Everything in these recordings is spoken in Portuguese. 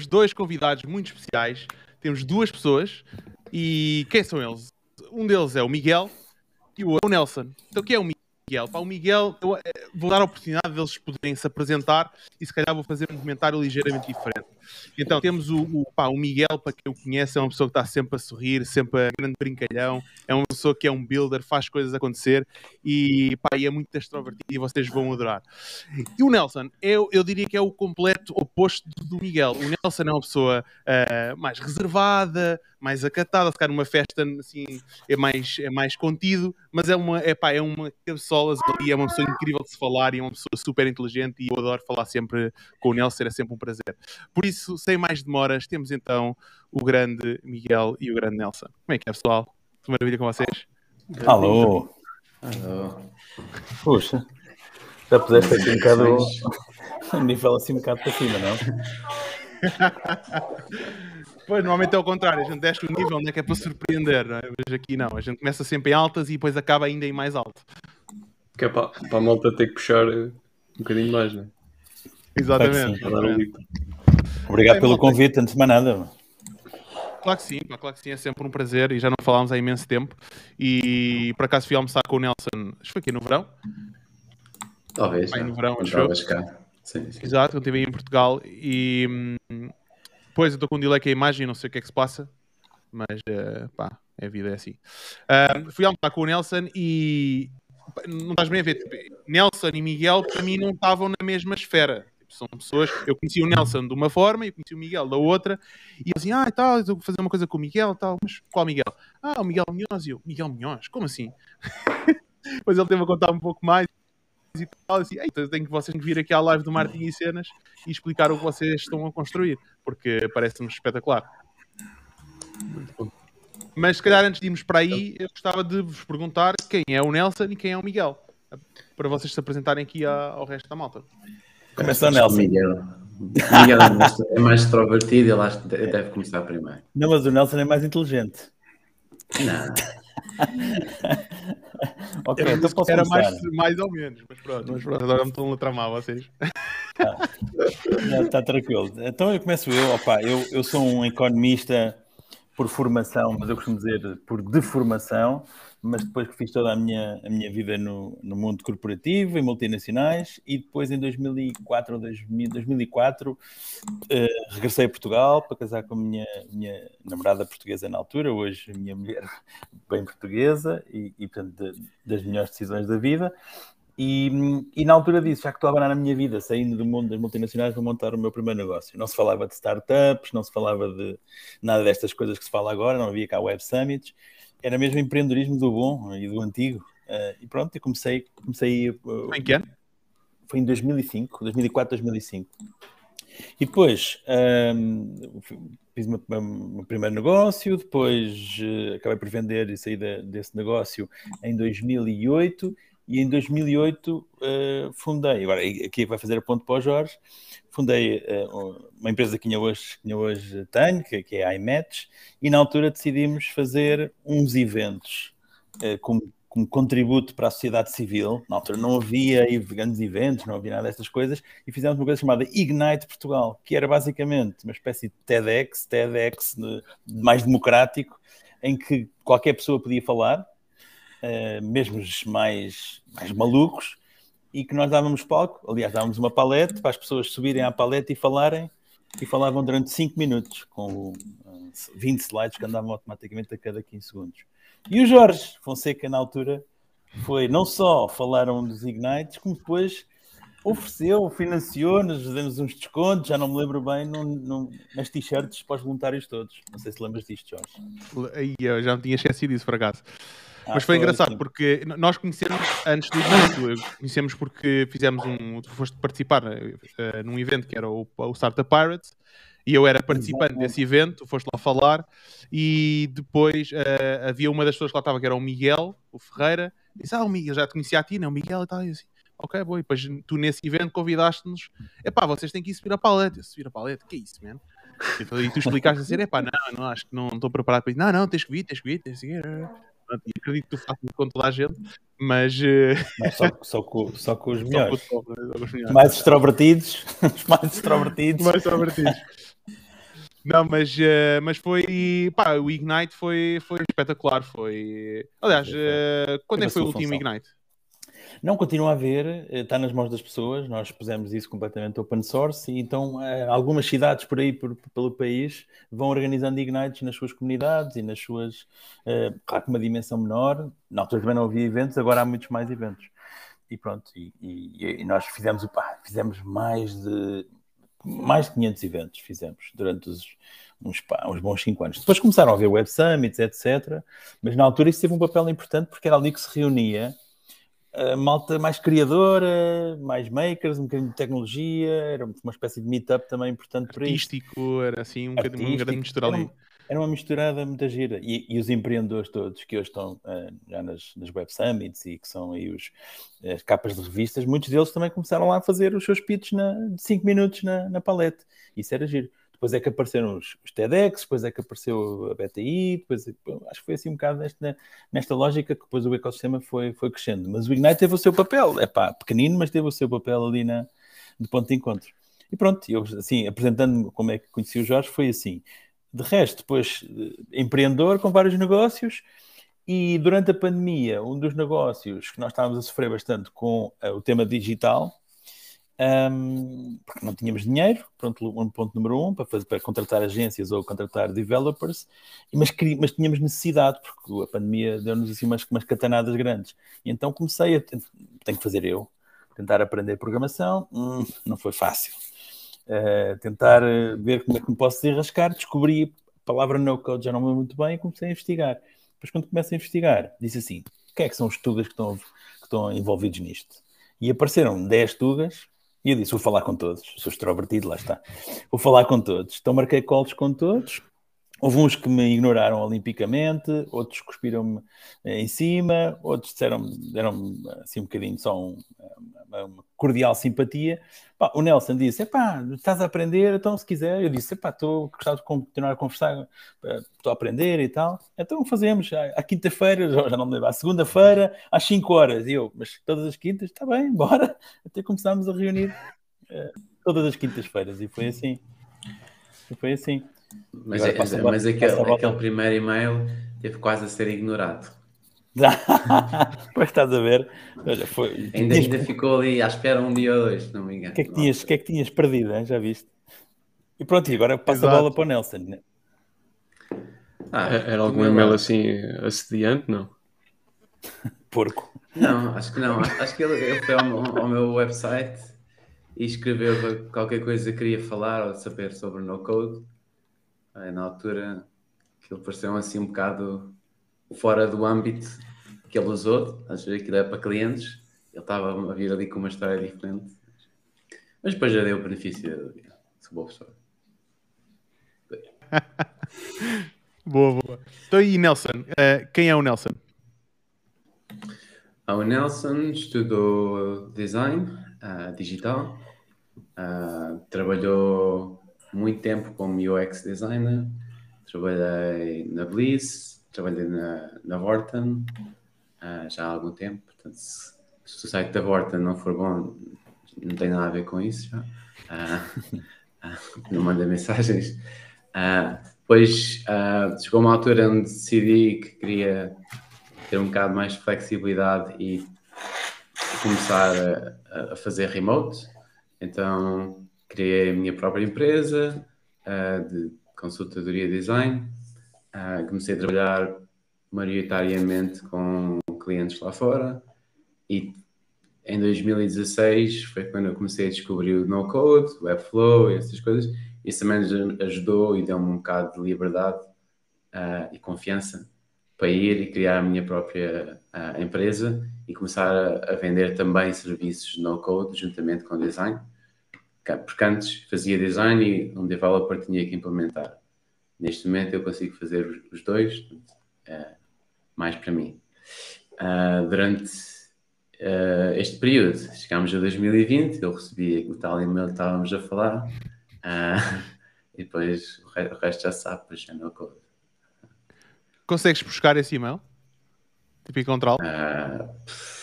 Temos dois convidados muito especiais. Temos duas pessoas. E quem são eles? Um deles é o Miguel e o outro é o Nelson. Então, quem é o Miguel? Para o Miguel, eh, vou dar a oportunidade deles poderem se apresentar e se calhar vou fazer um comentário ligeiramente diferente. Então, temos o, o, pá, o Miguel, para quem o conhece, é uma pessoa que está sempre a sorrir, sempre a grande brincalhão, é uma pessoa que é um builder, faz coisas acontecer e, pá, e é muito extrovertido e vocês vão adorar. E o Nelson, eu, eu diria que é o completo oposto do Miguel. O Nelson é uma pessoa uh, mais reservada, mais acatada, calhar numa festa assim é mais, é mais contido, mas é uma, é, pá, é uma cabeçola ali, é uma pessoa incrível de se falar e é uma pessoa super inteligente e eu adoro falar sempre com o Nelson, é sempre um prazer. Por isso, sem mais demoras, temos então o grande Miguel e o grande Nelson. Como é que é, pessoal? Tudo maravilha com vocês? Alô! Alô! Puxa, já puseste aqui um bocado um nível assim um bocado para cima, não? Pois, normalmente é o contrário, a gente desce o nível, não é que é para surpreender, não é? mas aqui não, a gente começa sempre em altas e depois acaba ainda em mais alto. Que é para, para a malta ter que puxar um bocadinho mais, não é? Exatamente. Claro Obrigado é, pelo malta. convite, antes de mais nada. Claro que sim, claro que sim, é sempre um prazer e já não falámos há imenso tempo. E por acaso fui almoçar com o Nelson, acho que foi aqui no verão. Talvez. Aí no verão, acho cá. Sim, sim. Exato, quando estive aí em Portugal e hum, Pois, eu estou com um delay com a imagem, não sei o que é que se passa, mas uh, pá, a vida é assim. Uh, fui almoçar com o Nelson e não estás bem a ver, tipo, Nelson e Miguel para mim não estavam na mesma esfera. São pessoas, eu conheci o Nelson de uma forma e conheci o Miguel da outra, e eu assim, ah, e tal, vou fazer uma coisa com o Miguel, tal, mas qual Miguel? Ah, o Miguel Munhoz, e eu, Miguel Munhoz, como assim? Depois ele teve a contar um pouco mais e tal, assim, então tenho que vocês vir aqui à live do Martin e Cenas e explicar o que vocês estão a construir, porque parece-me espetacular. Mas se calhar antes de irmos para aí, eu gostava de vos perguntar quem é o Nelson e quem é o Miguel, para vocês se apresentarem aqui ao resto da malta. Começa o Nelson. Miguel. Miguel é mais extrovertido, ele acho que deve começar primeiro. Não, mas o Nelson é mais inteligente. Não. ok, era, então posso era mais, mais ou menos, mas pronto, mas pronto agora me estão a tramar vocês. Está tranquilo. Então eu começo eu, opa, eu, eu sou um economista por formação, mas eu costumo dizer por deformação mas depois que fiz toda a minha, a minha vida no, no mundo corporativo, em multinacionais, e depois em 2004 ou 2004 uh, regressei a Portugal para casar com a minha, minha namorada portuguesa na altura, hoje minha mulher bem portuguesa, e, e portanto, de, das melhores decisões da vida. E, e, na altura disso, já que estou a abanar na minha vida, saindo do mundo das multinacionais, vou montar o meu primeiro negócio. Não se falava de startups, não se falava de nada destas coisas que se fala agora, não havia cá web summits era mesmo empreendedorismo do bom e do antigo. Uh, e pronto, eu comecei. comecei uh, em que ano? Foi em 2005, 2004, 2005. E depois um, fiz o meu primeiro negócio, depois uh, acabei por vender e sair de, desse negócio em 2008 e em 2008 uh, fundei, agora aqui vai fazer a ponto para o Jorge, fundei uh, uma empresa que ainda hoje, que hoje tenho, que, que é a iMatch, e na altura decidimos fazer uns eventos uh, como, como contributo para a sociedade civil. Na altura não havia grandes eventos, não havia nada destas coisas, e fizemos uma coisa chamada Ignite Portugal, que era basicamente uma espécie de TEDx, TEDx mais democrático, em que qualquer pessoa podia falar, uh, mesmo os mais, mais malucos, e que nós dávamos palco, aliás, dávamos uma palete para as pessoas subirem à palete e falarem, e falavam durante 5 minutos, com 20 eh, slides que andavam automaticamente a cada 15 segundos. E o Jorge Fonseca, na altura, foi não só falaram dos Ignites, como depois ofereceu, financiou, nos demos uns descontos, já não me lembro bem, num, num, nas t-shirts para os voluntários todos. Não sei se lembras disto, Jorge. Eu já não tinha esquecido isso, por acaso. Ah, Mas foi, foi engraçado sim. porque nós conhecemos antes do evento, conhecemos porque fizemos um. Tu foste participar uh, num evento que era o, o Startup Pirates e eu era participante Exato. desse evento, foste lá falar e depois uh, havia uma das pessoas que lá estava que era o Miguel, o Ferreira, e disse: Ah, o Miguel, já te conhecia a ti, não? O Miguel e tal, e assim. Ok. E depois tu nesse evento convidaste-nos. Epá, vocês têm que ir subir a paleta. Eu subir a paleta, que é isso, mano? E tu explicaste assim, epá, não, não, acho que não não estou preparado para isso. Não, não, tens que vir, tens que vir, tens que vir. Pronto, e acredito que tu faças com toda a gente, mas eh, só, só, com, só com os melhores. com os melhores. Mais extrovertidos. Os mais extrovertidos. mais extrovertidos. Não, mas, eh, mas foi. Pá, o Ignite foi, foi espetacular. Foi. Aliás, eh, quando é que foi o último função. Ignite? Não, continua a haver, eh, está nas mãos das pessoas, nós pusemos isso completamente open source e então eh, algumas cidades por aí, por- pelo país, vão organizando Ignites nas suas comunidades e nas suas, eh, claro que uma dimensão menor, na altura também não havia eventos, agora há muitos mais eventos. E pronto, e, e- e nós fizemos, pá, fizemos mais de, mais de 500 eventos, fizemos durante os, uns, uns bons 5 anos. Depois começaram a haver web summits, etc. Mas na altura isso teve um papel importante porque era ali que se reunia a malta mais criadora, mais makers, um bocadinho de tecnologia, era uma espécie de meetup também importante para isso. Artístico, era assim um bocadinho uma grande mistura Era, ali. um- era uma misturada muita gira. E, e os empreendedores todos que hoje estão eh, já nas, nas Web Summits e que são aí os, as capas de revistas, muitos deles também começaram lá a fazer os seus pitches na, de 5 minutos na, na palete. Isso era giro. Depois é que apareceram os, os TEDx, depois é que apareceu a BTI, depois acho que foi assim um bocado nesta, nesta lógica que depois o ecossistema foi, foi crescendo. Mas o Ignite teve o seu papel, é pá, pequenino, mas teve o seu papel ali na, de ponto de encontro. E pronto, eu assim, apresentando como é que conheci o Jorge, foi assim. De resto, depois, eh, empreendedor com vários negócios, e durante a pandemia, um dos negócios que nós estávamos a sofrer bastante com eh, o tema digital, um, porque não tínhamos dinheiro, pronto, um ponto número um, para, fazer, para contratar agências ou contratar developers, mas, mas tínhamos necessidade, porque a pandemia deu-nos assim umas, umas catanadas grandes. E então comecei a, ten- tenho que fazer eu, tentar aprender programação, hum, não foi fácil. Uh, tentar uh, ver como é que me posso desenrascar, descobri a palavra no-code, já não me lembro muito bem, e comecei a investigar. Depois quando começo a investigar, disse assim, quem é que são os tugas que estão, que estão envolvidos nisto? E apareceram 10 tugas, e eu disse, vou falar com todos, sou extrovertido, lá está. Vou falar com todos. Então marquei calls com todos, Houve uns que me ignoraram olimpicamente, outros cuspiram-me eh, em cima, outros disseram deram assim um bocadinho só um, uma, uma cordial simpatia. Pá, o Nelson disse: Epá, estás a aprender, então se quiser. Eu disse: Epá, estou gostava de continuar a conversar, eh, estou a aprender e tal. Então fazemos à, à quinta-feira, já não me lembro, à segunda-feira, às 5 horas. E eu, mas todas as quintas, está bem, bora. Até começámos a reunir eh, todas as quintas-feiras e foi assim. E foi assim. Mas, é- passa a mas aquele, passa a aquele primeiro e-mail teve quase a ser ignorado. pois estás a ver. Olha, foi. Ainda, tinhas- ainda ficou ali à espera um dia ou dois, se não me engano. O que é que tinhas, o que é que tinhas perdido, hein? já viste? E pronto, e agora passa a Exato. bola para o Nelson. né? Ah, Era algum e-mail assim assediante? Não. Porco. Não, acho que não. Acho, acho que ele, ele foi ao, meu- ao meu website e escreveu qualquer coisa que queria falar ou saber sobre no code. Na altura, aquilo pareceu assim um bocado fora do âmbito que ele usou. Às vezes aquilo é para clientes. Ele estava a vir ali com uma história diferente. Mas depois já deu o benefício dúvida. Sou boa pessoa. Boa, boa. Então, e Nelson? Eh, quem é o Nelson? Ah, O Nelson estudou design ah, digital, ah, trabalhou muito tempo como UX designer, trabalhei na Bliss, trabalhei na, na Vorten ah, já há algum tempo. Portanto, se, se o site da Vorten não for bom, não tem nada a ver com isso já. Ah, não manda mensagens. Ah, depois ah, chegou uma altura onde decidi que queria ter um bocado mais de flexibilidade e começar a, a fazer remote. Então criei a minha própria empresa uh, de consultadoria design. Uh, comecei a trabalhar maioritariamente com clientes lá fora e em 2016 foi quando eu comecei a descobrir o no-code, Webflow e essas coisas. Isso também ajudou e deu-me um bocado de liberdade uh, e confiança para ir e criar a minha própria uh, empresa e começar a, a, vender também serviços no-code juntamente com design. Porque antes fazia design e um developer tinha que implementar. Neste momento eu consigo fazer os, dois, é, mais para mim. Uh, durante uh, este período, chegámos a 2020, eu recebi o tal e-mail que estávamos a falar, uh, e depois o re- o resto já sabe, depois é no code. Consegues buscar esse e-mail? Tipo encontrá-lo? Pff,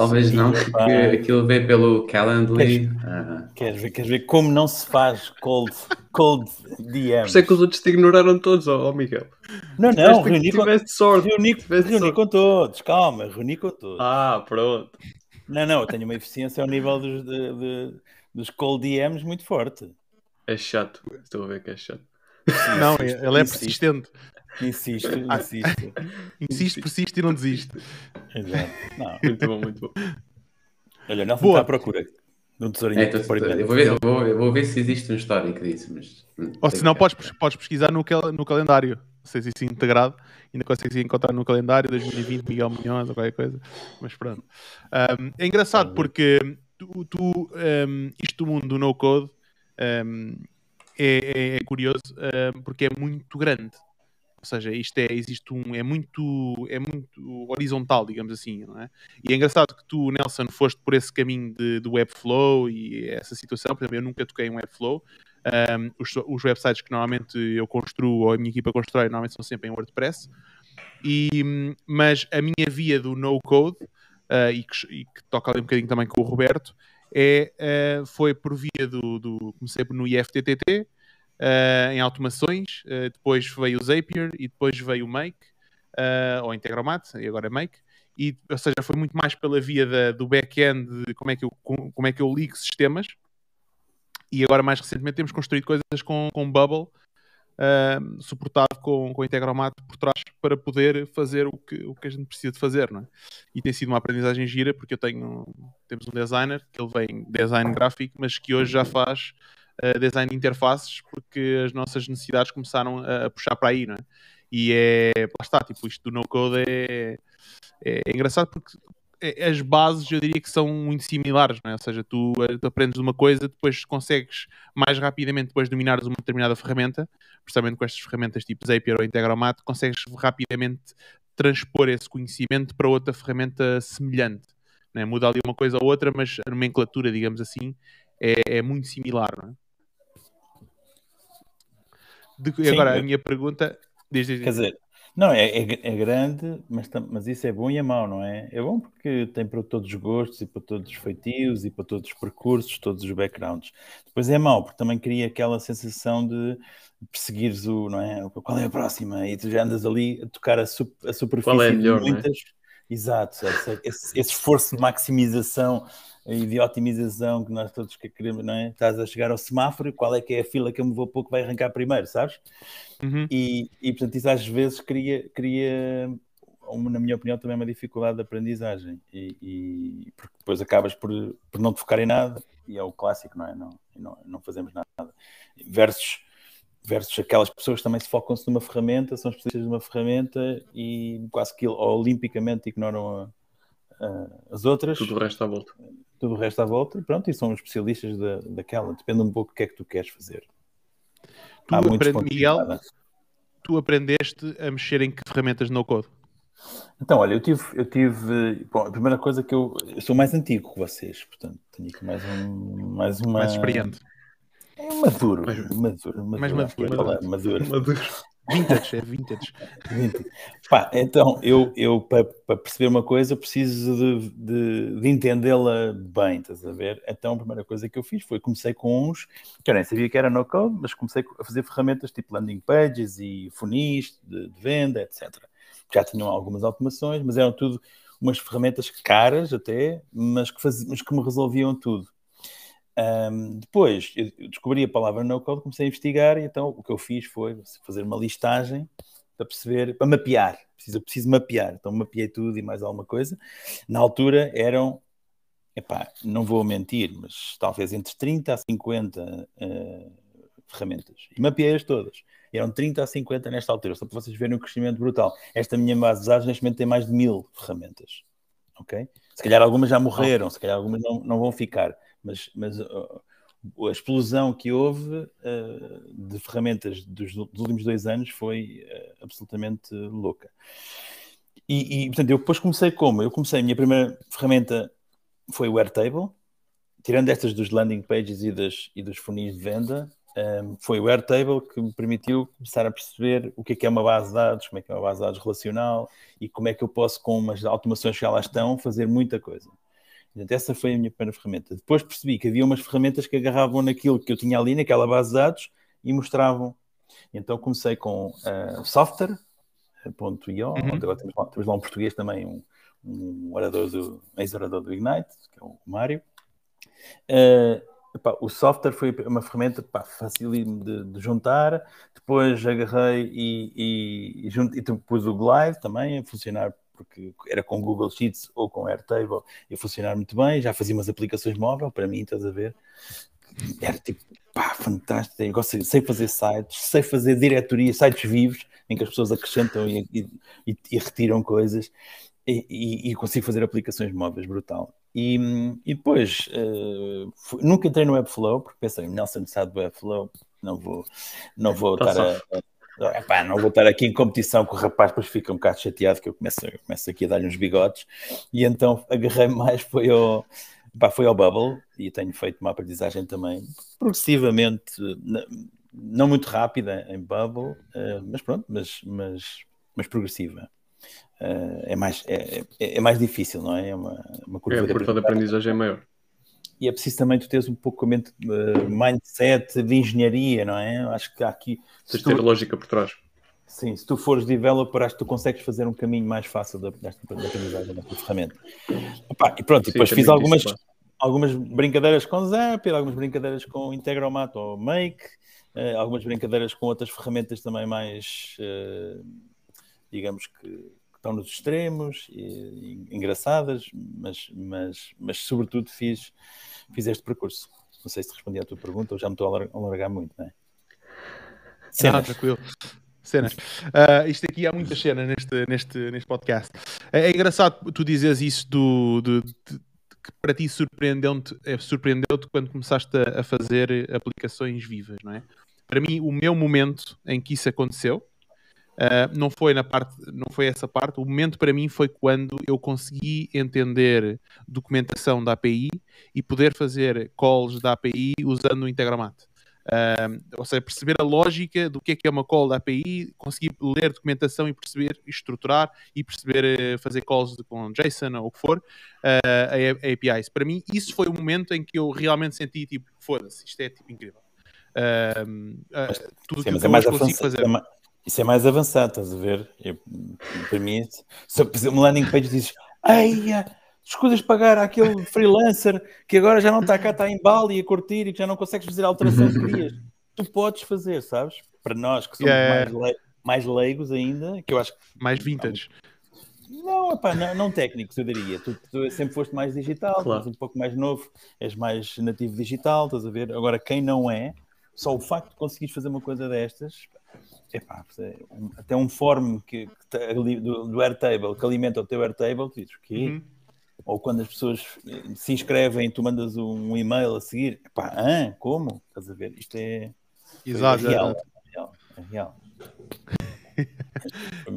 talvez não, porque pá. aquilo veio pelo Calendly. ah, Queres ver, queres ver como não se faz cold, cold Por DM? isso é que os outros te ignoraram todos, ó ó, Miguel. Não, não, reuni com, sorte. reuni, reuni sorte. com todos, calma, reuni com todos. Ah, pronto. Não, não, eu tenho uma eficiência ao nível dos, de- de- dos cold DMs muito forte. É chato. Estou a ver que é chato. Não, ele é persistente. Insisto, insisto. Insiste, persiste e não desiste. Exato. Não, Muito bom, muito bom. olha, não Boa. está à procura de um tesourinho é, eu, vou ver, eu, vou, eu vou ver se existe um histórico disso, mas. hum, Ou se não, podes, podes pesquisar no, cal- no calendário. Não sei se isso é integrado. Ainda consegues encontrar no calendário 2020 Miguel Munhoz ou qualquer coisa. Mas pronto. Um, é engraçado porque tu, tu, um, isto do mundo do no-code um, é, é- é curioso um, porque é muito grande. Ou seja, isto é, existe um, é muito, é muito horizontal, digamos assim, não é? E é engraçado que tu, Nelson, foste por esse caminho de, do Webflow e essa situação. Por exemplo, eu nunca toquei em Webflow. Um, os, os websites que normalmente eu construo ou a minha equipa constrói normalmente são sempre em WordPress. E, mas a minha via do no-code, uh, e, e que toca ali um bocadinho também com o Roberto, é, uh, foi por via do, do. Comecei no IFTTT, uh, em automações, uh, depois veio o Zapier e depois veio o Make, uh, ou Integromat, e agora é Make. E, ou seja, foi muito mais pela via da- do back-end, de como é, que eu, com- como é que eu ligo sistemas. E agora, mais recentemente, temos construído coisas com, com Bubble, uh, suportado com, com Integromat por trás, para poder fazer o que, o que a gente precisa de fazer. Não é? E tem sido uma aprendizagem gira, porque eu tenho, temos um designer, que ele vem design gráfico, mas que hoje já faz design de interfaces, porque as nossas necessidades começaram a, a puxar para aí, não é? E é, lá está, tipo, isto do no-code é, é, é engraçado porque é- as bases eu diria que são muito similares, não é? Ou seja, tu, eh, tu aprendes uma coisa, depois consegues mais rapidamente, depois de dominares uma determinada ferramenta, precisamente com estas ferramentas tipo Zapier ou Integromat, consegues rapidamente transpor esse conhecimento para outra ferramenta semelhante. Não é? Muda ali uma coisa ou outra, mas a nomenclatura, digamos assim, é, é muito similar, não é? De- Sim, agora, a eu- minha pergunta... Diz, diz, diz. Quer dizer, não, é, é, é grande, mas, mas isso é bom e é mau, não é? É bom porque tem para todos os gostos e para todos os feitios e para todos os percursos, todos os backgrounds. Depois é mau porque também cria aquela sensação de perseguires o, não é? Qual é a próxima? E tu já andas ali a tocar a, su- a superfície Qual é a de melhor, não é? muitas. Exato, esse- esse esforço de maximização e de otimização que nós todos que queremos, não é? Estás a chegar ao semáforo, qual é que é a fila que eu me vou que vai arrancar primeiro, sabes? Uhum. E, e portanto, isso às vezes cria, cria uma, na minha opinião, também uma dificuldade de aprendizagem. E, e- porque depois acabas por, por não te focar em nada, e é o clássico, não é? Não, não, não fazemos nada. Versus, versus aquelas pessoas que também se focam-se numa ferramenta, são especialistas numa ferramenta e quase que olimpicamente ignoram a- a- as outras, Tudo o resto à volta. Tudo o resto à volta, e pronto, e são especialistas da, daquela. Depende um pouco do que é que tu queres fazer. Tu, aprende, Miguel, tu aprendeste a mexer em que ferramentas no code? Então, olha, eu tive, eu tive, bom, a primeira coisa que eu, eu sou mais antigo que vocês, portanto, tenho aqui mais um, mais uma, Mais experiente. é maduro, Mais- maduro, maduro, mais é maduro. palavra, maduro. Maduro. Vintage, é vintage. Pá, então, eu, eu para, perceber uma coisa, preciso de, de, de entendê-la bem, estás a ver? Então, a primeira coisa que eu fiz foi, comecei com uns, que eu nem sabia que era no code, mas comecei a fazer ferramentas tipo landing pages e funis de, de venda, etc. Já tinham algumas automações, mas eram tudo umas ferramentas caras até, mas que, faz, mas que me resolviam tudo. Um, depois eu descobri a palavra no code, comecei a investigar e então o que eu fiz foi fazer uma listagem para perceber, para mapear. Preciso, preciso mapear. Então mapeei tudo e mais alguma coisa. Na altura eram, epá, não vou mentir, mas talvez entre 30 a 50 uh, ferramentas. E mapeei-as todas. Eram 30 a 50 nesta altura, só para vocês verem um crescimento brutal. Esta minha base de dados neste momento tem mais de mil ferramentas. Ok? Se calhar algumas já morreram, se calhar algumas não, não vão ficar mas, mas a explosão que houve uh, de ferramentas dos, dos, últimos dois anos foi uh, absolutamente louca. E, e, portanto, eu depois comecei como? Eu comecei, a minha primeira ferramenta foi o Airtable, tirando estas dos landing pages e, das, e dos funis de venda, um, foi o Airtable que me permitiu começar a perceber o que é, que é uma base de dados, como é que é uma base de dados relacional e como é que eu posso, com umas automações que já lá estão, fazer muita coisa. Portanto, essa foi a minha primeira ferramenta. Depois percebi que havia umas ferramentas que agarravam naquilo que eu tinha ali, naquela base de dados, e mostravam. Então comecei com uh, software.io, uhum. agora temos lá, temos lá, um português também, um, um orador do, ex-orador do Ignite, que é o Mário. Uh, epá, o software foi uma ferramenta epá, fácil de, de, juntar. Depois agarrei e, e, e, junto, e pus o Glide também a funcionar porque era com Google Sheets ou com Airtable e funcionar muito bem. Já fazia umas aplicações móveis para mim, estás a ver? Era tipo, pá, fantástico. Eu gosto, sei fazer sites, sei fazer diretorias, sites vivos em que as pessoas acrescentam e, e, e retiram coisas e, e, consigo fazer aplicações móveis, brutal. E, depois, uh, fui, nunca entrei no Webflow, porque pensei, Nelson sabe do Webflow, não vou, não vou tá estar a, Epá, não vou estar aqui em competição com o rapaz, depois fica um bocado chateado que eu começo, eu começo aqui a dar-lhe uns bigodes. E então agarrei mais, foi ao, epá, foi ao Bubble e tenho feito uma aprendizagem também progressivamente, não muito rápida em Bubble, eh, mas pronto, mas, mas, mas progressiva. Eh, é, mais, é, é, é mais difícil, não é? É uma, uma curva é, a curva de aprendizagem é maior e é preciso também tu teres um pouco de uh, mindset de engenharia, não é? Acho que há aqui. Tens de ter lógica por trás. Sim, se tu fores developer, acho que tu consegues fazer um caminho mais fácil da, desta aprendizagem desta ferramenta. Opa, e pronto, Sim, depois fiz algumas, algumas brincadeiras com Zapier, algumas brincadeiras com Integromat ou Make, uh, algumas brincadeiras com outras ferramentas também mais, uh, digamos que, estão nos extremos, e, e, engraçadas, mas, mas, mas sobretudo fiz, fiz este percurso. Não sei se respondi à tua pergunta ou já me estou a alargar muito, não é? Cenas. Ah, tranquilo. Cenas. Uh, isto aqui há muitas cenas neste, neste, neste podcast. É, é engraçado tu dizes isso do, do, de, que para ti surpreendeu-te é, surpreendeu quando começaste a, a, fazer aplicações vivas, não é? Para mim, o meu momento em que isso aconteceu Uh, não foi na parte, não foi essa parte. O momento para mim foi quando eu consegui entender documentação da API e poder fazer calls da API usando o Integromat. Uh, ou seja, perceber a lógica do que é que é uma call da API, conseguir ler documentação e perceber, estruturar e perceber uh, fazer calls com JSON ou o que for, uh, a, a APIs. Para mim, isso foi o momento em que eu realmente senti tipo, foda-se, isto é tipo incrível. tudo o que eu é consigo fazer. É isso é mais avançado, estás a ver? Eu, para mim, se eu fizer uma landing page dizes, ai, escusas pagar aquele freelancer que agora já não está cá, está em Bali a curtir e que já não consegues fazer a alteração que querias. Tu podes fazer, sabes? Para nós que somos yeah. mais, le mais leigos ainda, que eu acho que... Mais vintage. Não, epá, não, não técnicos, eu diria. Tu, tu, sempre foste mais digital, claro. um pouco mais novo, és mais nativo digital, estás a ver? Agora, quem não é, só o facto de conseguires fazer uma coisa destas, epá, é um, até um form que, que do, do Airtable que alimenta o teu Airtable, tu dizes o quê? Uhum. Ou quando as pessoas eh, se inscrevem, tu mandas um e-mail a seguir, ah, como? Estás a ver? Isto é, Exato, é real, é real. É real.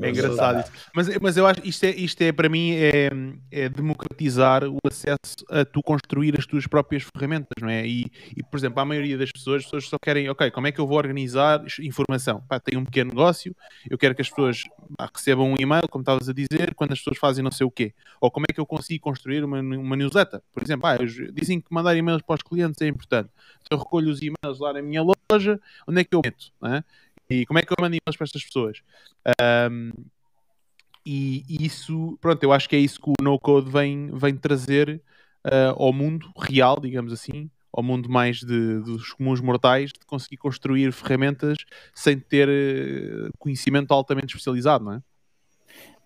É engraçado isso. Mas, mas eu acho que isto é, isto é para mim é, é, democratizar o acesso a tu construir as tuas próprias ferramentas, não é? E, e, por exemplo, a maioria das pessoas, as pessoas só querem, ok, como é que eu vou organizar informação? Pá, tenho um pequeno negócio, eu quero que as pessoas pá, recebam um e-mail, como estavas a dizer, quando as pessoas fazem não sei o quê. Ou como é que eu consigo construir uma, uma newsletter? Por exemplo, ah, dizem que mandar e-mails para os clientes é importante. Então eu recolho os e-mails lá na minha loja, onde é que eu meto? Não é? E como é que eu mando e-mails para estas pessoas? Um, e isso, pronto, eu acho que é isso que o no-code vem, vem trazer uh, ao mundo real, digamos assim, ao mundo mais de, dos comuns mortais, de conseguir construir ferramentas sem ter uh, conhecimento altamente especializado, não é?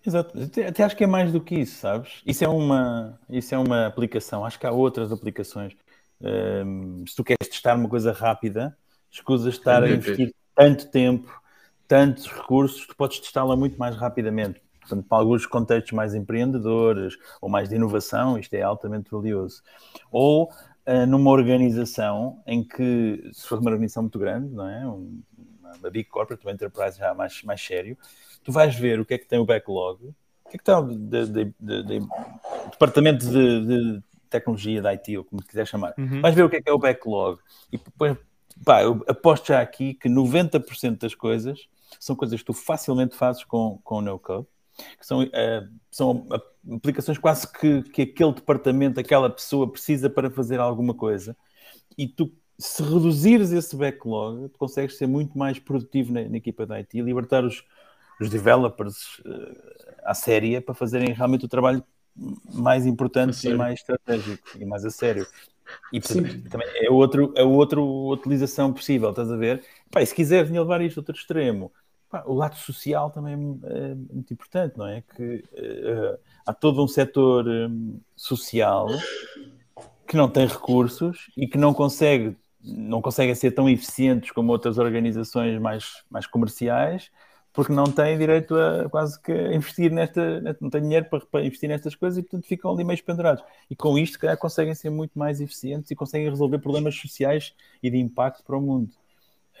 Exato, até acho que é mais do que isso, sabes? Isso é uma, isso é uma aplicação, acho que há outras aplicações. Um, se tu queres testar uma coisa rápida, escusas de estar a investir tanto tempo, tantos recursos, tu podes testá-la muito mais rapidamente. Portanto, para alguns contextos mais empreendedores ou mais de inovação, isto é altamente valioso. Ou uh, numa organização em que, se for uma organização muito grande, não é? Um, uma big corporate, uma enterprise já mais, mais sério, tu vais ver o que é que tem o backlog, o que é que está de, de, de, de departamento de, tecnologia, de IT, ou como quiser chamar. Uhum. Vais ver o que é que é o backlog e depois pá, eu aposto já aqui que 90% das coisas são coisas que tu facilmente fazes com, com no-code, que são, uh, são aplicações quase que, que aquele departamento, aquela pessoa precisa para fazer alguma coisa, e tu, se reduzires esse backlog, tu consegues ser muito mais produtivo na, na equipa da IT, libertar os, os developers uh, à séria para fazerem realmente o trabalho mais importante e mais estratégico e mais a sério. E portanto, também é, outro, é outra utilização possível, estás a ver? Pá, e se quiseres levar isto a outro extremo, pá, o lado social também é, é muito importante, não é? Que uh, há todo um setor um, social que não tem recursos e que não consegue não conseguem ser tão eficientes como outras organizações mais, mais comerciais porque não têm direito a quase que investir nesta, não têm dinheiro para, para, investir nestas coisas e portanto ficam ali meio pendurados. E com isto, calhar, conseguem ser muito mais eficientes e conseguem resolver problemas sociais e de impacto para o mundo.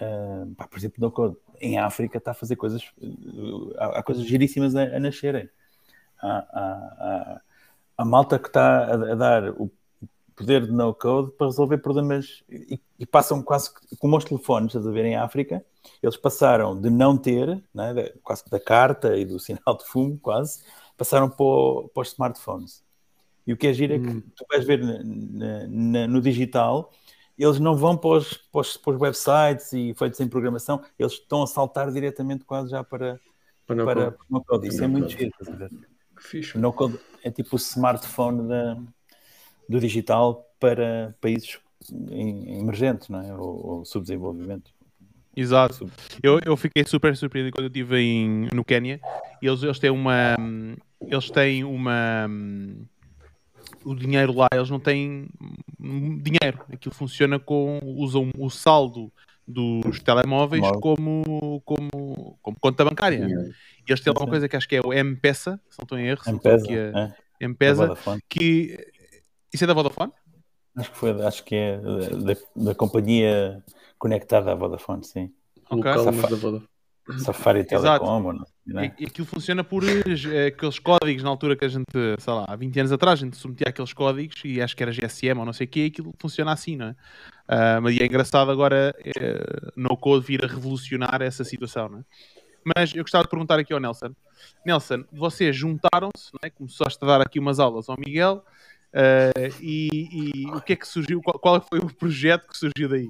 Uh, pá, por exemplo, em África está a fazer coisas, há, há, coisas giríssimas a, a nascerem. Há, há, há, malta que está a, a dar o poder de no-code para resolver problemas e, e, passam quase como os telefones, a ver, em África, eles passaram de não ter, né, quase da carta e do sinal de fumo, quase, passaram para, o, para os smartphones. E o que é giro é que hum. tu vais ver na, na, no digital, eles não vão para os, para, os, para os, websites e feitos em programação, eles estão a saltar diretamente quase já para, para, para, para no code. Isso é muito giro. Fixe. No code é tipo o smartphone da, do digital para países emergentes não é? ou, ou subdesenvolvimento. Exato. Eu, eu fiquei super surpreendido quando eu estive em, no Quênia. Eles, eles têm uma. Eles têm uma. O dinheiro lá, eles não têm dinheiro. Aquilo funciona com. usam o saldo dos telemóveis como, como, como conta bancária. E eles têm alguma coisa que acho que é o M-Pesa, se não estou em erro. M-Pesa, que é, é. M-Pesa, que isso é da Vodafone? Acho que, foi, acho que é da, da companhia conectada à Vodafone, sim. Okay. Safari, da Vodafone. Safari Telecom, não, não é? E, aquilo funciona por eh, aqueles códigos na altura que a gente, sei lá, há 20 anos atrás, a gente submetia aqueles códigos e acho que era GSM ou não sei o que, aquilo funciona assim, não é? Uh, mas é engraçado agora uh, no code vir a revolucionar essa situação, não é? Mas eu gostava de perguntar aqui ao Nelson. Nelson, vocês juntaram-se, não é? Começaste a dar aqui umas aulas ao Miguel uh, e, e, o que é que surgiu? Qual, qual foi o projeto que surgiu daí?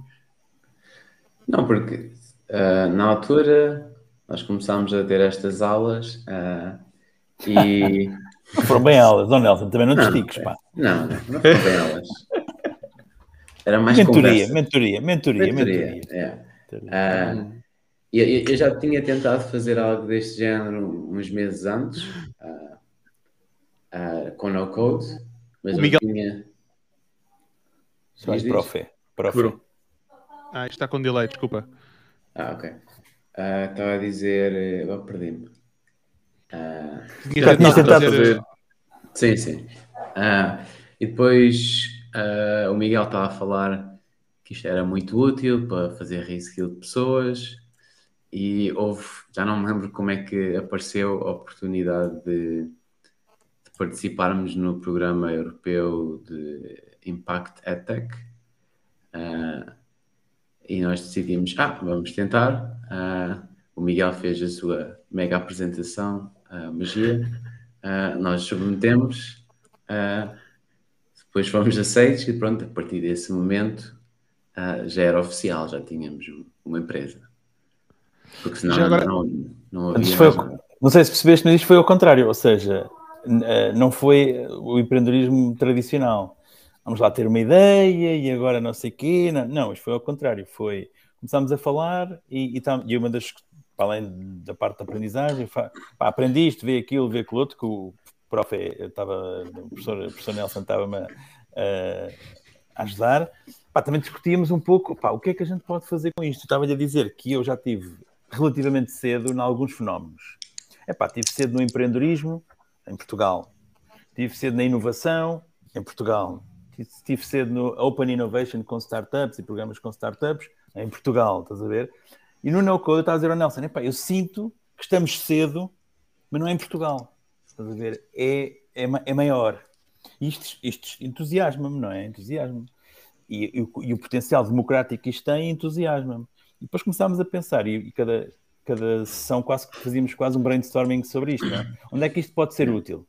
Não, porque uh, na altura nós começámos a ter estas aulas uh, e. Foram bem aulas, Dom Nelson, também não te estiques, pá. Não, não, não foram bem aulas. Era mais mentoria, mentoria, mentoria, mentoria, mentoria. É. Uh, eu, eu, já tinha tentado fazer algo deste género uns meses antes, uh, uh, com no code, mas o Miguel... tinha. Só profe. profe. Ah, está com delay, desculpa. Ah, ok. Uh, estava a dizer. Agora perdi-me. Uh, já tinha tentado fazer. Sim, sim. Uh, e depois uh, o Miguel estava a falar que isto era muito útil para fazer reskill de pessoas e houve, já não me lembro como é que apareceu a oportunidade de, de participarmos no programa europeu de Impact EdTech. Uh, e nós decidimos, ah, vamos tentar. Uh, o Miguel fez a sua mega apresentação, a magia. Uh, nós submetemos, uh, depois fomos aceitos e pronto, a partir desse momento já era oficial, já tínhamos uma empresa. Porque senão agora... não, não havia. Não sei se percebeste, mas isto foi ao contrário, ou seja, não foi o empreendedorismo tradicional vamos lá ter uma ideia e agora não sei o quê. Não, não, isto foi ao contrário. Foi, começámos a falar e, e, e uma das, além da parte da aprendizagem, pá, aprendi isto, vê aquilo, vê aquilo outro, que o prof, estava, o professor, o professor Nelson estava-me a, a, ajudar. Pá, também discutíamos um pouco, pá, o que é que a gente pode fazer com isto? Estava-lhe a dizer que eu já tive relativamente cedo em alguns fenómenos. É pá, tive cedo no empreendedorismo, em Portugal. Tive cedo na inovação, em Portugal estive cedo no Open Innovation com startups e programas com startups em Portugal, estás a ver? E no No Code eu estava a dizer ao Nelson: eu sinto que estamos cedo, mas não é em Portugal, estás a ver? É, é, é maior. Isto, isto entusiasma-me, não é? Entusiasma-me. e, e, e, o, potencial democrático que isto tem entusiasma-me. E depois começámos a pensar, e, e, cada, cada sessão quase que fazíamos quase um brainstorming sobre isto, é? Onde é que isto pode ser útil?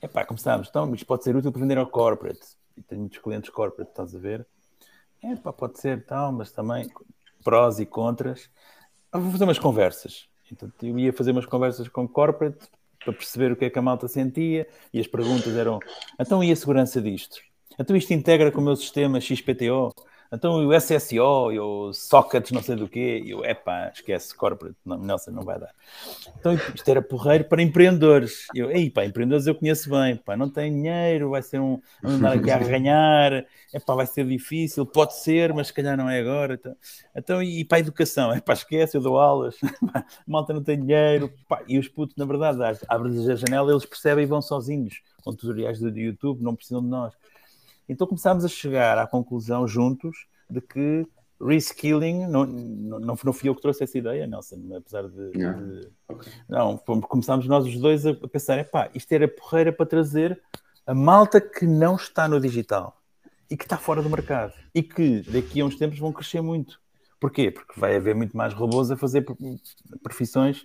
Epá, começámos, então, isto pode ser útil para vender ao corporate. E tenho muitos clientes corporate, estás a ver? Epá, pode ser tal, mas também prós e contras. Eu vou fazer umas conversas. Então, eu ia fazer umas conversas com corporate para perceber o que é que a malta sentia e as perguntas eram: então e a segurança disto? Então isto integra com o meu sistema XPTO? Então o SSO e o sockets não sei do quê, e eu, epá, esquece, corporate, não, Nelson, não vai dar. Então isto era porreiro para empreendedores. Eu, ei, pá, empreendedores eu conheço bem, pá, não tem dinheiro, vai ser um, andar aqui a arranhar, epá, vai ser difícil, pode ser, mas se calhar não é agora. Então, então e para a educação, epá, esquece, eu dou aulas, malta não tem dinheiro, pá, e os putos, na verdade, abrem-lhes a janela, eles percebem e vão sozinhos, com tutoriais do YouTube, não precisam de nós. Então começámos a chegar à conclusão juntos de que reskilling, não, não, não fui eu que trouxe essa ideia, Nelson, apesar de. de okay. Não, começámos nós os dois a pensar: pá, isto era porreira para trazer a malta que não está no digital e que está fora do mercado e que daqui a uns tempos vão crescer muito. Porquê? Porque vai haver muito mais robôs a fazer profissões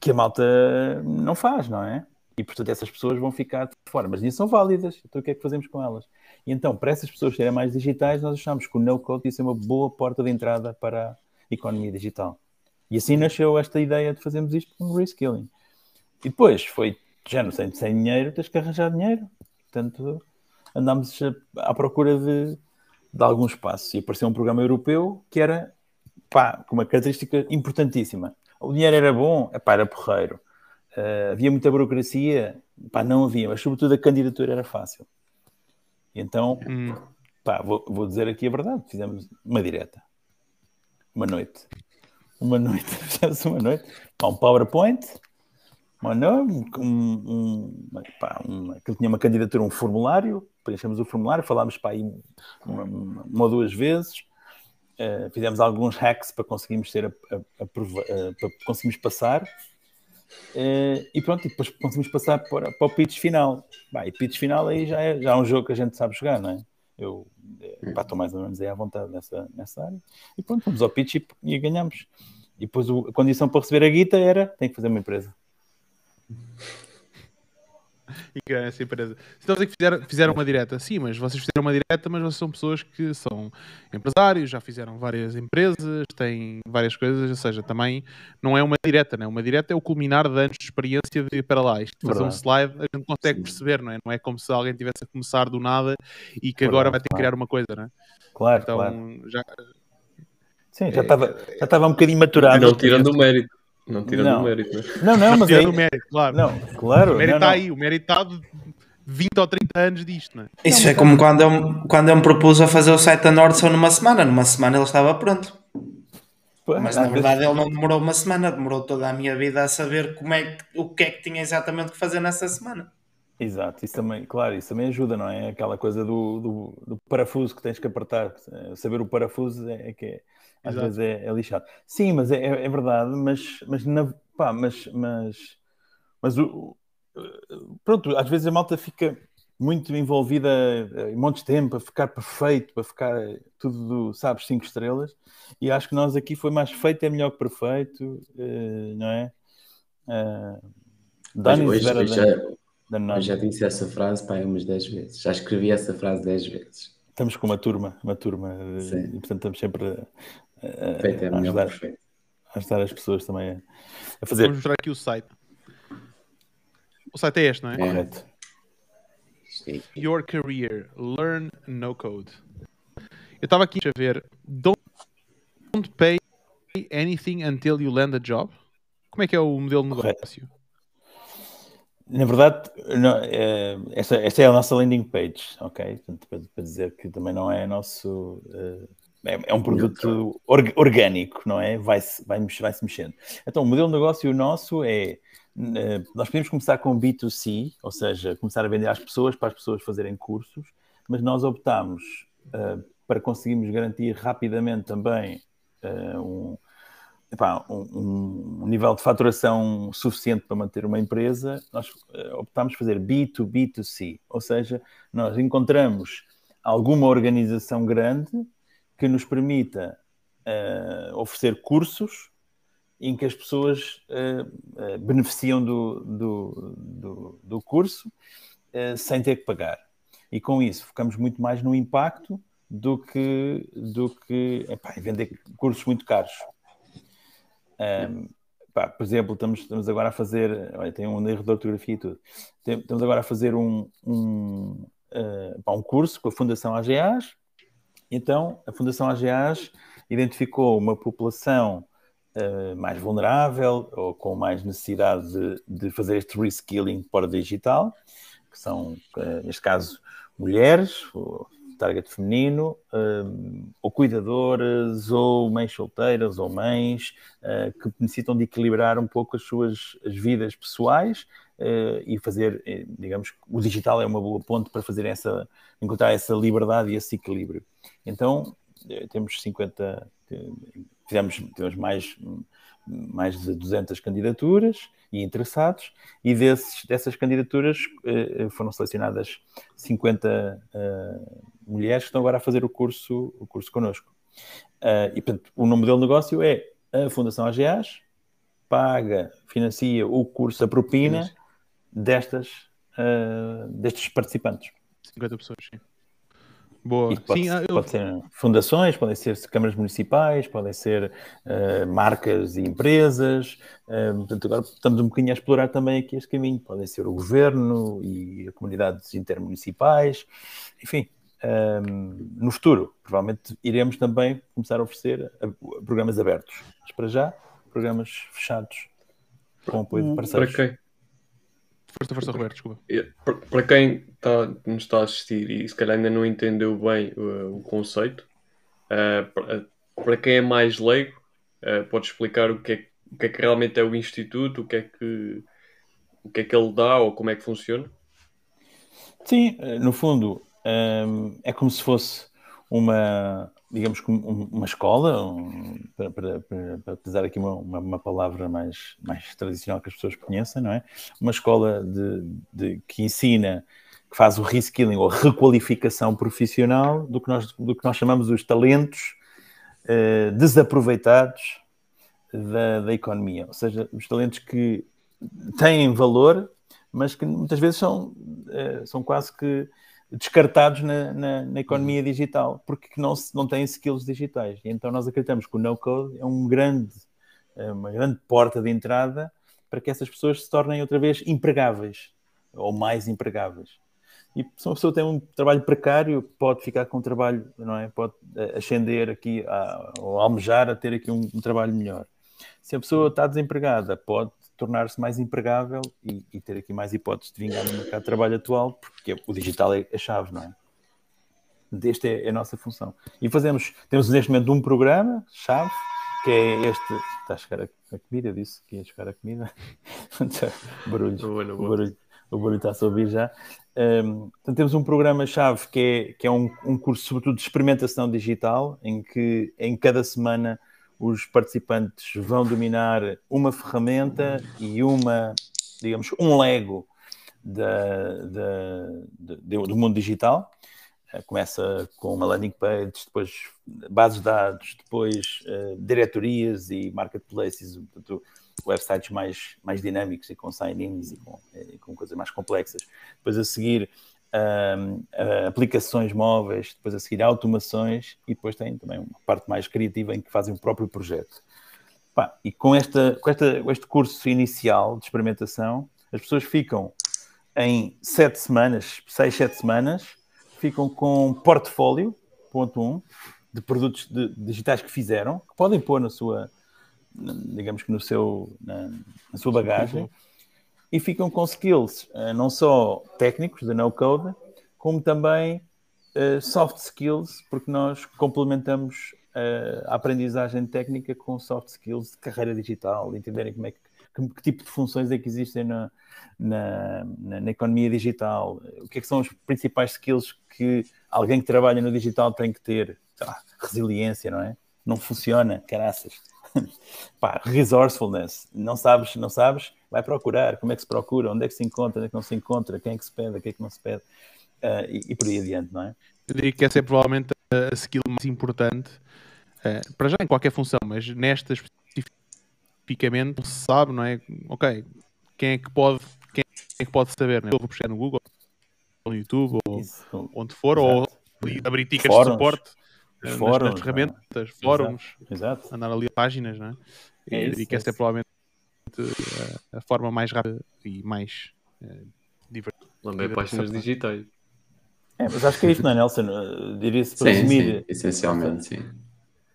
que a malta não faz, não é? E, portanto, essas pessoas vão ficar de fora. Mas nisso são válidas. Então, o que é que fazemos com elas? E então, para essas pessoas serem mais digitais, nós achamos que o no-code ia ser uma boa porta de entrada para a economia digital. E assim nasceu esta ideia de fazermos isto com reskilling. E depois foi, já não sei, sem dinheiro, tens que arranjar dinheiro. Portanto, andámos à procura de, de algum espaço. E apareceu um programa europeu que era, pá, com uma característica importantíssima. O dinheiro era bom, pá, era porreiro. Uh, havia muita burocracia? Pá, não havia, mas sobretudo a candidatura era fácil. E então, hum. pá, vou, vou, dizer aqui a verdade: fizemos uma direta, uma noite, uma noite, fizemos uma noite, pá, um PowerPoint, uma um, um, pá, um, aquilo tinha uma candidatura, um formulário, preenchemos o formulário, falámos para aí uma, uma ou duas vezes. Uh, fizemos alguns hacks para conseguirmos ter a, a, a, para conseguirmos passar Uh, e pronto, e depois conseguimos passar para, para o pitch final. Bah, e pitch final aí já é, já é um jogo que a gente sabe jogar, não é? Eu estou mais ou menos aí à vontade nessa, nessa área. E pronto, vamos ao pitch e, e ganhamos. E depois o, a condição para receber a guita era tem que fazer uma empresa e ganha essa empresa. Se estão a dizer que fizeram, fizeram uma direta, sim, mas vocês fizeram uma direta, mas vocês são pessoas que são empresários, já fizeram várias empresas, têm várias coisas, ou seja, também não é uma direta, né? Uma direta é o culminar de anos de experiência de para lá. Isto fazer um slide, a gente consegue sim. perceber, não é? Não é como se alguém tivesse a começar do nada e que Verdade, agora vai ter que criar uma coisa, não é? Claro, então, claro. já. Sim, já estava é, já estava um bocadinho maturado. Não tirando o mérito. Não tirando não. o mérito, né? Não, não, mas tirando é... o mérito, claro. Não, claro. O mérito está aí, o mérito está de 20 ou 30 anos disto, não é? Isso é como quando eu, quando eu me propus a fazer o site da Nordson numa semana. Numa semana ele estava pronto. Mas na verdade ele não demorou uma semana, demorou toda a minha vida a saber como é que, o que é que tinha exatamente que fazer nessa semana. Exato, isso também, claro, isso também ajuda, não é? Aquela coisa do, do, do parafuso que tens que apertar, saber o parafuso é, é que é, às Exato. vezes é, é, lixado. Sim, mas é, é, é verdade, mas, mas, na, pá, mas, mas, mas o, pronto, às vezes a malta fica muito envolvida em montes de tempo, para ficar perfeito, para ficar tudo, sabes, cinco estrelas, e acho que nós aqui foi mais feito é melhor que perfeito, eh, não é? Uh, hoje, hoje, já, eu já disse essa frase para umas 10 vezes, já escrevi essa frase 10 vezes. Estamos com uma turma, uma turma, Sim. e portanto estamos sempre Feito é a ajudar, perfeito. ajudar as pessoas também a, a fazer. Vamos mostrar aqui o site. O site é este, não é? é. Correto. Your Career, Learn No Code. Eu estava aqui a ver. Don't, don't pay anything until you land a job. Como é que é o modelo de negócio? Na verdade, não, é, esta, esta, é a nossa landing page, ok? Portanto, para, para, dizer que também não é nosso. Uh, é, é um produto orgânico, não é? Vai-se vai, vai -se mexendo. Então, o modelo de negócio nosso é. Eh, nós podemos começar com B2C, ou seja, começar a vender às pessoas para as pessoas fazerem cursos, mas nós optamos uh, para conseguirmos garantir rapidamente também uh, um, epá, um, um, nível de faturação suficiente para manter uma empresa, nós uh, optamos fazer B2B2C, ou seja, nós encontramos alguma organização grande que nos permita uh, oferecer cursos em que as pessoas uh, beneficiam do, do, do, do curso sem ter que pagar. E com isso focamos muito mais no impacto do que, do que epá, vender cursos muito caros. Um, pá, por exemplo, estamos, estamos agora a fazer, olha, tem um erro de ortografia e tudo. Estamos agora a fazer um, um, uh, pá, um curso com a Fundação AGAs. Então, a Fundação AGAs identificou uma população uh, mais vulnerável ou com mais necessidade de, de fazer este reskilling para o digital, que são, uh, neste caso, mulheres, target feminino, uh, ou cuidadoras, ou mães solteiras, ou mães uh, que necessitam de equilibrar um pouco as suas as vidas pessoais uh, e fazer, eh, digamos, o digital é uma boa ponte para fazer essa, encontrar essa liberdade e esse equilíbrio. Então, temos 50, fizemos, temos mais, mais de 200 candidaturas e interessados, e desses, dessas candidaturas foram selecionadas 50 uh, mulheres que estão agora a fazer o curso, o curso connosco. Uh, e, portanto, o nome de negócio é a Fundação AGAs, paga, financia o curso, a propina destas, uh, destes participantes. 50 pessoas, sim. Boa. pode, Sim, eu... pode, ser fundações, podem ser câmaras municipais, podem ser uh, marcas e empresas. Uh, portanto, agora estamos um bocadinho a explorar também aqui este caminho. Podem ser o governo e comunidades intermunicipais. Enfim, um, no futuro, provavelmente iremos também começar a oferecer programas abertos. Mas para já, programas fechados com apoio de parceiros. Para quem? Força, força, Roberto, desculpa. Para quem está, nos está a assistir e se calhar ainda não entendeu bem uh, o conceito, uh, para, para, quem é mais leigo, uh, pode explicar o que, é, o que é que realmente é o Instituto, o que é que, o que, é que ele dá ou como é que funciona? Sim, no fundo, é como se fosse uma, digamos uma escola, um, para, para, para, utilizar aqui uma, uma, uma, palavra mais, mais tradicional que as pessoas conheçam, não é? Uma escola de, de, que ensina, que faz o reskilling ou requalificação profissional do que nós, do que nós chamamos os talentos uh, desaproveitados da, da economia, ou seja, os talentos que têm valor, mas que muitas vezes são, uh, são quase que descartados na, na, na, economia uhum. digital, porque não, não têm skills digitais. E então nós acreditamos que o no-code é um grande, é uma grande porta de entrada para que essas pessoas se tornem outra vez empregáveis, ou mais empregáveis. E se uma pessoa tem um trabalho precário, pode ficar com um trabalho, não é? Pode eh, ascender aqui, a, ou almejar a ter aqui um, um trabalho melhor. Se a pessoa está desempregada, pode tornar-se mais empregável e, e, ter aqui mais hipóteses de vingar no mercado de trabalho atual, porque o digital é a chave, não é? Esta é, é a nossa função. E fazemos, temos neste momento um programa, chave, que é este. Está a chegar a, a comida, disse que ia chegar a comida. barulho, boa, boa. O, barulho, o barulho está a ouvir já. Um, então temos um programa-chave que é, que é um, um curso, sobretudo, de experimentação digital, em que em cada semana os participantes vão dominar uma ferramenta e uma, digamos, um Lego da, da, do mundo digital. Eh, começa com uma landing page, depois bases de dados, depois uh, diretorias e marketplaces, portanto, websites mais, mais dinâmicos e com sign-ins e com, e com coisas mais complexas. Depois a seguir uh, aplicações móveis, depois a seguir automações e depois tem também uma parte mais criativa em que fazem o próprio projeto. Pá, e com, esta, com, esta, este curso inicial de experimentação, as pessoas ficam em sete semanas, seis, sete semanas, ficam com um portfólio, ponto um, de produtos de, digitais que fizeram, que podem pôr na sua, digamos que no seu, na, na sua bagagem, e ficam com skills uh, não só técnicos de no-code, como também uh, soft skills, porque nós complementamos uh, a aprendizagem técnica com soft skills de carreira digital, de entenderem como é que, que, que tipo de funções é que existem na, na, na, na, economia digital, o que, é que são os principais skills que alguém que trabalha no digital tem que ter. Ah, resiliência, não é? Não funciona, caraças. Pá, resourcefulness, não sabes, não sabes, vai procurar, como é que se procura, onde é que se encontra, onde é que não se encontra, quem é que se pede, quem é que não se pede, uh, e, e, por aí adiante, não é? eu diria que essa é provavelmente a, skill mais importante uh, para já em qualquer função, mas nesta especificamente não se sabe, não é? Ok, quem é que pode, quem é que pode saber? Né? Eu vou puxar no Google, no YouTube, ou Isso. onde for, Exato. ou abrir tickets de suporte nas, fóruns, nas ferramentas, é? fóruns, Exato. andar ali a páginas, não é? é isso, e que essa é, é provavelmente a, a, forma mais rápida e mais uh, divertida. Também páginas digitais. É, mas acho que é isso, não é, Nelson? Diria-se para sim, resumir. Sim, essencialmente, sim.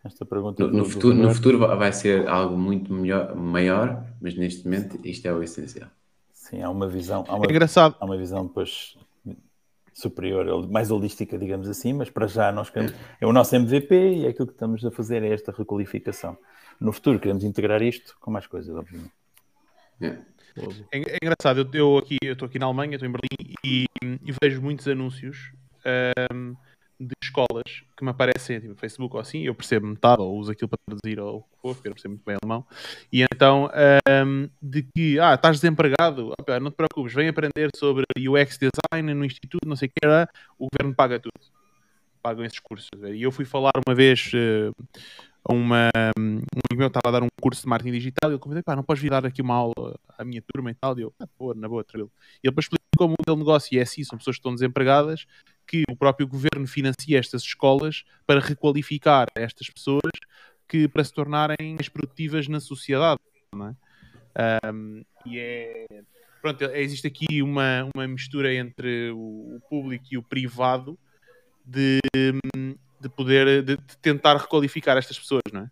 Esta pergunta no, no futuro, no futuro vai ser algo muito melhor, maior, mas neste momento isto é o essencial. Sim, há uma visão. Há uma, é engraçado. Há uma visão depois superior, mais holística, digamos assim, mas para já nós queremos, é o nosso MVP e é aquilo que estamos a fazer é esta requalificação. No futuro queremos integrar isto com mais coisas, obviamente. É, é engraçado, eu, eu aqui estou aqui na Alemanha, estou em Berlim e, e vejo muitos anúncios um, de escolas que me aparecem tipo, no Facebook ou assim, eu percebo metade, ou uso aquilo para traduzir ou o que for, porque eu percebo muito bem alemão, e então um, de que, ah, estás desempregado, não te preocupes, vem aprender sobre UX design no instituto, não sei o que era, o governo paga tudo. Pagam esses cursos. E eu fui falar uma vez uh, a uma. Um amigo meu estava a dar um curso de marketing digital e ele convidei, pá, não podes vir dar aqui uma aula à minha turma e tal. E eu, ah, boa, na boa, tranquilo. E ele depois explicou o modelo de negócio e é assim, são pessoas que estão desempregadas que o próprio governo financia estas escolas para requalificar estas pessoas que para se tornarem mais produtivas na sociedade. É? Um, e é. Pronto, existe aqui uma, uma mistura entre o, o público e o privado de, de poder de, de, tentar requalificar estas pessoas, não é?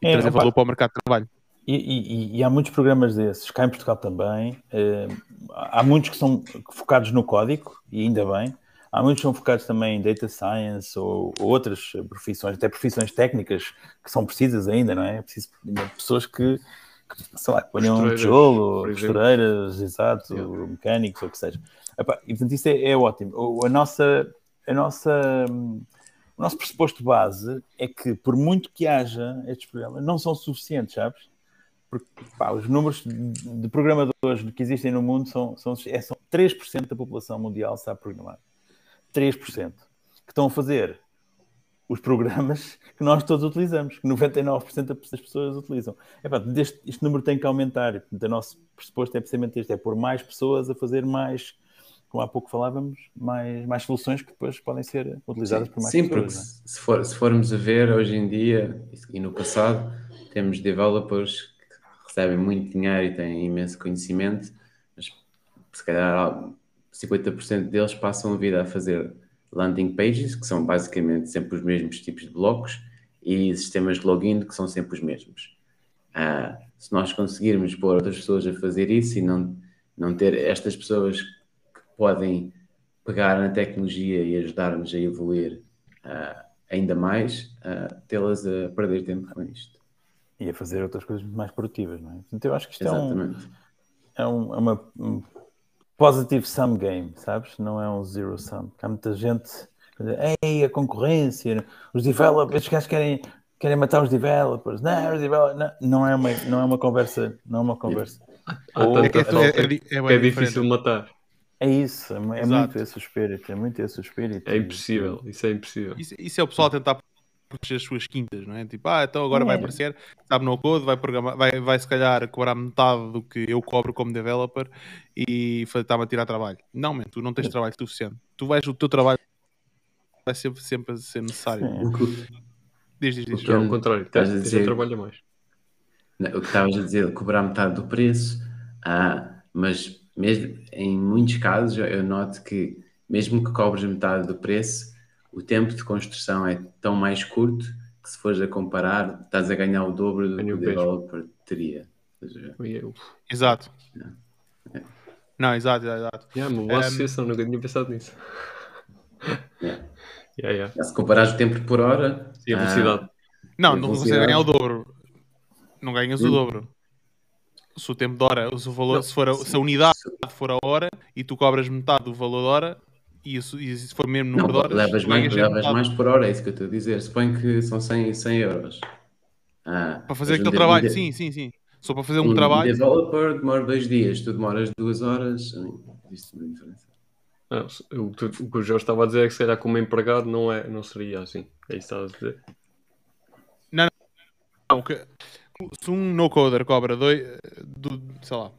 E é, trazer opa, valor para o mercado de trabalho. E, e, e, há muitos programas desses, cá em Portugal também. Eh, há muitos que são focados no código, e ainda bem. Há muitos que são focados também em data science ou, ou, outras profissões, até profissões técnicas que são precisas ainda, não é? É preciso pessoas que, que sei lá, ponham um tijolo, costureiras, exato, yeah. mecânicos, ou o que seja. Epá, e portanto isso é, é ótimo. A nossa, a nossa, o nosso pressuposto base é que, por muito que haja estes programas, não são suficientes, sabes? Porque pá, os números de programadores que existem no mundo são, são, é, são 3% da população mundial sabe programar. 3%, que estão a fazer os programas que nós todos utilizamos, que 99% das pessoas utilizam. É, pá, este, este número tem que aumentar. O nosso pressuposto é precisamente este: é pôr mais pessoas a fazer mais, como há pouco falávamos, mais, mais soluções que depois podem ser utilizadas por mais sim, pessoas. Sim, porque é? se, for, se formos a ver hoje em dia e no passado, temos developers que recebem muito dinheiro e têm imenso conhecimento, mas se calhar 50% deles passam a vida a fazer landing pages, que são basicamente sempre os mesmos tipos de blocos, e sistemas de login, que são sempre os mesmos. Uh, se nós conseguirmos pôr outras pessoas a fazer isso e não, não ter estas pessoas que podem pegar na tecnologia e ajudar-nos a evoluir uh, ainda mais, uh, tê-las a perder tempo com isto. E a fazer outras coisas mais produtivas, não é? Portanto, eu acho que isto Exatamente. é, um, é, um, é uma, um positive sum game, sabes? Não é um zero sum. Há muita gente ei, a concorrência, os developers, estes gajos querem, querem matar os developers. Não, os developers, não, não, é uma, não é uma conversa, não é uma conversa. Ou, é, que é, é, é, é difícil matar. É isso, é, é muito esse o espírito, é muito esse o espírito. É impossível, isso é impossível. Isso, isso é o pessoal tentar proteger as suas quintas, não é? Tipo, ah, então agora é. vai aparecer, sabe no code, vai, programar, vai, vai se calhar cobrar metade do que eu cobro como developer e está-me a tirar trabalho. Não, man, tu não tens trabalho suficiente. Tu vais, o teu trabalho vai sempre, sempre ser necessário. Diz, diz, diz. É o contrário, estás a dizer, trabalha mais. o que estavas a dizer, cobrar metade do preço, ah, mas mesmo em muitos casos eu noto que mesmo que cobres metade do preço, o tempo de construção é tão mais curto que se fores a comparar, estás a ganhar o dobro do que o developer teria. Exato. É. Não, exato, exato. Yeah, uma boa um... associação, nunca tinha pensado nisso. Yeah. Yeah, yeah. Se comparares o tempo por hora e a velocidade. Ah, não, não consegues ganhar o dobro. Não ganhas o dobro. Se o tempo de hora, se, o valor, se, for a, se a unidade for a hora e tu cobras metade do valor da hora, e, isso, e se for mesmo número não, de horas, levas, mais, levas mais por hora, é isso que eu estou a dizer. Suponho que são 100, 100 euros. Ah, para fazer aquele um trabalho, sim, sim, sim. Só para fazer um, um trabalho. developer demora dois dias, tu demoras duas horas. Existe uma diferença. Não, o, o, que o Jorge estava a dizer é que se calhar como empregado não, é, não seria assim. É isso que estava a dizer. Não, não. Que, se um no-coder cobra dois, do, sei lá,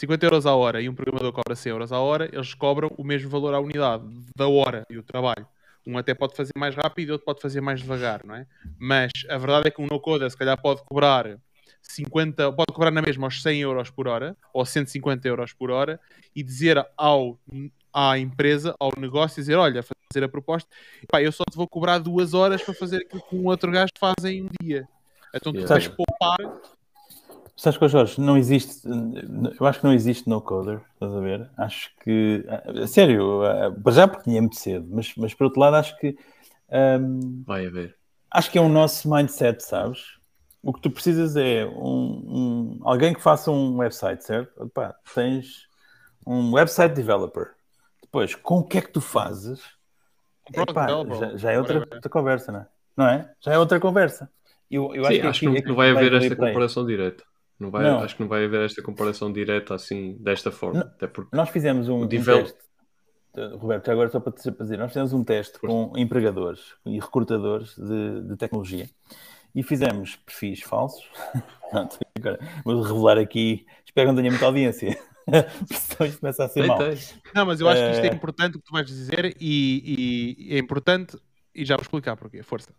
50 euros a hora e um programador cobra 100 euros a hora, eles cobram o mesmo valor à unidade da hora e o trabalho. Um até pode fazer mais rápido e outro pode fazer mais devagar, não é? Mas a verdade é que um no-coder se calhar pode cobrar 50, pode cobrar na mesma aos 100 euros por hora ou 150 euros por hora e dizer ao, à empresa, ao negócio, dizer: Olha, fazer a proposta, pá, eu só te vou cobrar duas horas para fazer aquilo que um outro gajo faz em um dia. Então tu yeah. que poupar. Sabes que, Jorge, não existe, eu acho que não existe no coder, estás a ver? Acho que, sério, já porque tinha muito cedo, mas, mas por outro lado, acho que um, vai haver. Acho que é o nosso mindset, sabes? O que tu precisas é um, um alguém que faça um website, certo? Opa, tens um website developer. Depois, com o que é que tu fazes? Epá, já, já, é outra, outra, conversa, não é? Não é? Já é outra conversa. Eu, eu Sim, acho, acho que, que, não, vai haver esta comparação direta. Não vai, não. Acho que não vai haver esta comparação direta assim, desta forma. Não, até porque nós fizemos um, um teste, Roberto, agora só para te dizer, nós fizemos um teste com empregadores e recrutadores de, de tecnologia e fizemos perfis falsos. Pronto, agora vou revelar aqui, espero que não tenha muita audiência. Senão isto começa a ser mal. Não, mas eu acho que isto é eh, importante o que tu vais dizer e, e é importante e já vou explicar porquê. Força.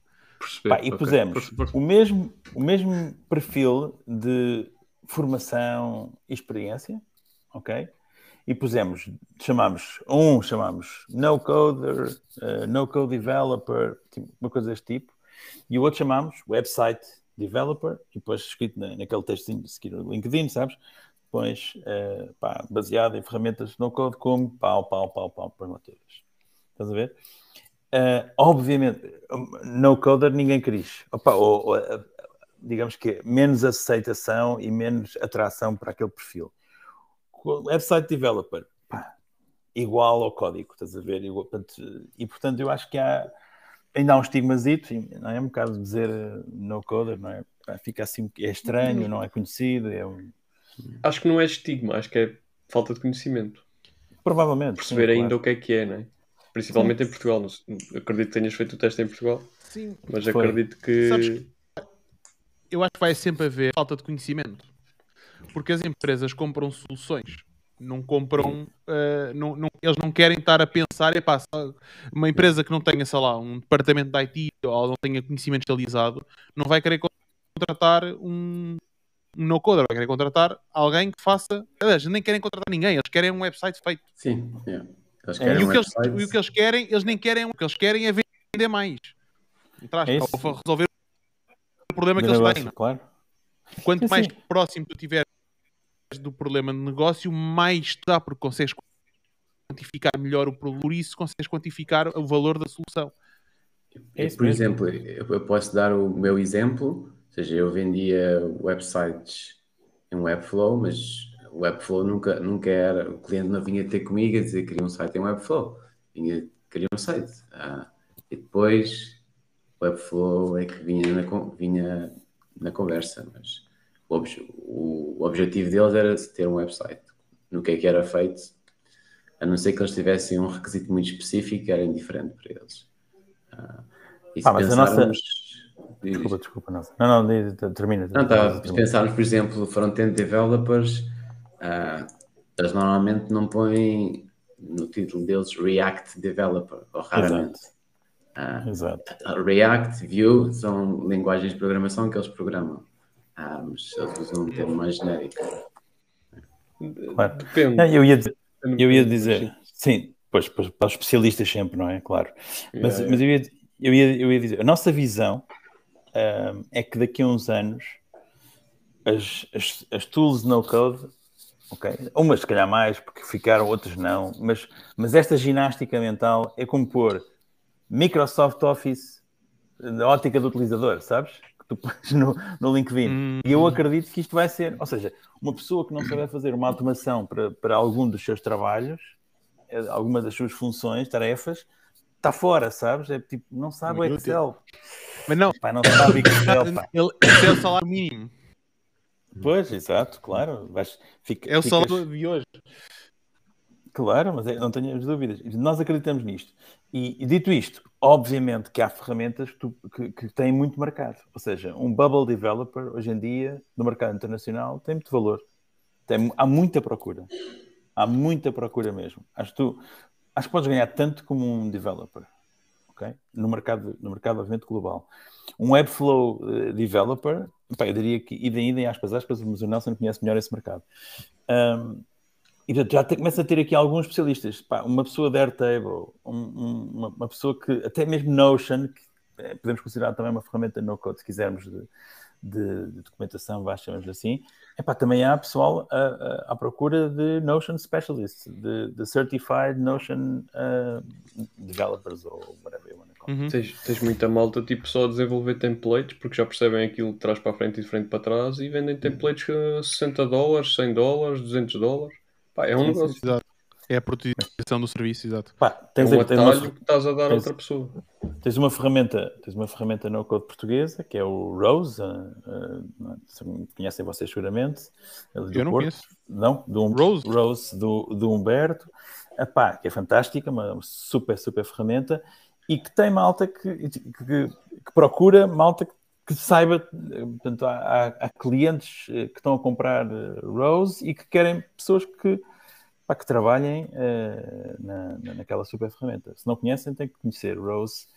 Pá, e pusemos o, mesmo, o mesmo perfil de formação e experiência, ok? E pusemos, chamamos, um chamamos no coder, uh, no code developer, tipo, uma coisa deste tipo, e o outro chamamos website developer, e depois escrito na, naquele textinho de seguir o LinkedIn, sabes? Depois, uh, pá, baseado em ferramentas no code como pau, pau, pau, pau, promotores. Estás a ver? Uh, obviamente, no coder ninguém quis. Opa, ou, ou, eh, digamos que menos aceitação e menos atração para aquele perfil. Website developer, pá, igual ao código, estás a ver? Igual, portanto, e portanto, eu acho que há ainda há um estigmazito, não é? Um bocado dizer no coder, não é? Fica assim, é estranho, não é conhecido. É um... Acho que não é estigma, acho que é falta de conhecimento. Provavelmente. Perceber sim, ainda claro. o que é que é, não é? Principalmente sim. em Portugal. Acredito que tenhas feito o teste em Portugal. Sim. Mas Foi. acredito que... que. Eu acho que vai sempre haver falta de conhecimento. Porque as empresas compram soluções não compram, uh, não, não, eles não querem estar a pensar, epá, uma empresa que não tenha, sei lá, um departamento de IT ou não tenha conhecimento especializado, não vai querer contratar um, um no-coder, vai querer contratar alguém que faça, eles nem querem contratar ninguém, eles querem um website feito. Sim, yeah. Eles é, e, o que eles, e o que eles querem, eles nem querem, o que eles querem é vender mais. Traz, é para resolver o problema que eles têm. Claro. Quanto mais próximo tu tiver do problema de negócio, mais dá, porque consegues quantificar melhor o problema, por isso consegues quantificar o valor da solução. É por exemplo, eu posso dar o meu exemplo, ou seja, eu vendia websites em Webflow, mas o Webflow nunca, nunca era, o cliente não vinha ter comigo a dizer que queria um site em Webflow, vinha, queria um site. Ah, e depois o Webflow é que vinha na, vinha na conversa, mas o, ob o, objetivo deles era ter um website. No que é que era feito, a não ser que eles tivessem um requisito muito específico, era indiferente para eles. Uh, e se ah, pensarmos... Nossa... Desculpa, desculpa, não. Não, não, termina. Não, tá, se pensarmos, por exemplo, front-end developers, uh, eles normalmente não põem no título deles React Developer, ou raramente. Exato. Uh, Exato. React, Vue são linguagens de programação que eles programam. Ah, mas eles usam um termo mais genérico. Claro. Depende. Eu ia dizer, eu ia dizer sim, pois, pois, para os especialistas sempre, não é? Claro. Mas, yeah, mas eu, ia, eu, ia, eu ia dizer, a nossa visão um, é que daqui a uns anos as, as, as tools no code, ok? Umas se calhar mais, porque ficaram, outras não, mas, mas esta ginástica mental é como pôr Microsoft Office na ótica do utilizador, sabes? tu pões no, no LinkedIn. Hum. E eu acredito que isto vai ser, ou seja, uma pessoa que não souber fazer uma automação para, para algum dos seus trabalhos, eh, alguma das suas funções, tarefas, está fora, sabes? É tipo, não sabe o Excel. Mas não, pá, não sabe Excel. Pá. Ele, esse é o salário mínimo. Pois, exato, claro. Vais, fica, é o ficas... salário de hoje. Claro, mas é, não tenhas dúvidas. Nós acreditamos nisto. E, e, dito isto, obviamente que há ferramentas que, que, que, têm muito mercado. Ou seja, um bubble developer, hoje em dia, no mercado internacional, tem muito valor. Tem, há muita procura. Há muita procura mesmo. Acho que, tu, acho que podes ganhar tanto como um developer. Okay? No, mercado, no mercado, obviamente, global. Um Webflow uh, developer, pá, eu diria que, idem, idem, aspas, aspas, mas o Nelson conhece melhor esse mercado. Um, e portanto, já te, começa a ter aqui alguns especialistas. Pá, uma pessoa da Airtable, um, um, uma, uma, pessoa que, até mesmo Notion, que é, podemos considerar também uma ferramenta no-code, se quisermos, de, de, de documentação, vá, chamamos assim. Epá, também há pessoal à, à procura de Notion Specialists, de, de Certified Notion uh, Developers, ou whatever you want to call uhum. tens, tens muita malta, tipo, só a desenvolver templates, porque já percebem aquilo de trás para a frente e de frente para trás, e vendem templates a 60 dólares, 100 dólares, 200 dólares. Pá, é um sim, negócio. Sim. É a proteção do serviço, exato. Pá, tens é um atalho que estás a dar tens, a outra pessoa. Tens uma ferramenta, tens uma ferramenta no code portuguesa, que é o Rose, uh, uh, conhecem vocês seguramente. Eu não Porto. conheço. Não? Do, Rose? Rose, do, do Humberto. Epá, que é fantástica, uma super, super ferramenta e que tem malta que, que, que procura malta que, que saiba, portanto, há, há, clientes eh, que estão a comprar Rose e que querem pessoas que, pá, que trabalhem uh, na, naquela super ferramenta. Se não conhecem, têm que conhecer Rose.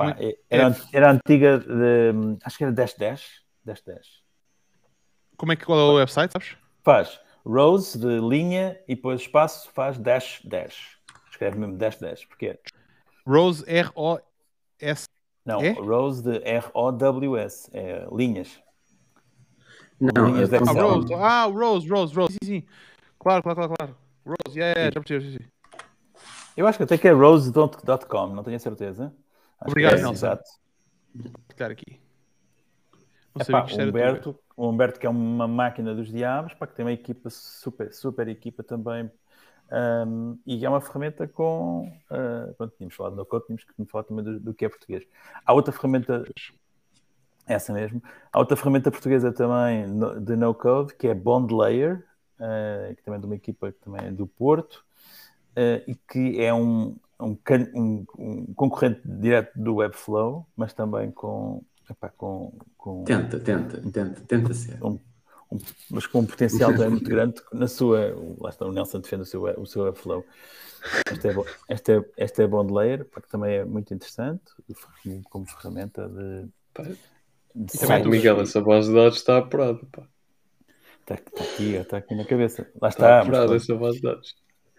Pá, é, era, era antiga, de, acho que era 1010. 1010. Como é que qual é o website, sabes? Faz Rose de linha e depois espaço faz dash 10. Escreve mesmo dash 10, porque é Rose R-O-S. Não, é? Rose de R-O-W-S, é linhas. Não, linhas é ah, Rose, ah, Rose, Rose, Rose, sim, sim. Claro, claro, claro, claro. Rose, yeah, yeah, já percebi, sim, Eu acho que até que é rose.com, não tenho a certeza. Acho Obrigado, é, Nelson. Exato. Vou clicar aqui. Não Epá, o Humberto, o Humberto, que é uma máquina dos diabos, pá, que tem uma equipa super, super equipa também um, e é uma ferramenta com. Uh, pronto, tínhamos falado no code, tínhamos que falar também do, do, que é português. Há outra ferramenta, essa mesmo, há outra ferramenta portuguesa também de no code, que é Bond Layer, uh, que também é de uma equipa que também é do Porto, uh, e que é um, um, um, um, concorrente direto do Webflow, mas também com. Epá, com, com tenta, tenta, tenta, tenta ser. Um, um, mas com um potencial também muito grande na sua. Lá está o Nelson defende o seu, o seu flow. Esta é, esta é, esta é Bond Layer, que também é muito interessante como ferramenta de. de também, Miguel, essa base de dados está apurada. Pá. Está, está, aqui, está aqui na cabeça. Lá está. Está apurada essa base de dados.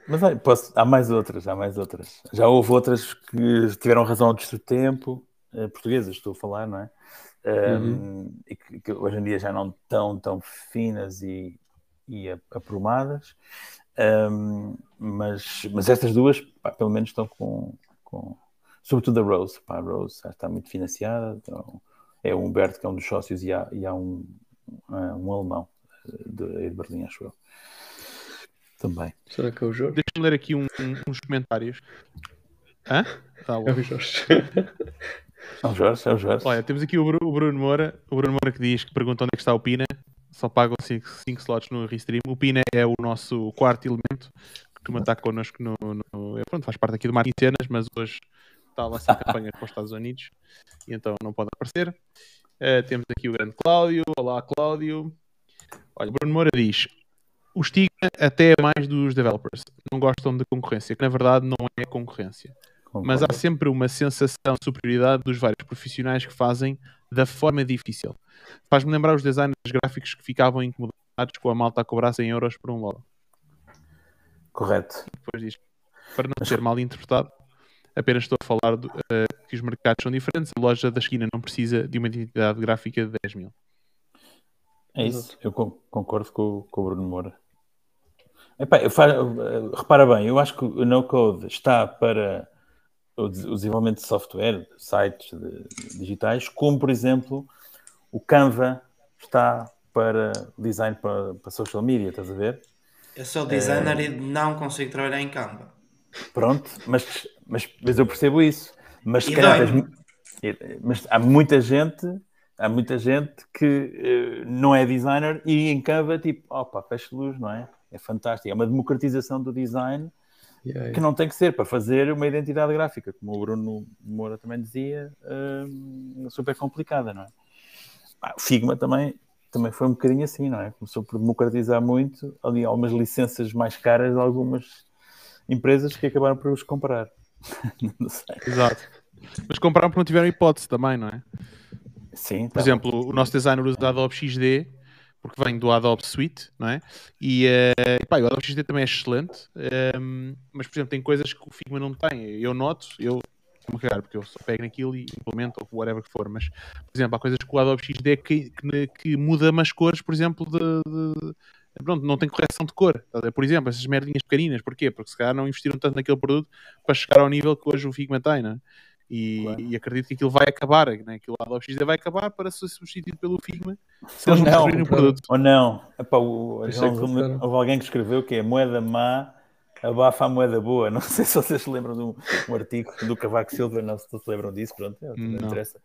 Mas olha, posso, há mais outras, há mais outras. Já houve outras que tiveram razão ao do tempo, eh, portuguesas, estou a falar, não é? uhum. e que, que, hoje em dia já não tão tão finas e, e aprumadas, um, mas, mas estas duas, pá, pelo menos, estão com, com sobretudo a Rose, pá, a Rose já está muito financiada, então, é o Humberto que é um dos sócios e há, e há um, um alemão eh, de, de Berlim, acho eu. Também. Será que é o Jorge? Deixa-me ler aqui um, um, uns comentários. Hã? Tá bom. É o Jorge. É o Jorge, é o Jorge. Olha, temos aqui o, Bruno, o Bruno Moura, o Bruno Moura que diz que pergunta onde é que está o Pina. Só pagam 5 slots no Restream. O Pina é o nosso quarto elemento que costuma estar connosco no, no. É, pronto, faz parte aqui do Martin Cenas, mas hoje está lá sem campanha para os Estados Unidos e então não pode aparecer. Uh, temos aqui o grande Cláudio. Olá, Cláudio. Olha, o Bruno Moura diz: o estigma até é mais dos developers. Não gostam de concorrência, que na verdade não é concorrência. Concordo. Mas há sempre uma sensação de superioridade dos vários profissionais que fazem da forma difícil. Faz-me lembrar os designers gráficos que ficavam incomodados com a malta a cobrar 100 euros por um logo. Correto. Depois diz, para não ser mal interpretado, apenas estou a falar do, uh, que os mercados são diferentes. A loja da esquina não precisa de uma identidade gráfica de 10 mil. É isso, eu concordo com, com o Bruno Moura. Epá, eh, repara bem, eu acho que o no-code está para o desenvolvimento de software, sites de, digitais, como por exemplo o Canva está para design para, para social media, estás a ver? Eu sou designer é... e não consigo trabalhar em Canva. Pronto, mas, mas, mas eu percebo isso. Mas, calhar, mas há muita gente, há muita gente que uh, não é designer e em Canva, tipo, opa, fecha luz, não é? É fantástico. É uma democratização do design Yeah, que não tem que ser para fazer uma identidade gráfica, como o Bruno Moura também dizia, uh, super complicada, não é? Ah, o Figma também, também foi um bocadinho assim, não é? Começou por democratizar muito ali algumas licenças mais caras de algumas empresas que acabaram por os comprar. Exato. Mas compraram porque não tiveram hipótese também, não é? Sim. Por tá exemplo, o nosso designer usa Adobe XD porque vem do Adobe Suite, não é? E uh, pá, o Adobe XD também é excelente, um, ehm, mas por exemplo, tem coisas que o Figma não tem. Eu noto, eu me cagar, porque eu só pego naquilo e implemento ou whatever que for, mas por exemplo, há coisas que o Adobe XD que, que, que muda umas cores, por exemplo, de, de pronto, não tem correção de cor. Por exemplo, essas merdinhas pequeninas, porquê? Porque se calhar não investiram tanto naquele produto para chegar ao nível que hoje o Figma tem, não é? E, claro. e, acredito que aquilo vai acabar, né? aquilo lá do XD vai acabar para ser substituído pelo Figma se eles não o produto. Ou não, Epá, o, é houve alguém que escreveu que é moeda má abafa a moeda boa. Não sei se vocês se lembram de um, um artigo do Cavaco Silva, não se se lembram disso, pronto, não, não interessa.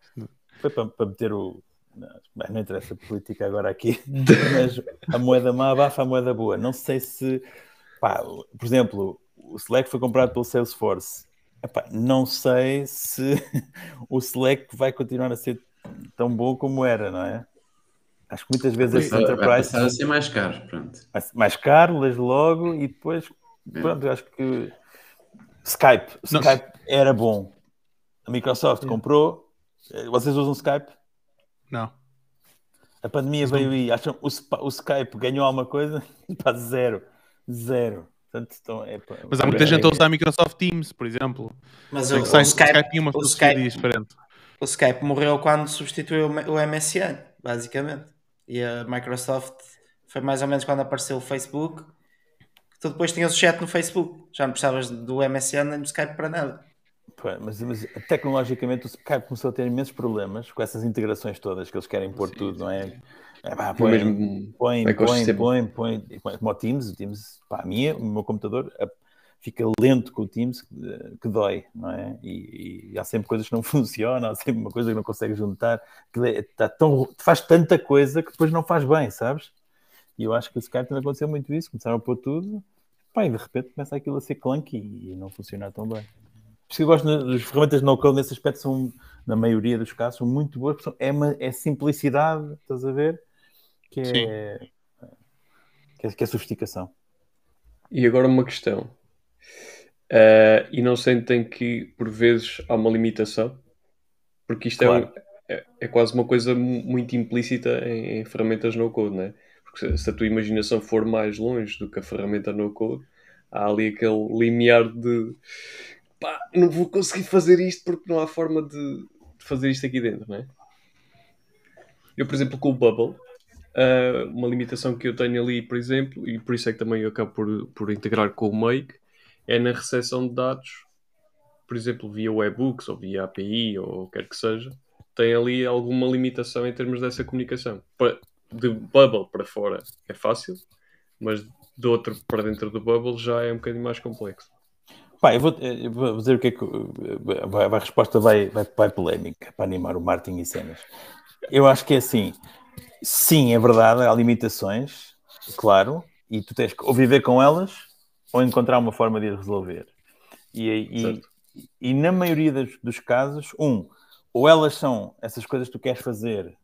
Foi para, para meter o. Não, não interessa a política agora aqui, mas a moeda má abafa a moeda boa. Não sei se, pá, por exemplo, o Slack foi comprado pelo Salesforce Epá, não sei se o Select vai continuar a ser tão bom como era, não é? Acho que muitas vezes esse Enterprise. Vai a ser mais caro, pronto. Mais caro, lês logo e depois, é. pronto, acho que Skype, Skype era bom. A Microsoft é. comprou. Vocês usam Skype? Não. A pandemia veio aí. Acham o, o Skype ganhou alguma coisa? Para zero. Zero. Portanto, então, é, mas há muita é, gente a usar Microsoft Teams, por exemplo. Mas o, o, Skype, Skype, uma o Skype diferente. O Skype morreu quando substituiu o MSN, basicamente. E a Microsoft foi mais ou menos quando apareceu o Facebook. Tu depois tinhas o chat no Facebook. Já não precisavas do MSN nem do Skype para nada. Mas, mas, tecnologicamente o Skype começou a ter imensos problemas com essas integrações todas que eles querem pôr sim, tudo, sim, não é? É, pá, põe, mesmo põe, põe, põe, põe, põe, como o Teams, o Teams, pá, a minha, o meu computador fica lento com o Teams que, que dói, não é? E, e, há sempre coisas que não funcionam, há sempre uma coisa que não consegue juntar, que é, tá tão, faz tanta coisa que depois não faz bem, sabes? E eu acho que o Skype também aconteceu muito isso, começaram a pôr tudo, pá, e de repente começa aquilo a ser clunky e não funcionar tão bem. Por isso que eu gosto das ferramentas no-code nesse aspecto, são, na maioria dos casos, são muito boas, é, uma, é simplicidade, estás a ver? que é, que é, que é sofisticação. E agora uma questão. Uh, e não sentem que por vezes há uma limitação? Porque isto claro. é, um, é, é, quase uma coisa muito implícita em, em ferramentas no-code, né? Porque se, a tua imaginação for mais longe do que a ferramenta no-code, há ali aquele limiar de pá, não vou conseguir fazer isto porque não há forma de, fazer isto aqui dentro, né? Eu, por exemplo, com o Bubble, Uh, uma limitação que eu tenho ali, por exemplo, e por isso é que também eu acabo por, por integrar com o Make, é na recepção de dados, por exemplo, via webhooks ou via API ou o que quer que seja, tem ali alguma limitação em termos dessa comunicação. De Bubble para fora é fácil, mas de outro para dentro do Bubble já é um bocadinho mais complexo. Pá, eu vou, eu vou dizer o que é que a resposta vai, vai, vai polémica para animar o Martin e cenas. Eu acho que é assim: Sim, é verdade, há limitações, claro, e tu tens que ou viver com elas ou encontrar uma forma de resolver. E, e, e na maioria dos, dos, casos, um, ou elas são essas coisas que tu queres fazer,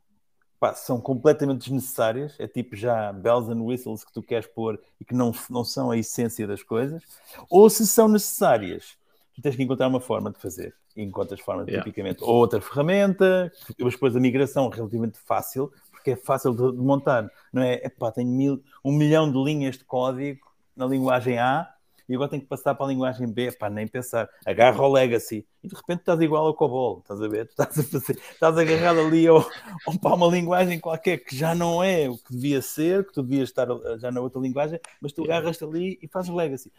pá, são completamente desnecessárias, é tipo já bells and whistles que tu queres pôr e que não, não são a essência das coisas, ou se são necessárias, tu tens que encontrar uma forma de fazer. E encontras forma, yeah. tipicamente, ou outra ferramenta, depois a migração relativamente fácil, porque é fácil de, de montar. Não é? Epá, tenho mil, um milhão de linhas de código na linguagem A e agora tenho que passar para a linguagem B, pá, nem pensar. Agarra o legacy e de repente estás igual ao COBOL, estás a ver? Tu estás, a fazer, estás agarrado ali ao, ao, para uma linguagem qualquer que já não é o que devia ser, que tu devias estar já na outra linguagem, mas tu agarras-te ali e fazes o legacy.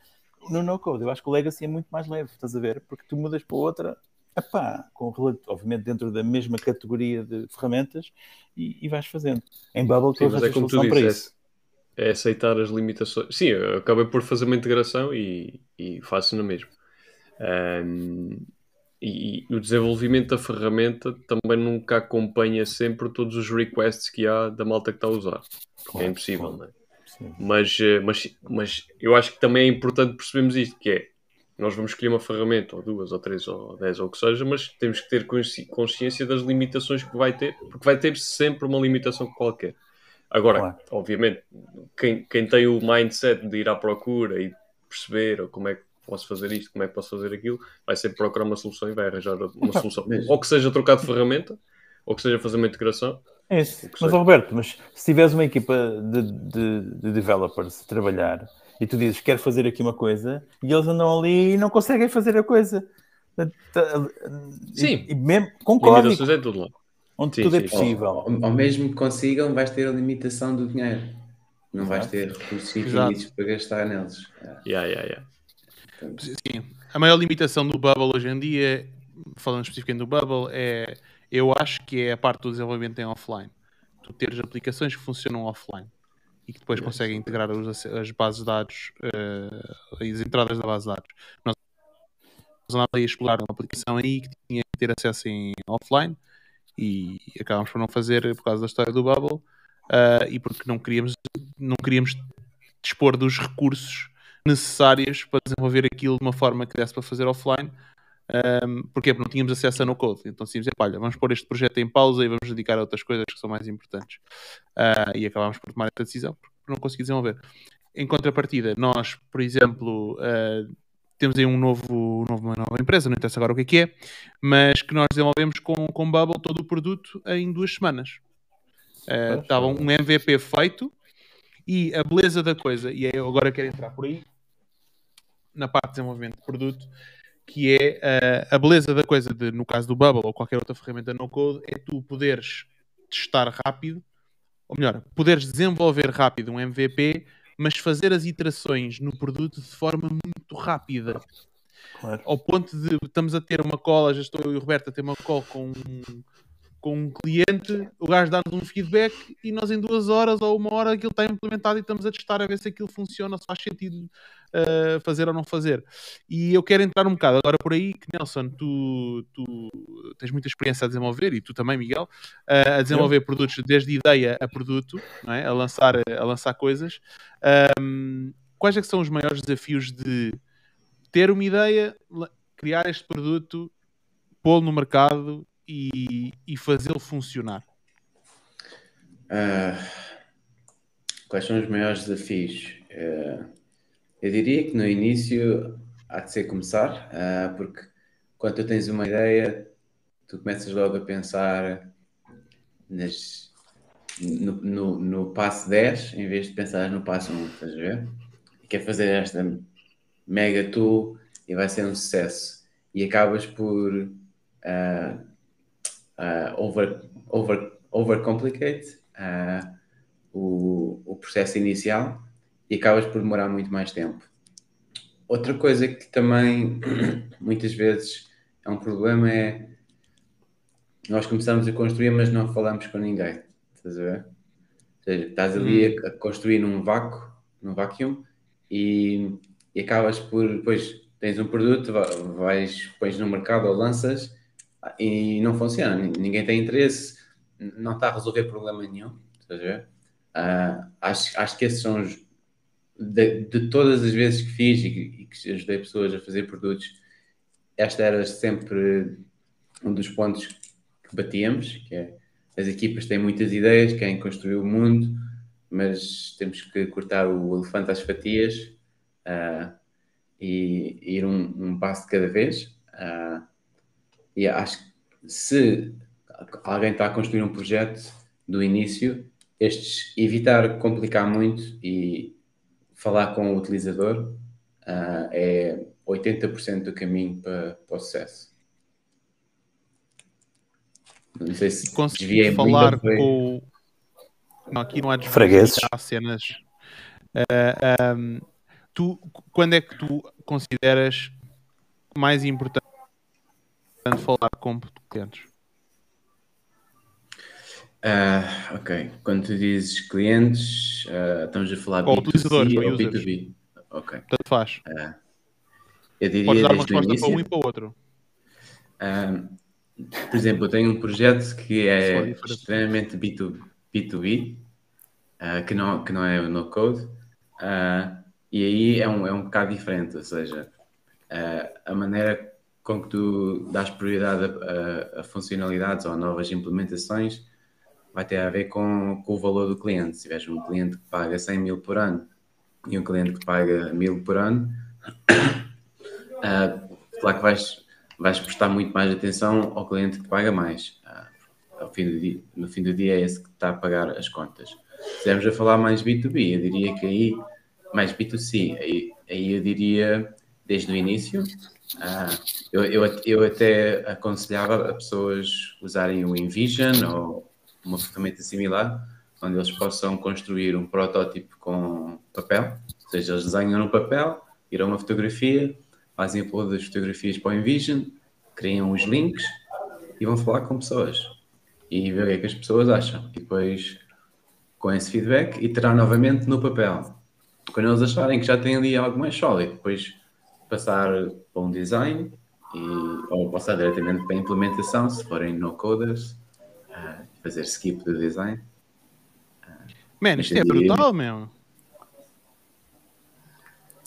No no-code, eu acho que o legacy é muito mais leve, estás a ver? Porque tu mudas para outra, epá, com, obviamente dentro da mesma categoria de ferramentas e, e vais fazendo. Em Bubble Sim, mas é como tu dizes, é, é, aceitar as limitações. Sim, eu acabei por fazer uma integração e, e faço no mesmo. Um, e, e, o desenvolvimento da ferramenta também nunca acompanha sempre todos os requests que há da malta que está a usar. Claro, é impossível, claro. não é? Mas, eh, mas, mas eu acho que também é importante percebermos isto, que é nós vamos escolher uma ferramenta, ou duas, ou três, ou dez, ou o que seja, mas temos que ter consciência das limitações que vai ter, porque vai ter sempre uma limitação qualquer. Agora, claro. obviamente, quem, quem tem o mindset de ir à procura e perceber como é que posso fazer isto, como é que posso fazer aquilo, vai sempre procurar uma solução e vai arranjar uma solução. ou que seja trocar de ferramenta, ou que seja fazer uma integração. É isso. Mas, Roberto, mas se tiveres uma equipa de, de, de developers a trabalhar e tu dizes quero fazer aqui uma coisa e eles andam ali e não conseguem fazer a coisa. Sim, e, mesmo com código. É tudo lá. Onde sim, tudo é sim. é possível. Ou, ou, mesmo que consigam, vais ter a limitação do dinheiro. Não vais ter recursos infinitos para gastar neles. Yeah, yeah, yeah. Sim, a maior limitação do Bubble hoje em dia, falando especificamente do Bubble, é eu acho que é a parte do desenvolvimento em offline. Tu teres aplicações que funcionam offline e que depois yes. conseguem integrar as, as bases de dados, uh, as entradas da base de dados. Nós andávamos a explorar uma aplicação aí que tinha que ter acesso em offline e acabámos por não fazer por causa da história do Bubble uh, e porque não queríamos, não queríamos dispor dos recursos necessários para desenvolver aquilo de uma forma que desse para fazer offline. Um, porquê? Porque não tínhamos acesso a no-code. Então decidimos, olha, vamos pôr este projeto em pausa e vamos dedicar a outras coisas que são mais importantes. Uh, e acabámos por tomar essa decisão, porque não consegui desenvolver. Em contrapartida, nós, por exemplo, uh, temos aí um novo, uma nova empresa, não interessa agora o que é que é, mas que nós desenvolvemos com, com Bubble todo o produto em duas semanas. Uh, estava um MVP feito e a beleza da coisa, e eu agora quero entrar por aí, na parte de desenvolvimento de produto, que é uh, a beleza da coisa, de, no caso do Bubble ou qualquer outra ferramenta no code, é tu poderes testar rápido, ou melhor, poderes desenvolver rápido um MVP, mas fazer as iterações no produto de forma muito rápida. Claro. Ao ponto de estamos a ter uma cola, já estou eu e o Roberto a ter uma call com um, com um cliente, o gajo dá-nos um feedback e nós em duas horas ou uma hora aquilo está implementado e estamos a testar a ver se aquilo funciona, se faz sentido uh, fazer ou não fazer. E eu quero entrar um bocado agora por aí, que Nelson, tu, tu tens muita experiência a desenvolver e tu também, Miguel, uh, a desenvolver produtos desde ideia a produto, é? a, lançar, a lançar coisas. Um, quais é que são os maiores desafios de ter uma ideia, criar este produto, pô-lo no mercado e, e fazê-lo funcionar? Uh, quais são os maiores desafios? Uh, eu diria que no início há de ser começar, uh, porque quando tu tens uma ideia, tu começas logo a pensar nas, no, no, no, passo 10 em vez de pensar no passo 1, estás a ver? Quer fazer esta mega tool e vai ser um sucesso. E acabas por uh, uh, over, over, overcomplicate uh, o, o processo inicial e acabas por demorar muito mais tempo. Outra coisa que também muitas vezes é um problema é nós começamos a construir, mas não falamos com ninguém. Estás a ver? Ou seja, estás ali a, a construir num vácuo, num vacuum, e, e acabas por depois tens um produto, vais, pões no mercado ou lanças e não funciona. Ninguém tem interesse, não está a resolver problema nenhum. Estás a ver? Uh, acho, acho que esses são os. De, de, todas as vezes que fiz e que, e que ajudei pessoas a fazer produtos, esta era sempre um dos pontos que batíamos, que é as equipas têm muitas ideias, querem construir o mundo, mas temos que cortar o elefante às fatias uh, e, e, ir um, um, passo de cada vez. Uh, e acho que se alguém está a construir um projeto do início, estes evitar complicar muito e falar com o utilizador uh, é 80% do caminho para, para o sucesso. Não sei se consegui falar com não, aqui não há fregueses. há cenas. Uh, ah, um, tu, quando é que tu consideras mais importante falar com clientes? Uh, ok. Quando tu dizes clientes, uh, estamos a falar ou utilizadores, ou B2B. Ok. Tanto faz. Uh, eu diria Podes dar uma resposta início, para um e para o outro. por exemplo, eu tenho um projeto que é extremamente B2, B2B, que, não, que não é no code, e aí é um, é um bocado diferente, ou seja, uh, a maneira com que tu dás prioridade a, a, a, funcionalidades ou novas implementações vai ter a ver com, com o valor do cliente. Se tiveres um cliente que paga 100 mil por ano e um cliente que paga 1000 por ano, uh, claro que vais, vais prestar muito mais atenção ao cliente que paga mais. Uh, ao fim do dia, no fim do dia é esse que está a pagar as contas. Se estivermos a falar mais B2B, eu diria que aí, mais B2C, aí, aí eu diria desde o início. Uh, eu, eu, eu até aconselhava a pessoas usarem o InVision ou uma ferramenta similar, onde eles possam construir um protótipo com papel, ou seja, eles desenham no papel, tiram uma fotografia, fazem upload das fotografias para o InVision, criam os links e vão falar com pessoas e ver o que é que as pessoas acham. E depois, com esse feedback, e terá novamente no papel. Quando eles acharem que já têm ali algo mais sólido, depois passar para um design e, ou passar diretamente para a implementação, se forem no coders, uh, fazer skip do design. Uh, Man, isto é brutal mesmo.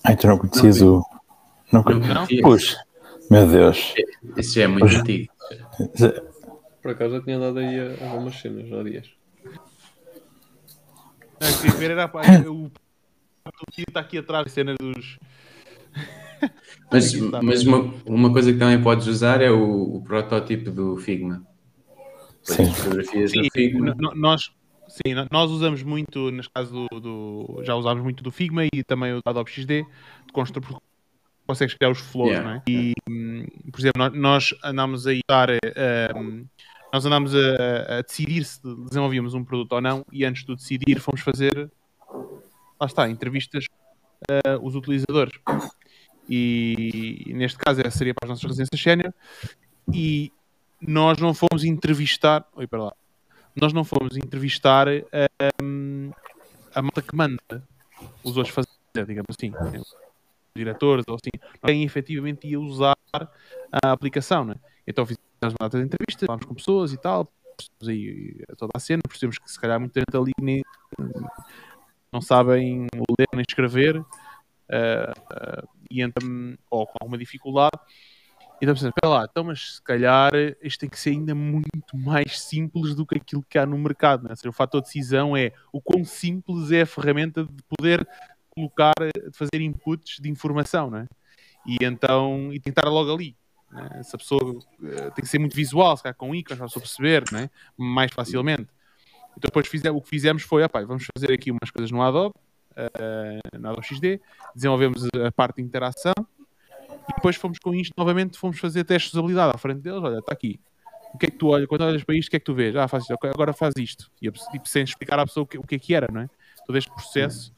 Ai, tu não conheces o. Não, não? Puxa, meu Deus. Isso já é muito Puxa. antigo. Por acaso já tinha dado aí algumas cenas há dias. Não, queria ver era o está aqui atrás, cena dos. Mas, mas uma, uma coisa que também podes usar é o, o protótipo do Figma. Sim. Fotografias sim, no Figma. Nós, sim, nós usamos muito, neste caso do, do, já usámos muito do Figma e também o Adobe XD, de construir consegues criar os flows, yeah. não é? E, por exemplo, nós, nós andámos a usar, um, nós andámos a, a, decidir se desenvolvíamos um produto ou não e antes de decidir fomos fazer, lá está, entrevistas uh, os utilizadores e neste caso seria para as nossas residências sénior, e nós não fomos entrevistar, oi, para lá, nós não fomos entrevistar um, a malta que manda os outros fazer, digamos assim, diretores ou assim, quem efetivamente ia usar a aplicação, né? Então fizemos uma data de entrevistas, falámos com pessoas e tal, percebemos aí toda a cena, percebemos que se calhar muita gente ali nem, não sabem ler nem escrever, uh, e entra ou com alguma dificuldade. Então pensando, espera lá, então, mas se calhar isto tem que ser ainda muito mais simples do que aquilo que há no mercado. Né? Ou seja, o fator de decisão é o quão simples é a ferramenta de poder colocar, de fazer inputs de informação, né? E então, e tentar logo ali. Né? Essa pessoa uh, tem que ser muito visual, se calhar com ícones, para perceber, né? Mais facilmente. Então depois fize, o que fizemos foi, opa, vamos fazer aqui umas coisas no Adobe, uh, na Adobe XD, desenvolvemos a parte de interação e depois fomos com isto novamente, fomos fazer testes de usabilidade à frente deles, olha, está aqui. O que é que tu olhas, quando olhas para isto, o que é que tu vês? Ah, faz isto, agora faz isto. E tipo, sem explicar à pessoa o que, o que é que era, não é? Todo este processo.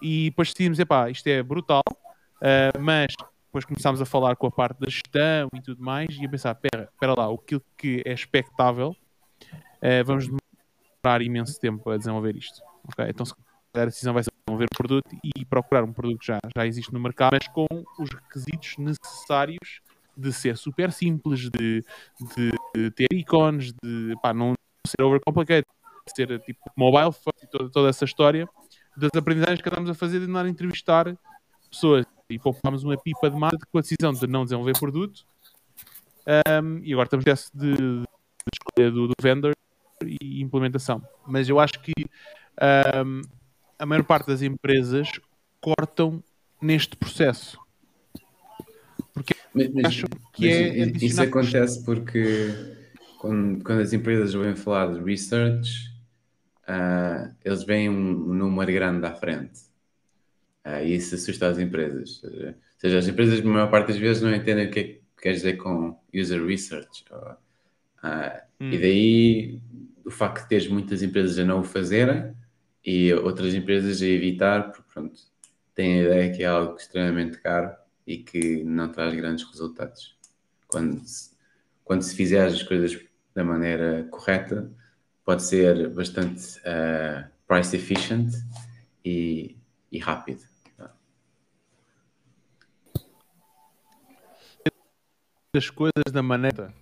E depois decidimos, epá, isto é brutal, uh, mas depois começámos a falar com a parte da gestão e tudo mais, e a pensar, espera, espera lá, aquilo que é expectável, uh, vamos demorar imenso tempo a desenvolver isto. Okay? Então, se a decisão vai ser desenvolver um produto e procurar um produto que já, já existe no mercado, mas com os requisitos necessários de ser super simples, de, de ter ícones, de pá, não ser overcomplicated, de ser tipo mobile e toda, toda essa história das aprendizagens que andamos a fazer de andar a entrevistar pessoas e poupámos uma pipa de marketing com a decisão de não desenvolver produto um, e agora estamos nessa de, de escolha do, do vendor e implementação. Mas eu acho que um, a maior parte das empresas cortam neste processo. Porque mas, mas, acham que é. Isso acontece porque quando, quando, as empresas vêm falar de research, uh, eles veem um, um, número grande à frente. Uh, e isso assusta as empresas. Ou seja, as empresas, na maior parte das vezes, não entendem o que é que quer dizer com user research. Uh, hum. E daí o facto de teres muitas empresas a não o fazerem e outras empresas a evitar, porque pronto, têm a ideia que é algo extremamente caro e que não traz grandes resultados. Quando se, quando se fizer as coisas da maneira correta, pode ser bastante uh, price efficient e, e rápido. As coisas da maneira.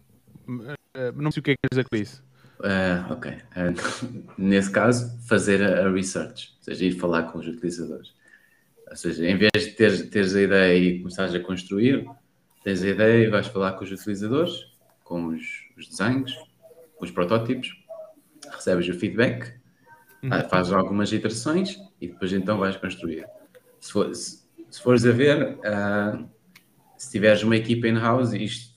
Eh, não sei o que é que quer dizer com isso. Uh, ok. Uh, nesse caso, fazer a, research, ou seja, ir falar com os utilizadores. Ou seja, em vez de teres, teres a ideia e começares a construir, tens a ideia e vais falar com os utilizadores, com os, os desenhos, os protótipos, recebes o feedback, uhum. fazes algumas iterações e depois então vais construir. Se, for, se, se fores a ver, uh, se tiveres uma equipa in-house, isto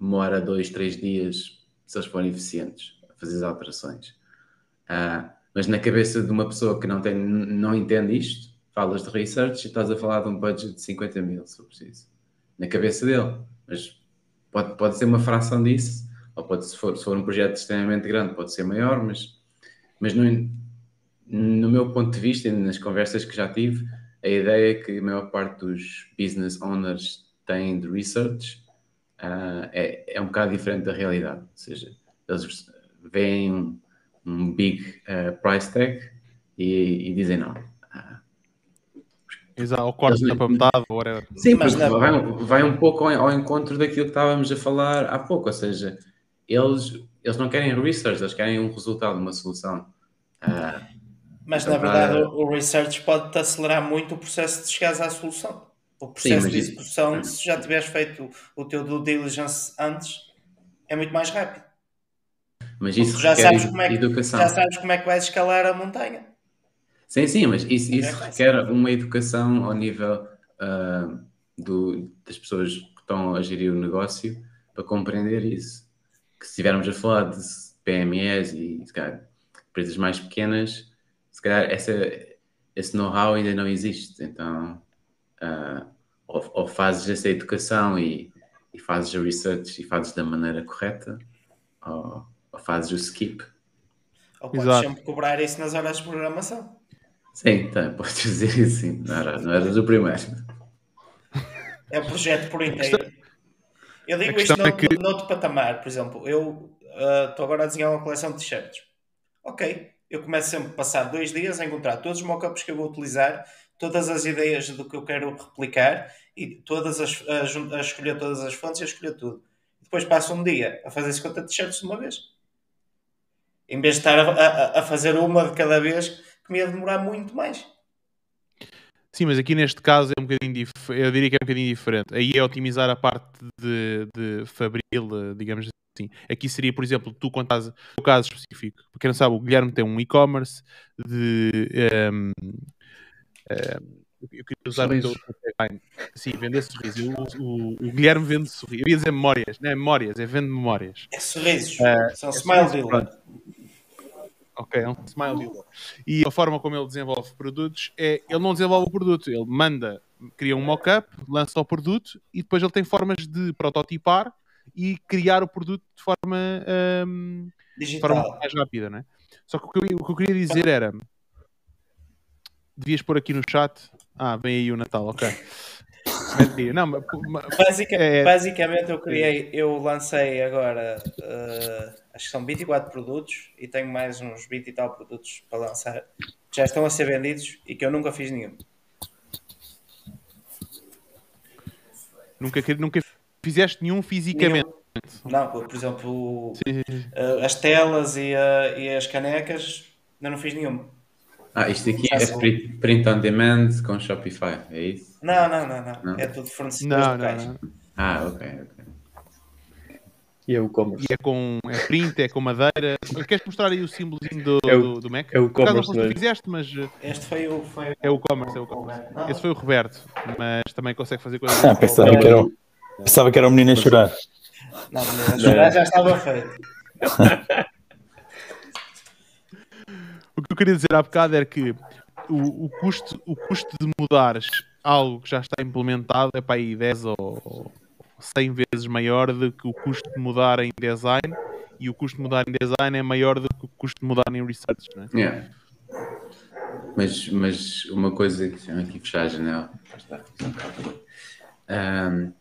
demora dois, três dias se eles forem eficientes a fazer as alterações. Uh, mas na cabeça de uma pessoa que não, tem, não entende isto, falas de research e estás a falar de um budget de 50 mil, se for preciso. Na cabeça dele. Mas pode, pode ser uma fração disso, ou pode, se for, se for um projeto extremamente grande, pode ser maior, mas, mas no, no meu ponto de vista e nas conversas que já tive, a ideia é que a maior parte dos business owners têm de research uh, é, é um bocado diferente da realidade. Ou seja, eles veem um, um big uh, price tag e, e dizem não. Uh, Exato, ou corta para metade, whatever. Sim, mas vai, vai um pouco ao, ao, encontro daquilo que estávamos a falar há pouco, ou seja, eles, eles não querem research, eles querem um resultado, uma solução. Uh, mas na verdade o research pode-te acelerar muito o processo de chegares à solução. O processo Sim, de execução, isso... se já tiveres feito o teu due diligence antes, é muito mais rápido. Mas isso já sabes, como é que, educação. já sabes como é que vais escalar a montanha. Sim, sim, mas isso, isso é requer uma educação ao nível uh, do, das pessoas que estão a gerir o negócio para compreender isso. Que se estivermos a falar de PMEs e calhar, empresas mais pequenas, se calhar essa, esse know-how ainda não existe. Então, uh, ou, ou, fazes essa educação e, e, fazes a research e fazes da maneira correta, ou, ou fazes o skip. Ou podes Exato. sempre cobrar isso nas horas de programação. Sim, tá, podes dizer isso sim. Não era, não era do primeiro. É o projeto por inteiro. Eu digo isto no, é que... noutro patamar, por exemplo, eu ah, estou uh, agora a desenhar uma coleção de t-shirts. Ok, eu começo sempre a passar dois dias a encontrar todos os mockups que eu vou utilizar, todas as ideias do que eu quero replicar e todas as, a, a escolher todas as fontes e a escolher tudo. Depois passo um dia a fazer 50 t-shirts de uma vez. Em vez de estar a, a, a fazer uma de cada vez, que me ia demorar muito mais. Sim, mas aqui neste caso é um bocadinho eu diria que é um bocadinho diferente. Aí é otimizar a parte de, de fabril, digamos assim. Aqui seria, por exemplo, tu quando no caso específico, porque não sabe, o Guilherme tem um e-commerce de um, um, eu queria usar o teu Sim, vender sorrisos. O, o, o, Guilherme vende sorrisos. Eu ia dizer memórias, não é memórias, é vende memórias. É sorrisos. Uh, São é smile dealer. Ok, é um smile dealer. E a forma como ele desenvolve produtos é ele não desenvolve o produto, ele manda, cria um mock-up, lança o produto e depois ele tem formas de prototipar e criar o produto de forma, um, de forma mais rápida, né? Só que o que, eu, o que eu queria dizer era devias pôr aqui no chat. Ah, vem aí o Natal, ok. Não, mas, Basica, é... Basicamente eu criei, eu lancei agora uh, acho que são 24 produtos e tenho mais uns 20 e tal produtos para lançar que já estão a ser vendidos e que eu nunca fiz nenhum. Nunca, nunca fizeste nenhum fisicamente? Nenhum. Não, por exemplo, uh, as telas e, uh, e as canecas, ainda não fiz nenhum. Ah, isto aqui é print, print on demand com Shopify, é isso? Não, não, não, não. não? É tudo fornecido não, não, não, Ah, ok, ok. E é o commerce. E é com é print, é com madeira. Queres mostrar aí o símbolozinho do, é o, do, do, Mac? É o commerce. Não fizeste, mas. Eh, este foi o. Foi... É o commerce, é o commerce. Esse foi o Roberto, mas também consegue fazer coisas. Ah, pensava, que era um, pensava que era um menino a chorar. Não, menino a chorar já estava feito. Queria dizer há bocado era que o, o, custo, o custo de mudares algo que já está implementado é para aí 10 ou 100 vezes maior do que o custo de mudar em design e o custo de mudar em design é maior do que o custo de mudar em research, não é? Yeah. Mas, mas uma coisa que aqui fechar a janela. Um,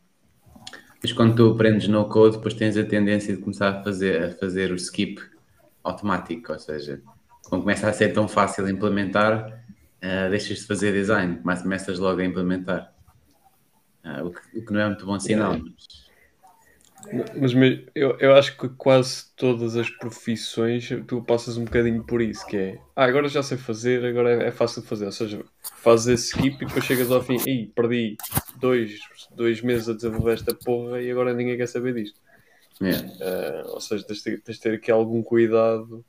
mas quando tu aprendes no code, depois tens a tendência de começar a fazer, a fazer o skip automático, ou seja, quando começa a ser tão fácil implementar, uh, deixas de fazer design, mas começas logo a implementar. Uh, o, que, o, que, não é muito bom sinal. Mas... Mas eu, eu acho que quase todas as profissões tu passas um bocadinho por isso, que é ah, agora já sei fazer, agora é, é fácil de fazer. Ou seja, fazes esse skip e depois chegas ao fim e perdi dois, dois meses a desenvolver esta porra e agora ninguém quer saber disto. Yeah. Uh, ou seja, tens de, tens de, ter aqui algum cuidado,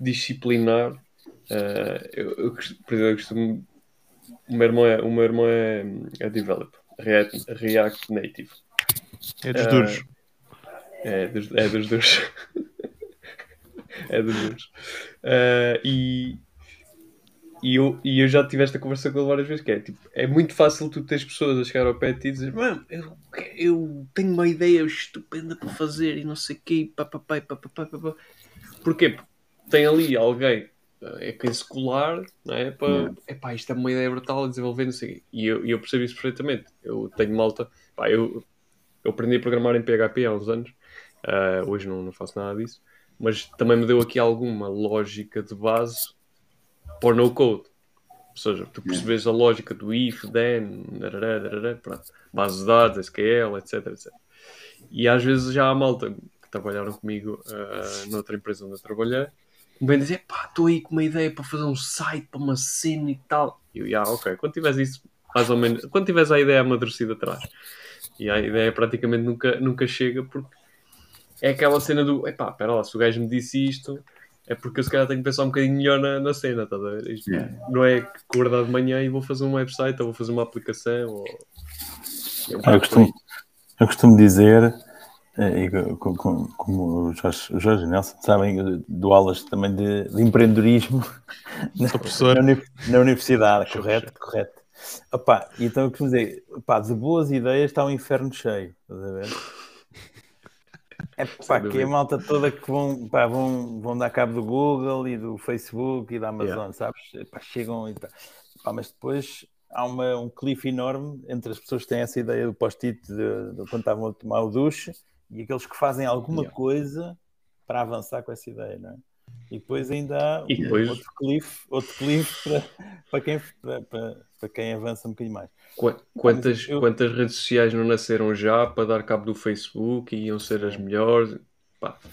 disciplinar. Uh, eu, eu, por exemplo, eu costumo. O meu irmão é, o meu irmão é, é developer, React, React Native. É dos duros. Uh, é dos, é dos duros. é dos duros. Uh, e, e, eu, e eu já tive esta conversa com ele várias vezes, que é tipo, é muito fácil tu teres pessoas a chegar ao pé de ti e dizer, mano, eu, eu tenho uma ideia estupenda para fazer e não sei o quê, papapá, papapá, papapá. Porquê? Porque tem ali alguém é quem se colar, não é? Para, é pá, isto é uma ideia brutal a desenvolver, não sei. E eu, eu percebo isso perfeitamente. Eu tenho malta, pá, eu, eu aprendi a programar em PHP há uns anos Uh, hoje não, não faço nada disso. Mas também me deu aqui alguma lógica de base para o no-code. Ou seja, tu percebes a lógica do if, then, darará, darará, pronto, base de dados, SQL, etc, etc. E às vezes já há malta que trabalharam comigo uh, noutra empresa onde eu trabalhei, vem dizer, pá, estou aí com uma ideia para fazer um site, para uma cena e tal. E eu, yeah, ok, quando tiveres isso, mais ou menos, quando tiveres a ideia amadurecida atrás, e a ideia praticamente nunca, nunca chega porque é aquela cena do epá, espera lá, se o gajo me disse isto, é porque eu se calhar tenho que pensar um bocadinho melhor na, na cena, tá a ver? Isto yeah. Não é que acordar de manhã e vou fazer um website ou vou fazer uma aplicação. Ou... Um eu, costumo, eu costumo dizer, e, como, como o Jorge, o Jorge Nelson sabem, dou aulas também de, de empreendedorismo na, na, na, universidade, correto? Correto. Opa, então eu costumo dizer, opa, de boas ideias está um inferno cheio, estás a ver? É pá, que a malta toda que vão, pá, vão, vão dar cabo do Google e do Facebook e da Amazon, yeah. sabes? Pá, chegam e pá, mas depois há uma, um cliff enorme entre as pessoas que têm essa ideia do post-it de, de, quando estavam a tomar o duche e aqueles que fazem alguma yeah. coisa para avançar com essa ideia, não é? E depois ainda há depois... outro cliff, outro cliff para, para, quem, para, para, quem avança um bocadinho mais. Quantas, eu... quantas redes sociais não nasceram já para dar cabo do Facebook e iam ser as melhores?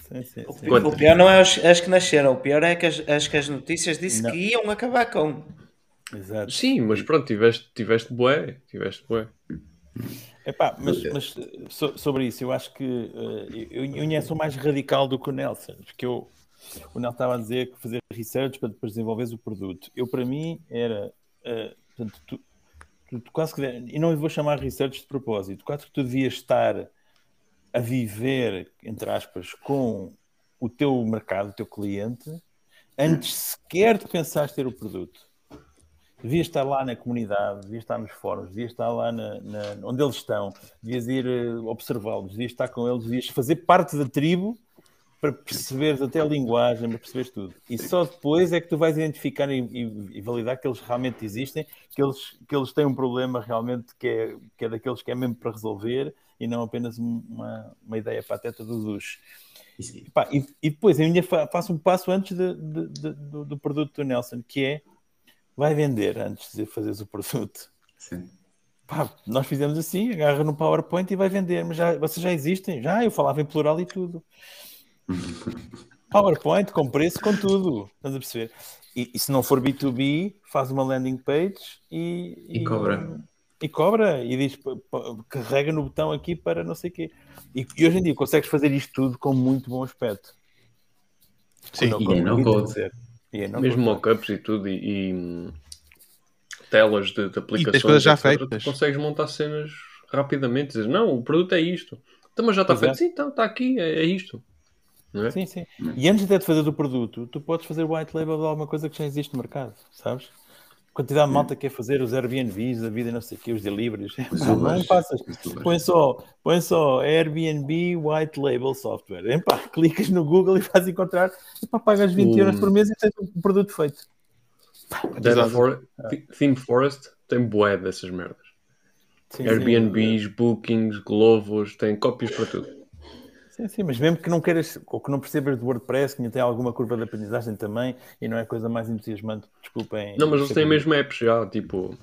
Sim, sim, sim. O pior não é as, as, que nasceram, o pior é que as, as que as notícias disse não. que iam acabar com. Exato. Sim, mas pronto, tiveste, tiveste bué, tiveste bué. Epá, mas, mas sobre isso, eu acho que uh, eu, eu, eu sou mais radical do que o Nelson, porque eu, o Nelson estava a dizer que fazer research para depois desenvolveres o produto. Eu, para mim, era. Uh, portanto, tu, tu, tu, quase que. E não vou chamar research de propósito, quase que tu devias estar a viver, entre aspas, com o teu mercado, o teu cliente, antes sequer de pensares ter o produto. Devias estar lá na comunidade, devias estar nos fóruns, devias estar lá na, na, onde eles estão, devias ir uh, observá-los, devias estar com eles, devias fazer parte da tribo para perceberes até a linguagem, para perceberes tudo. E só depois é que tu vais identificar e, e, e, validar que eles realmente existem, que eles, que eles têm um problema realmente que é, que é daqueles que é mesmo para resolver e não apenas uma, uma ideia pateta do duche. E, pá, e, e, depois eu ainda faço um passo antes de, de, de, do, do, produto do Nelson, que é vai vender antes de fazeres o produto. Sim. Pá, nós fizemos assim, agarra no PowerPoint e vai vender, mas já, vocês já existem, já eu falava em plural e tudo. PowerPoint com preço, com tudo. Estás a perceber? E, e, se não for B2B, faz uma landing page e, e, e cobra. E cobra e diz carrega no botão aqui para não sei o quê. E, hoje em dia consegues fazer isto tudo com muito bom aspecto. Sim, e é no code. E é Mesmo mockups e tudo, e, e telas de, de aplicações já feitas. consegues montar cenas rapidamente. Dizer, não, o produto é isto. Então, mas já está feito. É. Sim, então está aqui, é, é isto. É? Sim, sim. E antes de fazer do produto, tu podes fazer white label de alguma coisa que já existe no mercado, sabes? Quantidade de malta que quer fazer os Airbnbs, a vida não sei o que, os deliveries. Não, não passas. Põe só, põe só Airbnb White Label Software. Epá, clicas no Google e vais encontrar. Epá, pagas 20 euros por mês e tens um produto feito. For, Theme Forest tem bué dessas merdas. Sim, Airbnbs, sim. bookings, Glovos, tem cópias para tudo. Sim, sim, mas mesmo que não queiras, ou que não percebas do WordPress, que tem alguma curva de aprendizagem também, e não é a coisa mais entusiasmante, desculpem. Não, mas eles têm mesmo apps já, tipo,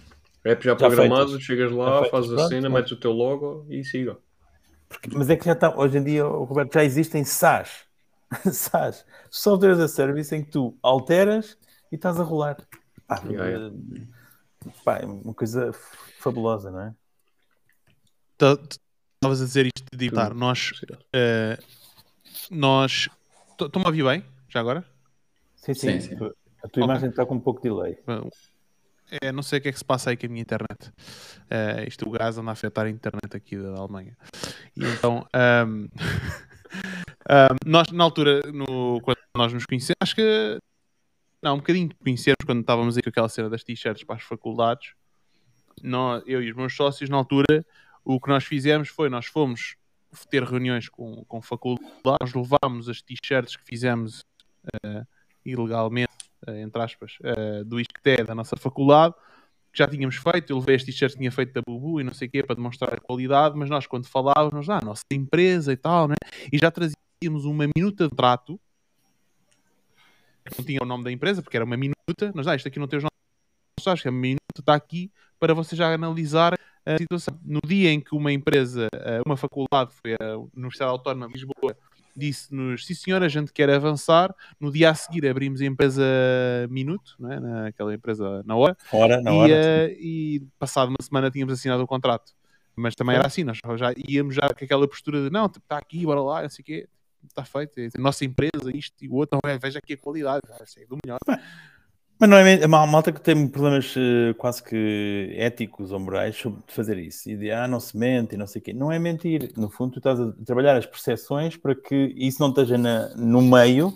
apps já, já programados, chegas lá, fazes a cena, metes o teu logo e siga. Porque, mas é que já está, hoje em dia, Roberto, já existem SaaS. SaaS. Software as a Service em que tu alteras e estás a rolar. Pá, yeah, pá, é uma coisa fabulosa, não é? Estavas a dizer isto de editar. Nós. Uh, nós. Estão-me a ouvir bem? Já agora? Sim, sim. sim, sim. A tua okay. imagem está com um pouco de delay. É, não sei o que é que se passa aí com a minha internet. Uh, isto o gás anda a afetar a internet aqui da Alemanha. E então. Um, um, nós, na altura, no, quando nós nos conhecemos, acho que. Não, um bocadinho de conhecermos quando estávamos aí com aquela cena das t-shirts para as faculdades. Nós, eu e os meus sócios, na altura, o que nós fizemos foi, nós fomos ter reuniões com, com faculdades, nós levámos as t-shirts que fizemos uh, ilegalmente, uh, entre aspas, uh, do ISCTE da nossa faculdade, que já tínhamos feito, eu levei as t-shirts que tinha feito da Bubu e não sei o quê, para demonstrar a qualidade, mas nós quando falávamos, ah, nossa empresa e tal, né? e já trazíamos uma minuta de trato, não tinha o nome da empresa, porque era uma minuta, nós, ah, isto aqui não tem os nossos que a minuta está aqui para você já analisar a situação. No dia em que uma empresa, eh, uma faculdade, foi a Universidade Autónoma de Lisboa, disse-nos, sim senhor, a gente quer avançar. No dia a seguir abrimos a empresa Minuto, né? naquela empresa na hora. Hora, na e, hora. Uh, e passado uma semana tínhamos assinado o contrato. Mas também era assim, nós já íamos já com aquela postura de não, está aqui, bora lá, não sei o quê, está feito, é nossa empresa, isto e o outro, não é, veja aqui a qualidade, é do melhor. Mas não é a malta que tem problemas uh, quase que éticos ou morais sobre fazer isso. E de ah, não se mente e não sei o quê. Não é mentir. No fundo, tu estás a trabalhar as percepções para que isso não esteja na, no meio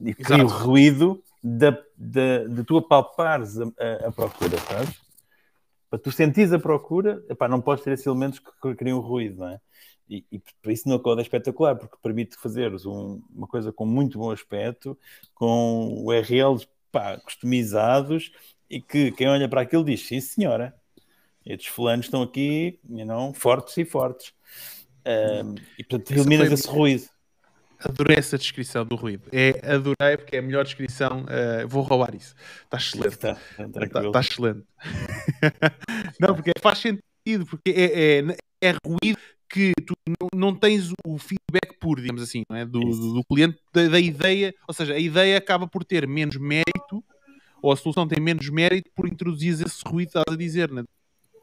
e crie o ruído da, da, de tu apalpares a, a, a, procura, sabes? Para tu sentires a procura, epá, não podes ter esses elementos que criam ruído, não é? E, e para isso no code é espetacular, porque permite fazeres um, uma coisa com muito bom aspecto, com URLs pá, customizados e que quem olha para aquilo diz: sim, senhora, estes fulanos estão aqui não, fortes e fortes. Um, e portanto eliminas esse ruído. Adorei essa descrição do ruído. É, adorei porque é a melhor descrição. Uh, vou roubar isso. Está excelente. Está tá, tá excelente. não, porque faz sentido, porque é, é, é ruído que tu não, não, tens o feedback puro, digamos assim, é? do, do, do, cliente, da, da, ideia, ou seja, a ideia acaba por ter menos mérito, ou a solução tem menos mérito por introduzir esse ruído, estás a dizer, né?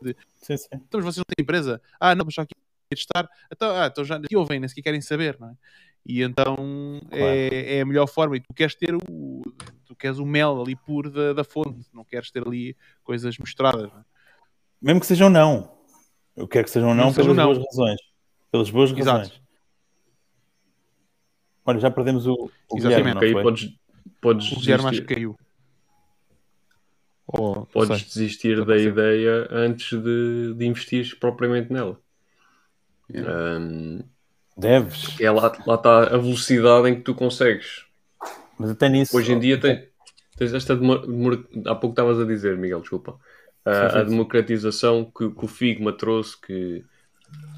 De, sim, sim. Então, mas vocês não têm empresa? Ah, não, mas só aqui testar, então, ah, então já aqui ouvem, nem sequer querem saber, não é? E então claro. é, é, a melhor forma, e tu queres ter o, tu queres o mel ali puro da, da fonte, não queres ter ali coisas mostradas, é? Mesmo que sejam não, eu quero que sejam não, não pelas não. boas razões. Pelas boas Exato. razões. Olha, já perdemos o, o Guilherme, não podes, podes o Guilherme acho que caiu. Oh, podes sei. desistir não da sei. ideia antes de, de investir propriamente nela. Yeah. Um, Deves. É lá, lá está a velocidade em que tu consegues. Mas até nisso. Hoje em dia tem, tens esta. Demor... Há pouco estavas a dizer, Miguel, desculpa a, a democratização que, que, o Figma trouxe, que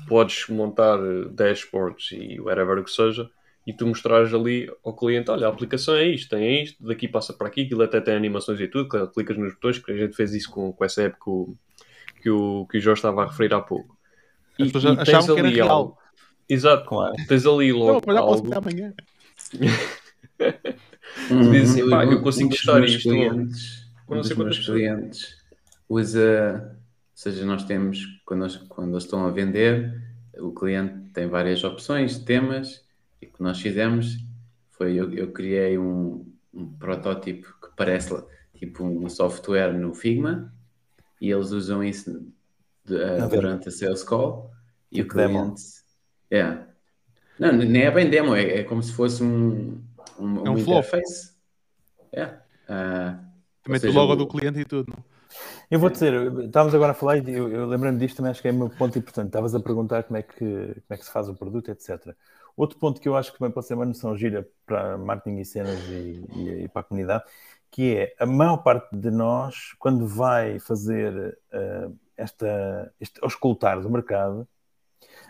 podes montar dashboards e whatever que seja, e tu mostrares ali ao cliente, olha, a aplicação é isto, tem isto, daqui passa para aqui, aquilo até tem animações e tudo, clicas nos botões, que a gente fez isso com, com essa app que o, que o, que o Jorge estava a referir há pouco. E, As e tens ali que era algo. Exato, claro. Tens ali logo não, algo. Amanhã. Dizem, uhum. pá, eu consigo testar isto. Clientes, um dos meus clientes usa, ou seja, nós temos, quando, nós, quando eles estão a vender, o cliente tem várias opções, temas, e o que nós fizemos foi, eu, eu criei um, um, protótipo que parece tipo um software no Figma, e eles usam isso de, uh, durante a sales call, e tipo o cliente... É. Yeah. Não, nem é bem demo, é, é como se fosse um, um, é um interface. É. Yeah. Uh, Também o logo do cliente e tudo, não? Eu vou dizer, estávamos agora a falar e eu, eu lembrei-me disto também, acho que é um ponto importante. Estavas a perguntar como é, que, como é que se faz o produto, etc. Outro ponto que eu acho que também pode ser uma noção gira para marketing e cenas e, e, e para a comunidade, que é a maior parte de nós, quando vai fazer uh, esta, este auscultar do mercado,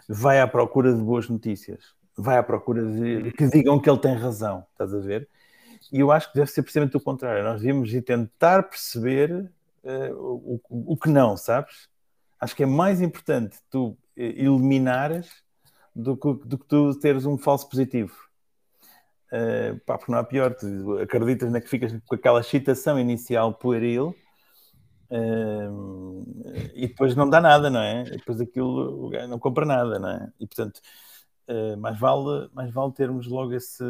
vai à procura de boas notícias, vai à procura de que digam que ele tem razão, estás a ver? E eu acho que deve ser precisamente o contrário. Nós devíamos ir tentar perceber uh, o, o, que não, sabes? Acho que é mais importante tu eh, eliminares do que, do que tu teres um falso positivo. Uh, pá, porque não há pior, tu acreditas na que ficas com aquela excitação inicial pueril uh, e depois não dá nada, não é? Depois aquilo não compra nada, não é? E portanto, uh, mais, vale, mais vale termos logo esse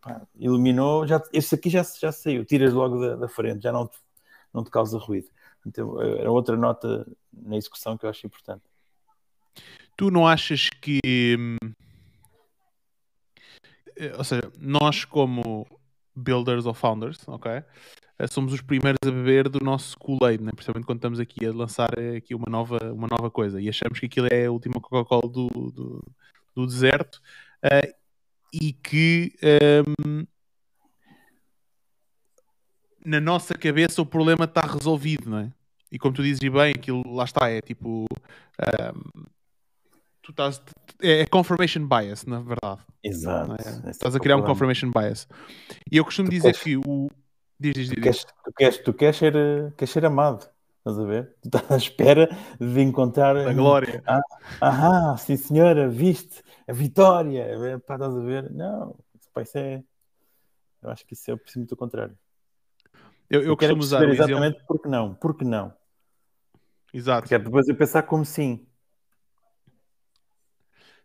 pá, iluminou, já, esse aqui já, já saiu, tiras logo da, da frente, já não não te causa ruído. Então, era outra nota na execução que eu acho importante. Tu não achas que. Hum, eh, ou seja, nós, como builders ou founders, ok? Eh, somos os primeiros a beber do nosso Kool-Aid, né? principalmente quando estamos aqui a lançar eh, aqui uma nova, uma nova coisa e achamos que aquilo é a última Coca-Cola do, do, do, deserto uh, e que um, na nossa cabeça o problema está resolvido, não é? E como tu dizes bem, aquilo lá está, é tipo um, tu estás. É, é confirmation bias, na verdade. Exato. É? Estás a criar um confirmation bias. E eu costumo tu dizer queres, que o. Diz, diz, diz. Tu, queres, tu, queres, tu queres, ser, queres ser amado. Estás a ver? Tu estás à espera de encontrar. A glória. Ah, sim senhora, viste a vitória. Pá, estás a ver? Não, isso é. Eu acho que isso é precisamente o contrário. Eu, eu, eu costumo usar exatamente exemplo... porque não. Porque não. Exato. Porque é depois eu pensar como sim.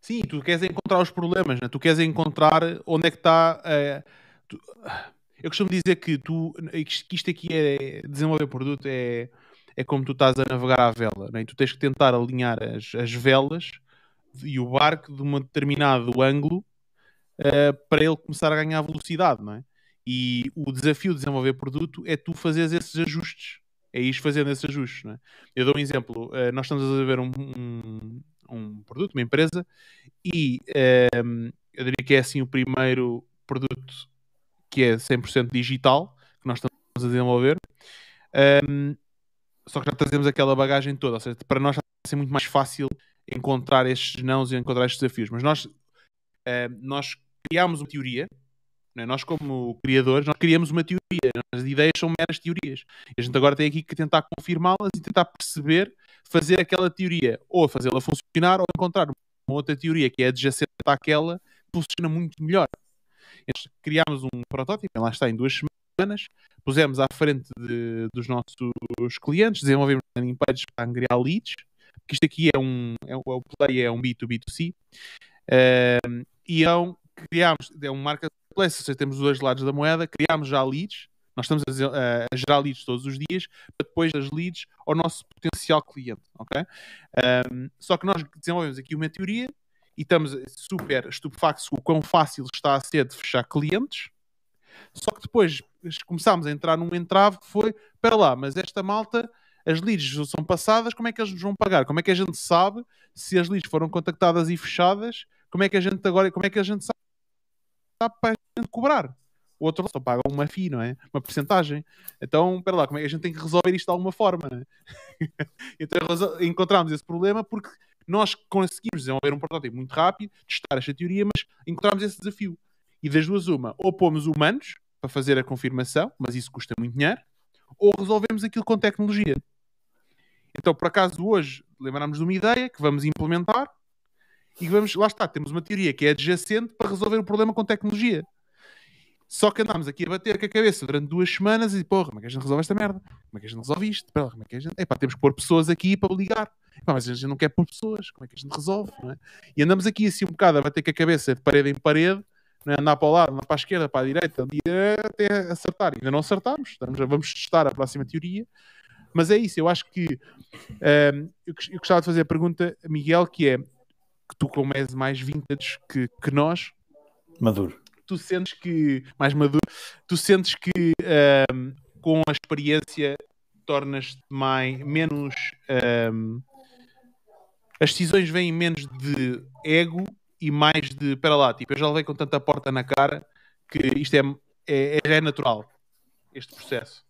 Sim, tu queres encontrar os problemas, né? tu queres encontrar onde é que está. Uh, tu... Eu costumo dizer que, tu, que isto aqui é desenvolver produto é, é como tu estás a navegar à vela, né? tu tens que tentar alinhar as, as velas e o barco de um determinado ângulo uh, para ele começar a ganhar velocidade, não é? E o desafio de desenvolver produto é tu fazeres esses ajustes, é ir fazendo esses ajustes, é? Eu dou um exemplo, uh, nós estamos a ver um, um um produto, uma empresa, e ehm, eu diria que é assim o primeiro produto que é 100% digital que nós estamos a desenvolver. Ehm, só que já trazemos aquela bagagem toda, ou seja, para nós vai ser muito mais fácil encontrar estes nãos e encontrar estes desafios. Mas nós, uh, nós criámos uma teoria, né? nós como criadores, nós criamos uma teoria, as ideias são meras teorias. E a gente agora tem aqui que tentar confirmá-las e tentar perceber fazer aquela teoria ou fazê-la funcionar ou encontrar uma outra teoria que é adjacente àquela que funciona muito melhor. Criámos um protótipo, lá está, em duas semanas, pusemos à frente de, dos nossos clientes, desenvolvemos landing pages para angriar leads, que isto aqui é um, é, o Play é um B2B2C, uh, e então criámos, é um marketplace, ou seja, temos os dois lados da moeda, criámos já leads, nós estamos a, a, gerar leads todos os dias para depois as leads ao nosso potencial cliente, ok? Um, só que nós desenvolvemos aqui uma teoria e estamos super estupefactos com o quão fácil está a ser de fechar clientes. Só que depois começámos a entrar num entrave que foi, para lá, mas esta malta, as leads são passadas, como é que eles nos vão pagar? Como é que a gente sabe se as leads foram contactadas e fechadas? Como é que a gente agora, como é que a gente sabe, sabe para a gente cobrar? o outro só paga uma FII, não é? Uma porcentagem. Então, espera lá, como é que a gente tem que resolver isto de alguma forma? É? então, encontramos esse problema porque nós conseguimos desenvolver um protótipo muito rápido, testar esta teoria, mas encontramos esse desafio. E das duas, uma, ou pomos humanos para fazer a confirmação, mas isso custa muito dinheiro, ou resolvemos aquilo com tecnologia. Então, por acaso, hoje lembramos de uma ideia que vamos implementar e vamos, lá está, temos uma teoria que é adjacente para resolver o problema com tecnologia. Só que andámos aqui a bater com a cabeça durante duas semanas e porra, como é que a gente resolve esta merda? Como é que a gente resolve isto? Pera, como é que a gente... Epá, temos que pôr pessoas aqui para ligar. Epá, mas a gente não quer pôr pessoas, como é que a gente resolve? É? E andamos aqui assim um bocado a bater com a cabeça de parede em parede, é? andar para o lado, andar para a esquerda, para a direita, até acertar. Ainda não acertamos, Estamos, vamos testar a próxima teoria. Mas é isso, eu acho que um, eu, eu gostava de fazer a pergunta, Miguel, que é que tu como és mais vintage que, que nós, Maduro tu sentes que, mais maduro, tu sentes que um, com a experiência tornas-te mais, menos. Um, as decisões vêm menos de ego e mais de. Espera lá, tipo, eu já levei com tanta porta na cara que isto é, é, é, é natural, este processo.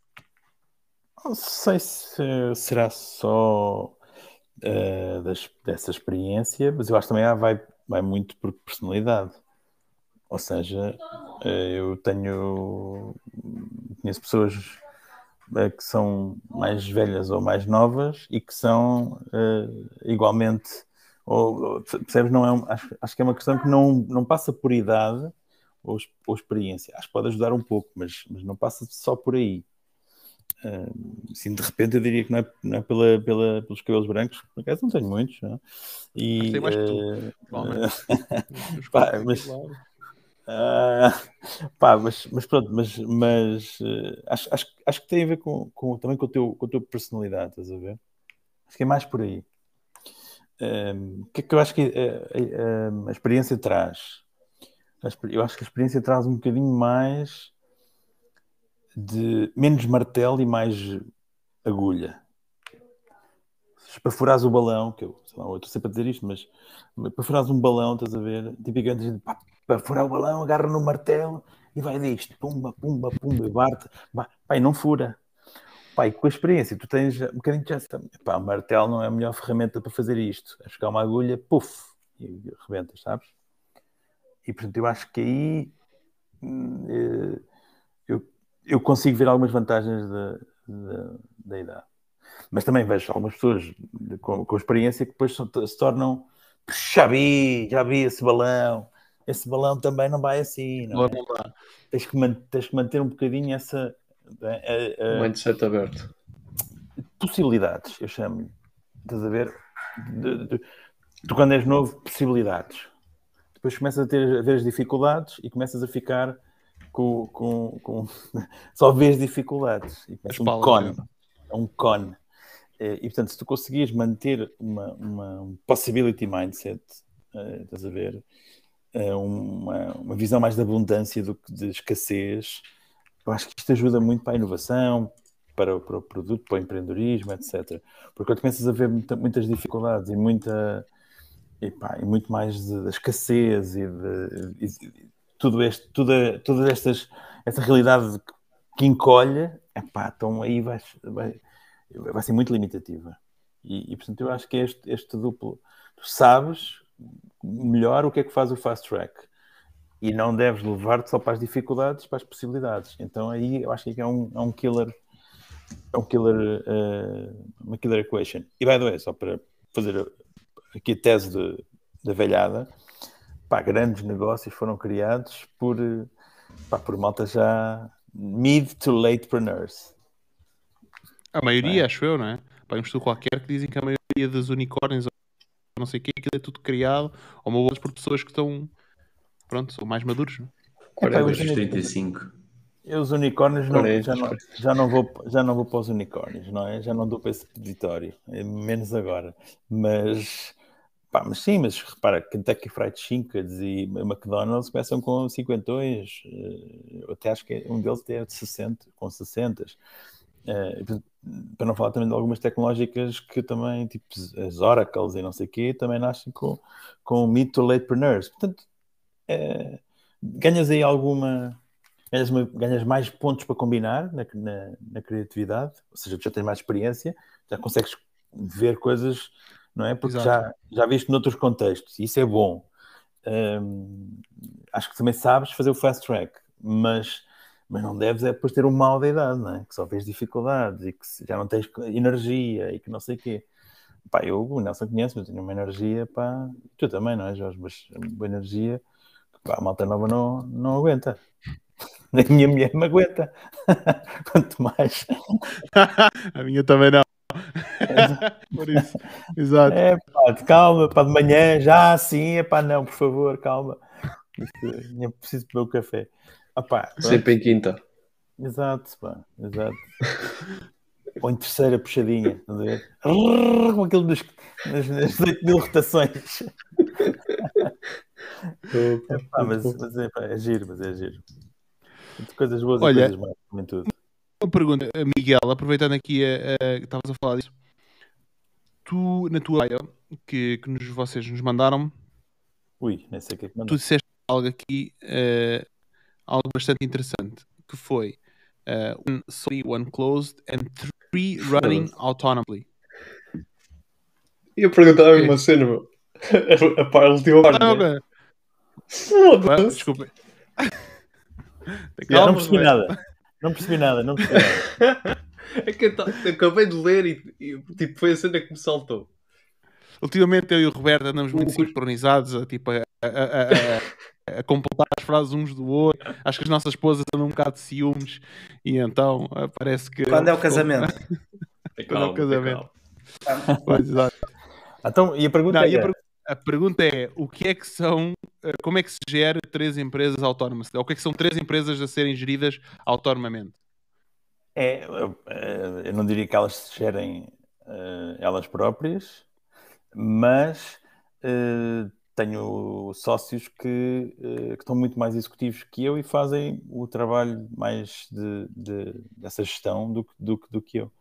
Não sei se será só uh, das, dessa experiência, mas eu acho também vai, vai muito por personalidade. Ou seja, eh, eu tenho conheço pessoas eh, que são mais velhas ou mais novas e que são uh, igualmente ou, percebes? Não é um, acho, acho que é uma questão que não, não passa por idade ou, ou experiência. Acho que pode ajudar um pouco, mas, mas não passa só por aí. Assim, de repente eu diria que não é, não é pela, pela, pelos cabelos brancos, por acaso não tenho muitos, não? É? E, tem mais que tu, pá, mas, uh, pá, mas, mas pronto, mas, mas uh, acho, acho, acho que tem a ver com, com, também com, o teu, com a tua personalidade, estás a ver? Acho que é mais por aí. O que é que eu acho que a, a, a experiência traz? Eu acho que a experiência traz um bocadinho mais de menos martelo e mais agulha. Para furares o balão, que eu, lá, eu estou sempre a dizer isto, mas para furares um balão, estás a ver? Pá, para furar o balão, agarra no martelo e vai disto, pumba, pumba, pumba, e bate, pai, não fura. Pai, com a experiência, tu tens um bocadinho de já pá, martelo não é a melhor ferramenta para fazer isto. É chegar uma agulha, puf, e rebentas, sabes? E portanto, eu acho que aí hum, eh, eu, consigo ver algumas vantagens da, da, da idade. Mas também vejo algumas pessoas com, com experiência que depois se tornam já vi, já vi esse balão, esse balão também não vai assim, não, é? Tens, que tens que manter um bocadinho essa a, a, mindset aberto. Possibilidades, eu chamo-lhe. Estás a ver? De, de, tu quando és novo, possibilidades depois começas a ter a ver as dificuldades e começas a ficar com, com, com... só vês dificuldades e um cone, é um cone. E portanto, se tu conseguires manter uma, uma possibility mindset, uh, estás a ver, uh, uma, uma visão mais de abundância do que de escassez, eu acho que isto ajuda muito para a inovação, para, para o produto, para o empreendedorismo, etc. Porque quando começas a ver muita, muitas dificuldades e muita e, pá, e muito mais da escassez e de, e, tudo este, toda, todas estas essa realidade que encolhe, epá, então aí vai, vai, vai ser muito limitativa. E, e, portanto eu acho que este, este duplo, tu sabes melhor o que é que faz o fast track e não deves levar-te só para as dificuldades, para as possibilidades. Então aí eu acho que é um, é um killer, é um killer, uh, uma killer equation. E by the way, só para fazer aqui a tese da velhada, pá, grandes negócios foram criados por, pá, por malta já mid to latepreneurs. A maioria, é. acho eu, não é? Pá, um estudo qualquer que dizem que a maioria dos unicórnios, não sei o que, aquilo é tudo criado, ou uma por pessoas que estão, pronto, são mais maduros. Não? É, pá, os 35. Eu os unicórnios não, já, não, já, não vou, já não vou para os unicórnios, não é? Já não dou para esse peditório, é menos agora. Mas Pá, mas sim, mas repara, Kentucky Fried Chickens e McDonald's começam com 52, uh, até acho que um deles é de 60, com 60. Uh, eh, para não falar também de algumas tecnológicas que também, tipo as Oracles e não sei o quê, também nascem com, com mid to latepreneurs. Portanto, uh, ganhas aí alguma. Ganhas, uma, ganhas, mais pontos para combinar na, na, na criatividade, ou seja, já tens mais experiência, já consegues ver coisas não é? Porque já, já viste noutros contextos, e isso é bom. Um, acho que também sabes fazer o fast track, mas, mas não deves é depois ter um mal da idade, não é? Que só vês dificuldades e que já não tens energia e que não sei o quê. Pá, eu, o Nelson conhece, mas tenho uma energia, pá, tu também, não é, Jorge? Mas uma energia que pá, a malta nova não, não aguenta. Nem a minha mulher me aguenta. Quanto mais. a minha também não. por isso, exato. É, pá, calma, pá, de manhã, já sim, é pá, não, por favor, calma. Eu preciso beber o café. Ah, pá, Sempre em quinta. Exato, pá, exato. Ou em terceira puxadinha? Com aquilo dos, nas, nas 8 mil rotações. é, pá, mas, mas é, pá, é giro, mas é giro. Coisas boas Olha, e coisas más, também tudo. Uma pergunta, Miguel, aproveitando aqui que estavas a falar disso, tu na tua bio que, que nos, vocês nos mandaram, Ui, nem sei o que é que tu disseste algo aqui, uh, algo bastante interessante, que foi uh, one sorry, one closed and three running autonomously. Eu perguntava okay. uma cena, meu. A, a, a última parte. Ah, né? okay. Desculpa. Calma, não percebi nada. Não percebi nada, não percebi nada. é que eu, acabei de ler e, e, tipo, foi a cena que me saltou. ultimamente eu e o Roberto andamos muito sincronizados, a, tipo, a, a, a, a, completar as frases uns do outro. Acho que as nossas esposas andam um bocado de ciúmes e então parece que. Quando é o casamento? Quando é o casamento. Pois, exato. Então, e a pergunta Não, é... e a, per- a pergunta é: o que é que são, eh, como é que se gera três empresas autónomas? Ou o que é que são três empresas a serem geridas autonomamente? É, eu, eh, eu não diria que elas se gerem eh, elas próprias, mas tenho sócios que, eh, que estão muito mais executivos que eu e fazem o trabalho mais de, de- dessa gestão do, que- do, do que eu.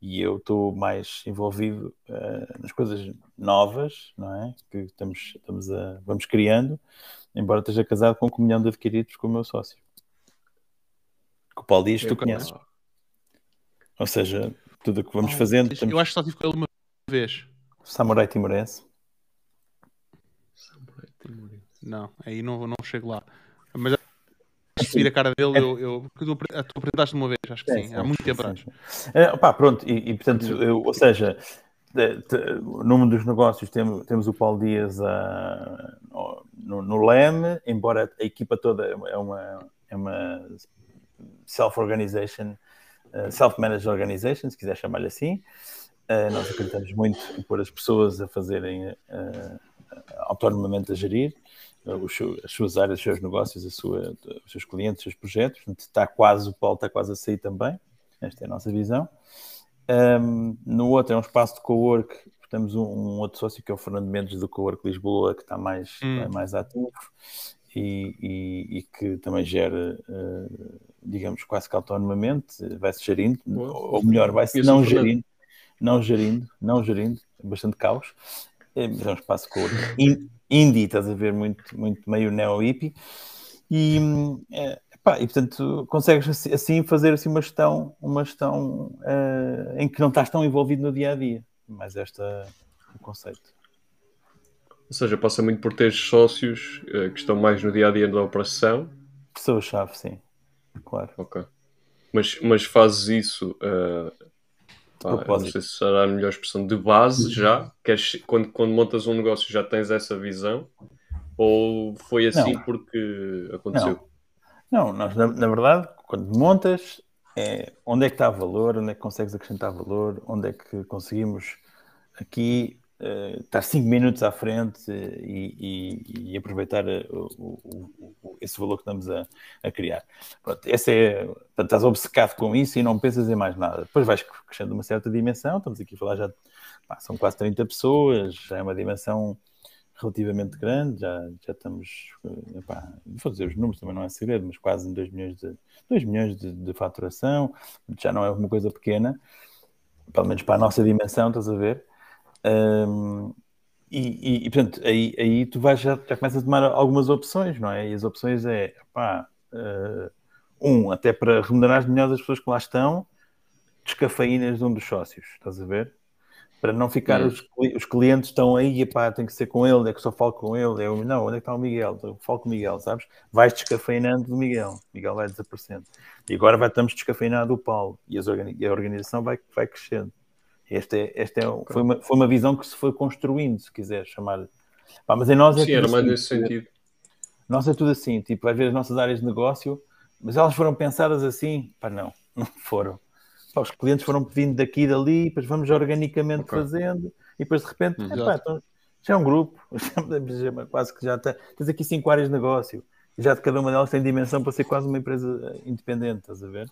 E eu estou mais envolvido eh, nas coisas novas, não é? Que estamos, estamos a, vamos criando, embora esteja casado com comunhão de adquiridos com o meu sócio. Que o Paulo diz, tu Eu- conheces. Ou seja, tudo o que vamos fazendo, Eu estamos acho que só tive com ele uma vez. Samurai Timorense. Não, aí não, não chego lá. Mas acho que a cara dele, eu, eu, porque tu, apre- tu apresentaste uma vez, acho que sim, há muito tempo atrás. É, opá, pronto, e, e, portanto, eu- ou seja, mundo dos negócios temos, temos o Paulo Dias ah, no, no LEM, embora a equipa toda é uma, é uma self-organization, ah, self-managed organization, se quiser chamar-lhe assim. Ah, nós acreditamos muito em pôr as pessoas a fazerem autonomamente a gerir as suas áreas, os seus negócios, sua- os seus clientes, os seus projetos. Portanto, está quase, o Paulo está quase a sair também. Esta é a nossa visão. Um, no outro é um espaço de co-work. Temos um, um outro sócio que é o Fernando Mendes do Co-work Lisboa, que está mais, Hum. é mais ativo e, e- e que também gera, uh, digamos, quase que autonomamente, vai-se gerindo, Boa. ou melhor, vai-se não gerindo, não gerindo, não gerindo, bastante caos. É, mas é um espaço de co-work indie, estás a ver, muito, muito meio neo-hippie. E, é, pá, e portanto consegues assim- fazer assim uma gestão, uma gestão eh, em que não estás tão envolvido no dia a dia. Mas este é o conceito. Ou seja, passa muito por ter sócios eh, que estão mais no dia a dia da operação. Pessoa-chave, sim. Claro. Ok. Mas, mas fazes isso, eh, não sei se será a melhor expressão, de base já? Queres, quando, quando montas um negócio já tens essa visão? Ou foi assim Não. porque aconteceu? Não, nós, na, na verdade, quando montas, é onde é que está o valor, onde é que consegues acrescentar valor, onde é que conseguimos aqui estar 5 minutos à frente e, e- e aproveitar eh, o- o- o- esse valor que estamos a, a criar. Pronto, essa é, portanto, estás obcecado com isso e não pensas em mais nada. Depois vais crescendo uma certa dimensão, estamos aqui a falar já, de- pá, são quase 30 pessoas, já é uma dimensão relativamente grande, já, já estamos, eh, epá, vou dizer os números, também não é segredo, mas quase em 2 milhões de, 2 milhões de, de faturação, já não é uma coisa pequena, pelo menos para a nossa dimensão, estás a ver? Ahm, e, e, e, portanto, aí, aí tu vais, já, já começas a tomar algumas opções, não é? E as opções é, pá, eh, um, até para remunerar melhor as pessoas que lá estão, descafeínas de um dos sócios, estás a ver? Para não ficar Hum. os, os clientes estão aí, pá, tem que ser com ele, é que só falo com ele, eu, não, onde é que está o Miguel? Eu falo com o Miguel, sabes? Vais descafeinando do Miguel, Miguel vai desaparecendo. E agora vai, estamos descafeinados do Paulo, e, as e a organização vai, vai crescendo. Esta é, esta é, foi, uma, foi uma visão que se foi construindo, se quiser chamar. Pá, mas em nós é Sim, tudo era mais assim, nesse sentido. nós é tudo assim, tipo, vai ver as nossas áreas de negócio, mas elas foram pensadas assim? Pá, não, não foram. Pá, os clientes foram pedindo daqui e dali, depois vamos organicamente Ok. fazendo, e depois de repente, epá, então, já é um grupo, já- quase que já está, tens aqui cinco áreas de negócio, e já de cada uma delas tem dimensão para ser quase uma empresa eh, independente, estás a ver?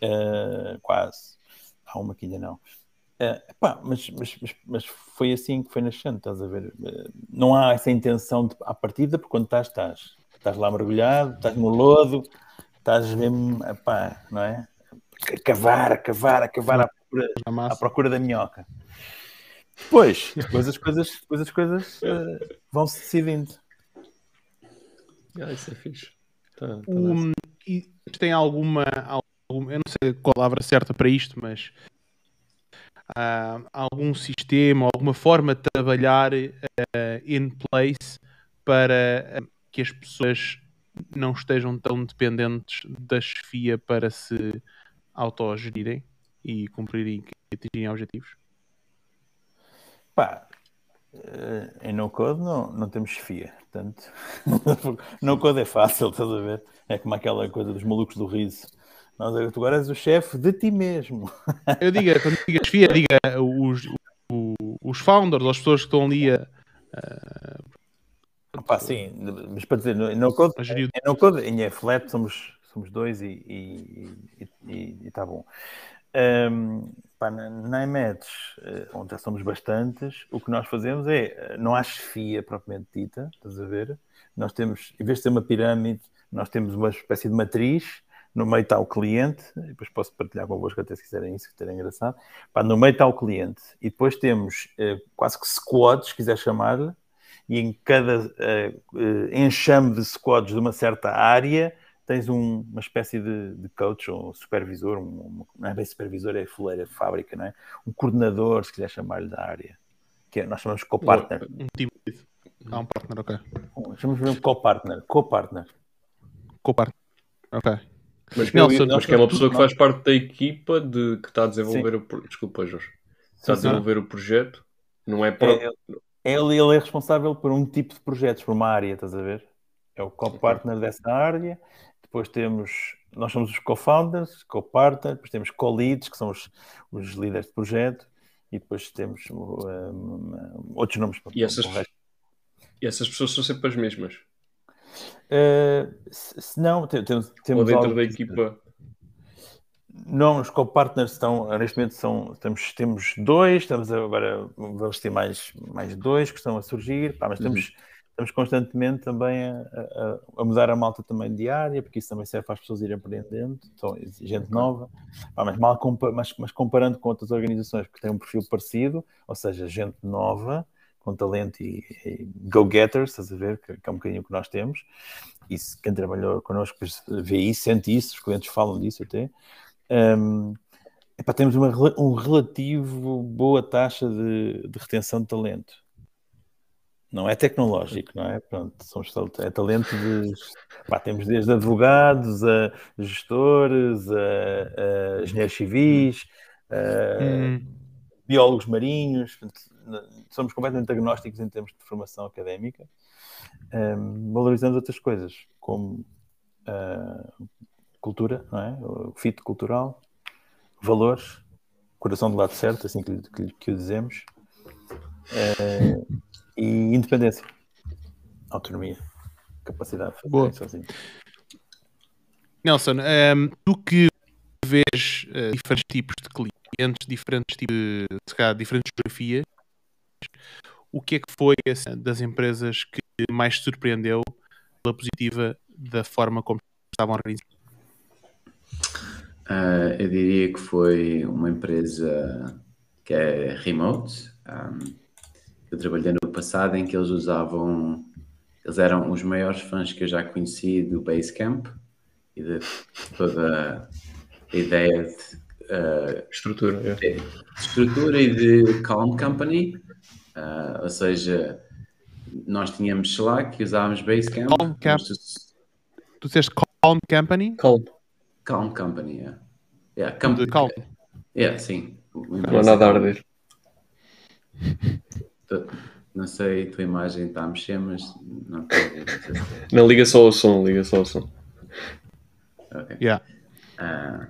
Eh, quase. Há uma que ainda não. Eh, epá, mas, mas, mas, mas foi assim que foi nascendo, estás a ver? Eh, não há essa intenção de, à partida, porque quando estás, estás. Estás lá mergulhado, estás no lodo, estás mesmo, epá, não é? A cavar, a cavar, a cavar à procura, à procura da minhoca. Depois, depois as coisas, depois as coisas eh, vão se decidindo. Ah, isso é fixe. Tá, tá nice. e tem alguma, alguma- eu não sei a palavra certa para isto, mas ah, algum sistema, alguma forma de trabalhar ah, in place para ah, que as pessoas não estejam tão dependentes da chefia para se autogerirem e cumprirem e atingirem objetivos? Pá, em no-code não, não temos chefia, portanto, no-code é fácil, estás a ver? É como aquela coisa dos malucos do riso. Nós, tu agora és o chefe de ti mesmo. Eu digo, quando diga chefia, diga os, os founders, as pessoas que estão ali a. a... Opa, sim, mas para dizer, no code, em no code, em é flat somos, somos dois e está bom. Um, pá, na, na IMEDs, eh, onde já somos bastantes, o que nós fazemos é, eh, não há chefia propriamente dita, estás a ver? Nós temos, em vez de ter uma pirâmide, nós temos uma espécie de matriz, no meio está o cliente, e depois posso partilhar convosco até se quiserem isso, que é engraçado. Pá, no meio está o cliente, e depois temos eh, quase que squads, se quiser chamar-lhe, e em cada eh, eh, enxame de squads de uma certa área, tens um, uma espécie de, de, coach ou supervisor, um, não é bem supervisor, é fuleira de fábrica, não é? Um coordenador, se quiser chamar-lhe da área, que é, nós chamamos de co-partner. Um time. Ah, um partner, ok. Chamamos de co-partner, co-partner. Co-partner, ok. Mas Nelson, acho que é uma pessoa que faz parte da equipa de, que está a desenvolver Sim. o Desculpa, Jorge. Está a desenvolver o projeto, não é para. É, ele, ele é responsável por um tipo de projetos, por uma área, estás a ver? É o co-partner dessa área depois temos, nós somos os co-founders, co-partner, depois temos co-leads, que são os, os líderes de projeto, e depois temos um, um, outros nomes para, e essas, para E essas pessoas são sempre as mesmas? Uh, se, não, temos, temos Ou dentro da equipa? Não, os co-partners estão, neste momento são, temos, temos dois, estamos agora, vamos ter mais, mais dois que estão a surgir, pá, mas uhum. temos estamos constantemente também a, a, a, mudar a malta também diária, porque isso também serve para as pessoas irem aprendendo, então, gente nova, ah, mas, mal, mas, mas, comparando com outras organizações que têm um perfil parecido, ou seja, gente nova, com talento e, e go-getters, estás a ver, que, que, é um bocadinho o que nós temos, e quem trabalhou connosco vê isso, sente isso, os clientes falam disso até, um, epá, temos uma um relativo boa taxa de, de retenção de talento não é tecnológico, não é? Pronto, somos, é talento de. Pá, temos desde advogados a gestores, a, a engenheiros civis, a hum. biólogos marinhos. Somos completamente agnósticos em termos de formação académica. Um, valorizamos outras coisas, como a cultura, não é? o fit cultural, valores, coração do lado certo, assim que, que, que o dizemos. Uh, e independência, autonomia, capacidade de fazer Boa. sozinho. Nelson, um, ehm, tu que vês uh, diferentes tipos de clientes, diferentes tipos de, diferentes geografias, o que é que foi assim, das empresas que mais surpreendeu pela positiva da forma como estavam organizadas? Uh, eu diria que foi uma empresa que é remote. Um, eu trabalhei no passado em que eles usavam, eles eram os maiores fãs que eu já conheci do Basecamp e de toda a ideia de uh, estrutura, é. de, estrutura e de Calm Company, uh, ou seja, nós tínhamos Slack e usávamos Basecamp. Calm Camp. Tu disseste Calm Company? Calm. Calm Company, yeah. Yeah, com Calm. Yeah, sim. Não há nada a arder. Não sei, a tua imagem está a mexer, mas não Não, liga só o som, liga só o som. Ok. Yeah. Uh,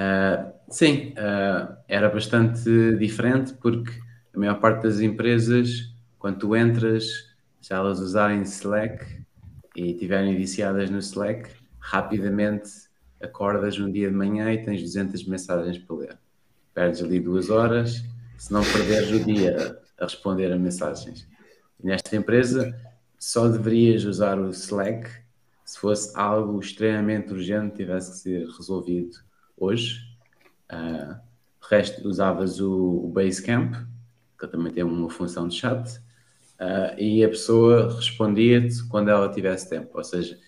uh, sim, uh, era bastante diferente porque a maior parte das empresas, quando tu entras, se elas usarem Slack e estiverem viciadas no Slack, rapidamente acordas um dia de manhã e tens 200 mensagens para ler. Perdes ali duas horas se não perderes o dia a responder a mensagens. Nesta empresa, só deverias usar o Slack se fosse algo extremamente urgente, tivesse que ser resolvido hoje. Uh, resto, usavas o, o Basecamp, que também tem uma função de chat, uh, e a pessoa respondia-te quando ela tivesse tempo. Ou seja,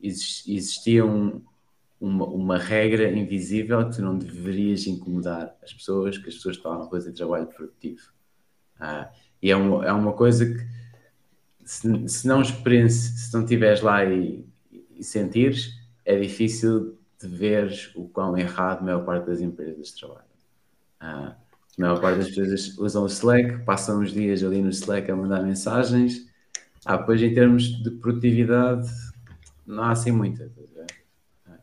existia um, uma, uma, regra invisível que tu não deverias incomodar as pessoas, que as pessoas estavam a fazer trabalho produtivo. Uh, e é, um, é uma coisa que, se, se não se não estiveres lá e, e sentires, é difícil de veres o quão errado a maior parte das empresas trabalham. Uh, A maior parte das pessoas usam o Slack, passam os dias ali no Slack a mandar mensagens. Ah, depois em termos de produtividade, não há assim muita.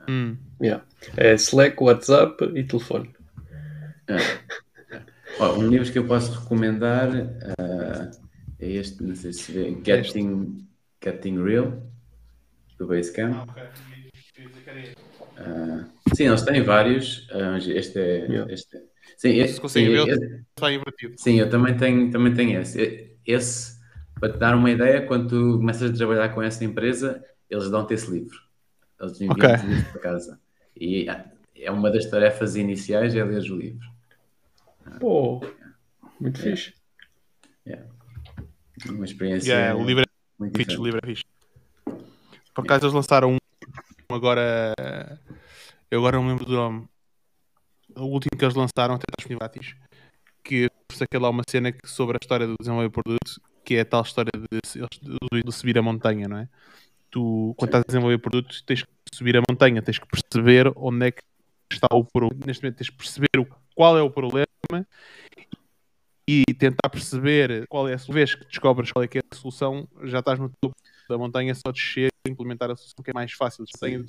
Hum. Yeah. É Slack, WhatsApp e telefone. É. um livro que eu posso recomendar uh, é este, não sei se vê, Getting, Getting Real, do Basecamp. Ah, okay. Uh, sim, eles têm vários. Uh, este é. Yeah. Este é. Sim, esse, se conseguem ver, está invertido. Sim, eu também tenho, também tenho esse. Esse, para te dar uma ideia, quando tu começas a trabalhar com essa empresa, eles dão-te esse livro. Eles enviam-te okay. livro para casa. E é uma das tarefas iniciais é ler o livro. Pô, muito yeah. fixe. Yeah. Uma experiência. Yeah, o livro é muito fixe, o livro é fixe. Por acaso eles lançaram um agora. Eu agora não me lembro do nome. O último que eles lançaram até está disponível grátis. Que aquela lá uma cena sobre a história do desenvolver produto, que é a tal história de, de, subir a montanha, não é? Tu, quando estás a desenvolver produtos, tens que subir a montanha, tens que perceber onde é que está o problema. Neste momento, tens que perceber qual é o problema e tentar perceber qual é a solução. vez que descobres qual é que é a solução, já estás no topo da montanha, só descer e implementar a solução que é mais fácil de subir.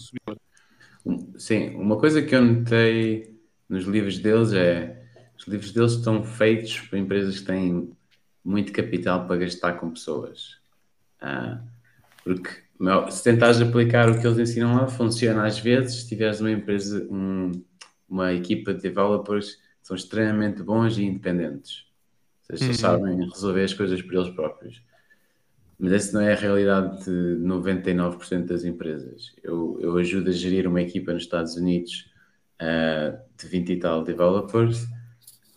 Sim, uma coisa que eu notei nos livros deles é os livros deles estão feitos para empresas que têm muito capital para gastar com pessoas. Ah, porque meu, se tentares aplicar o que eles ensinam lá, funciona às vezes se tiveres uma empresa, um, uma equipa de developers que são extremamente bons e independentes. Ou seja, uhum. só sabem resolver as coisas por eles próprios. Mas essa não é a realidade de 99% das empresas. Eu, eu ajudo a gerir uma equipa nos Estados Unidos uh, de 20 e tal developers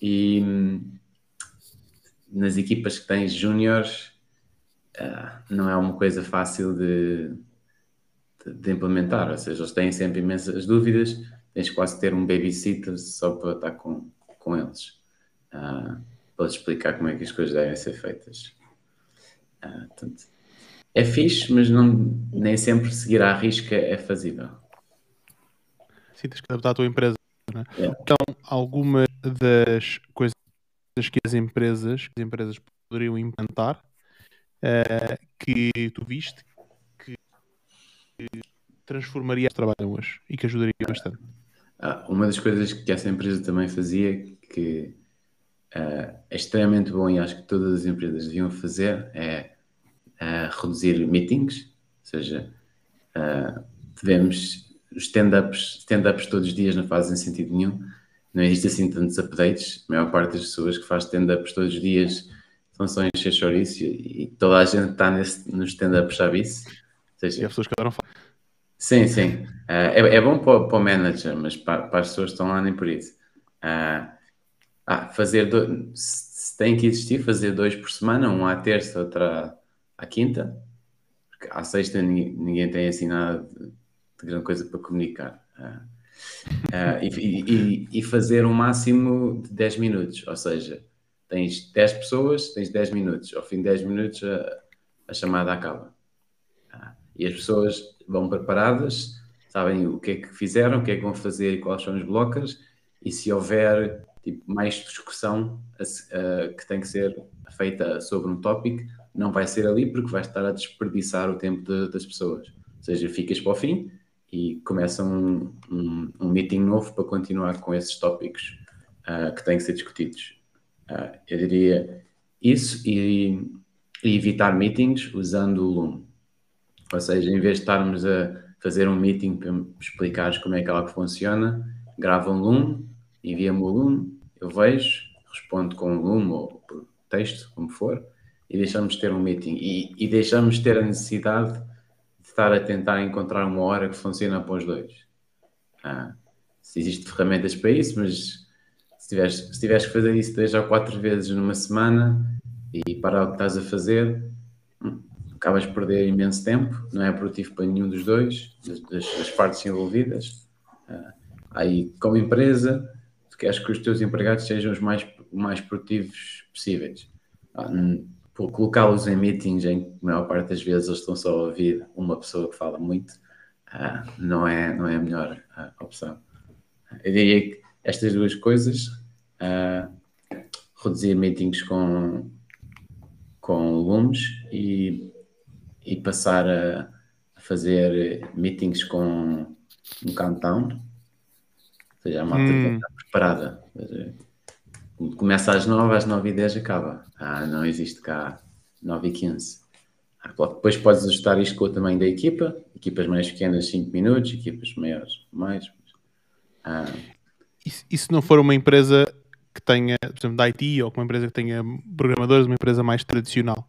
e hum, nas equipas que tens júniores uh, não é uma coisa fácil de, de, de, implementar, ou seja, eles têm sempre imensas dúvidas, tens quase ter um babysitter só para estar com, com eles, uh, para lhes explicar como é que as coisas devem ser feitas. Uh, portanto, é fixe, mas não, nem sempre seguir à risca é fazível. Sim, tens que adaptar a tua empresa. É? Então, algumas das coisas que as empresas, as empresas poderiam implantar uh, que tu viste que, que transformaria o trabalho hoje e que ajudaria bastante? Ah, uma das coisas que essa empresa também fazia que uh, é extremamente bom e acho que todas as empresas deviam fazer é reduzir meetings, ou seja, uh, devemos os stand-ups stand -ups todos os dias não fazem sentido nenhum. Não existe assim tantos updates. A maior parte das pessoas que faz stand-ups todos os dias são só encher chouriço e toda a gente está nesse, no stand-up sabe isso. Seja, e as pessoas que não Sim, sim. Uh, é, é, bom para, para, o manager, mas para, para, as pessoas que estão lá nem por isso. Uh, ah, fazer do... se tem que existir, fazer dois por semana, um à terça, outra à quinta, porque à sexta ninguém, ninguém tem assim nada de, de grande coisa para comunicar. Uh, Uh, e, e, e, fazer um máximo de 10 minutos, ou seja, tens 10 pessoas, tens 10 minutos, ao fim de 10 minutos a, a chamada acaba. Uh, e as pessoas vão preparadas, sabem o que é que fizeram, o que é que vão fazer quais são os blocos, e se houver tipo, mais discussão que tem que ser feita sobre um tópico, não vai ser ali porque vai estar a desperdiçar o tempo de, das pessoas. Ou seja, ficas para o fim e começa um, um, um, meeting novo para continuar com esses tópicos uh, que têm que ser discutidos. Uh, eu diria isso e, e, evitar meetings usando o Loom. Ou seja, em vez de estarmos a fazer um meeting para explicar como é que ela funciona, grava um Loom, envia-me o Loom, eu vejo, respondo com um Loom ou por texto, como for, e deixamos de ter um meeting. E, e deixamos de ter a necessidade estar a tentar encontrar uma hora que funciona para os dois. Ah, se existem ferramentas para isso, mas se tiveres, se tiveres que fazer isso três ou quatro vezes numa semana e parar o que estás a fazer, hum, acabas de perder imenso tempo, não é produtivo para nenhum dos dois, das, das partes envolvidas. Ah, aí, como empresa, tu queres que os teus empregados sejam os mais, mais produtivos possíveis. Ah, por colocá-los em meetings em que a maior parte das vezes eles estão só a ouvir uma pessoa que fala muito, uh, não, é, não é a melhor uh, opção. Eu diria que estas duas coisas uh, reduzir meetings com, com lumes e, e passar a, a fazer meetings com um countdown. Ou seja, a malta hum. está preparada. Começa às 9, às 9 e 10 acaba. Ah, não existe cá 9 e 15. Ah, depois podes ajustar isto com o tamanho da equipa. Equipas mais pequenas, 5 minutos. Equipas maiores, mais. Ah. E, e se não for uma empresa que tenha, por exemplo, da IT ou uma empresa que tenha programadores, uma empresa mais tradicional,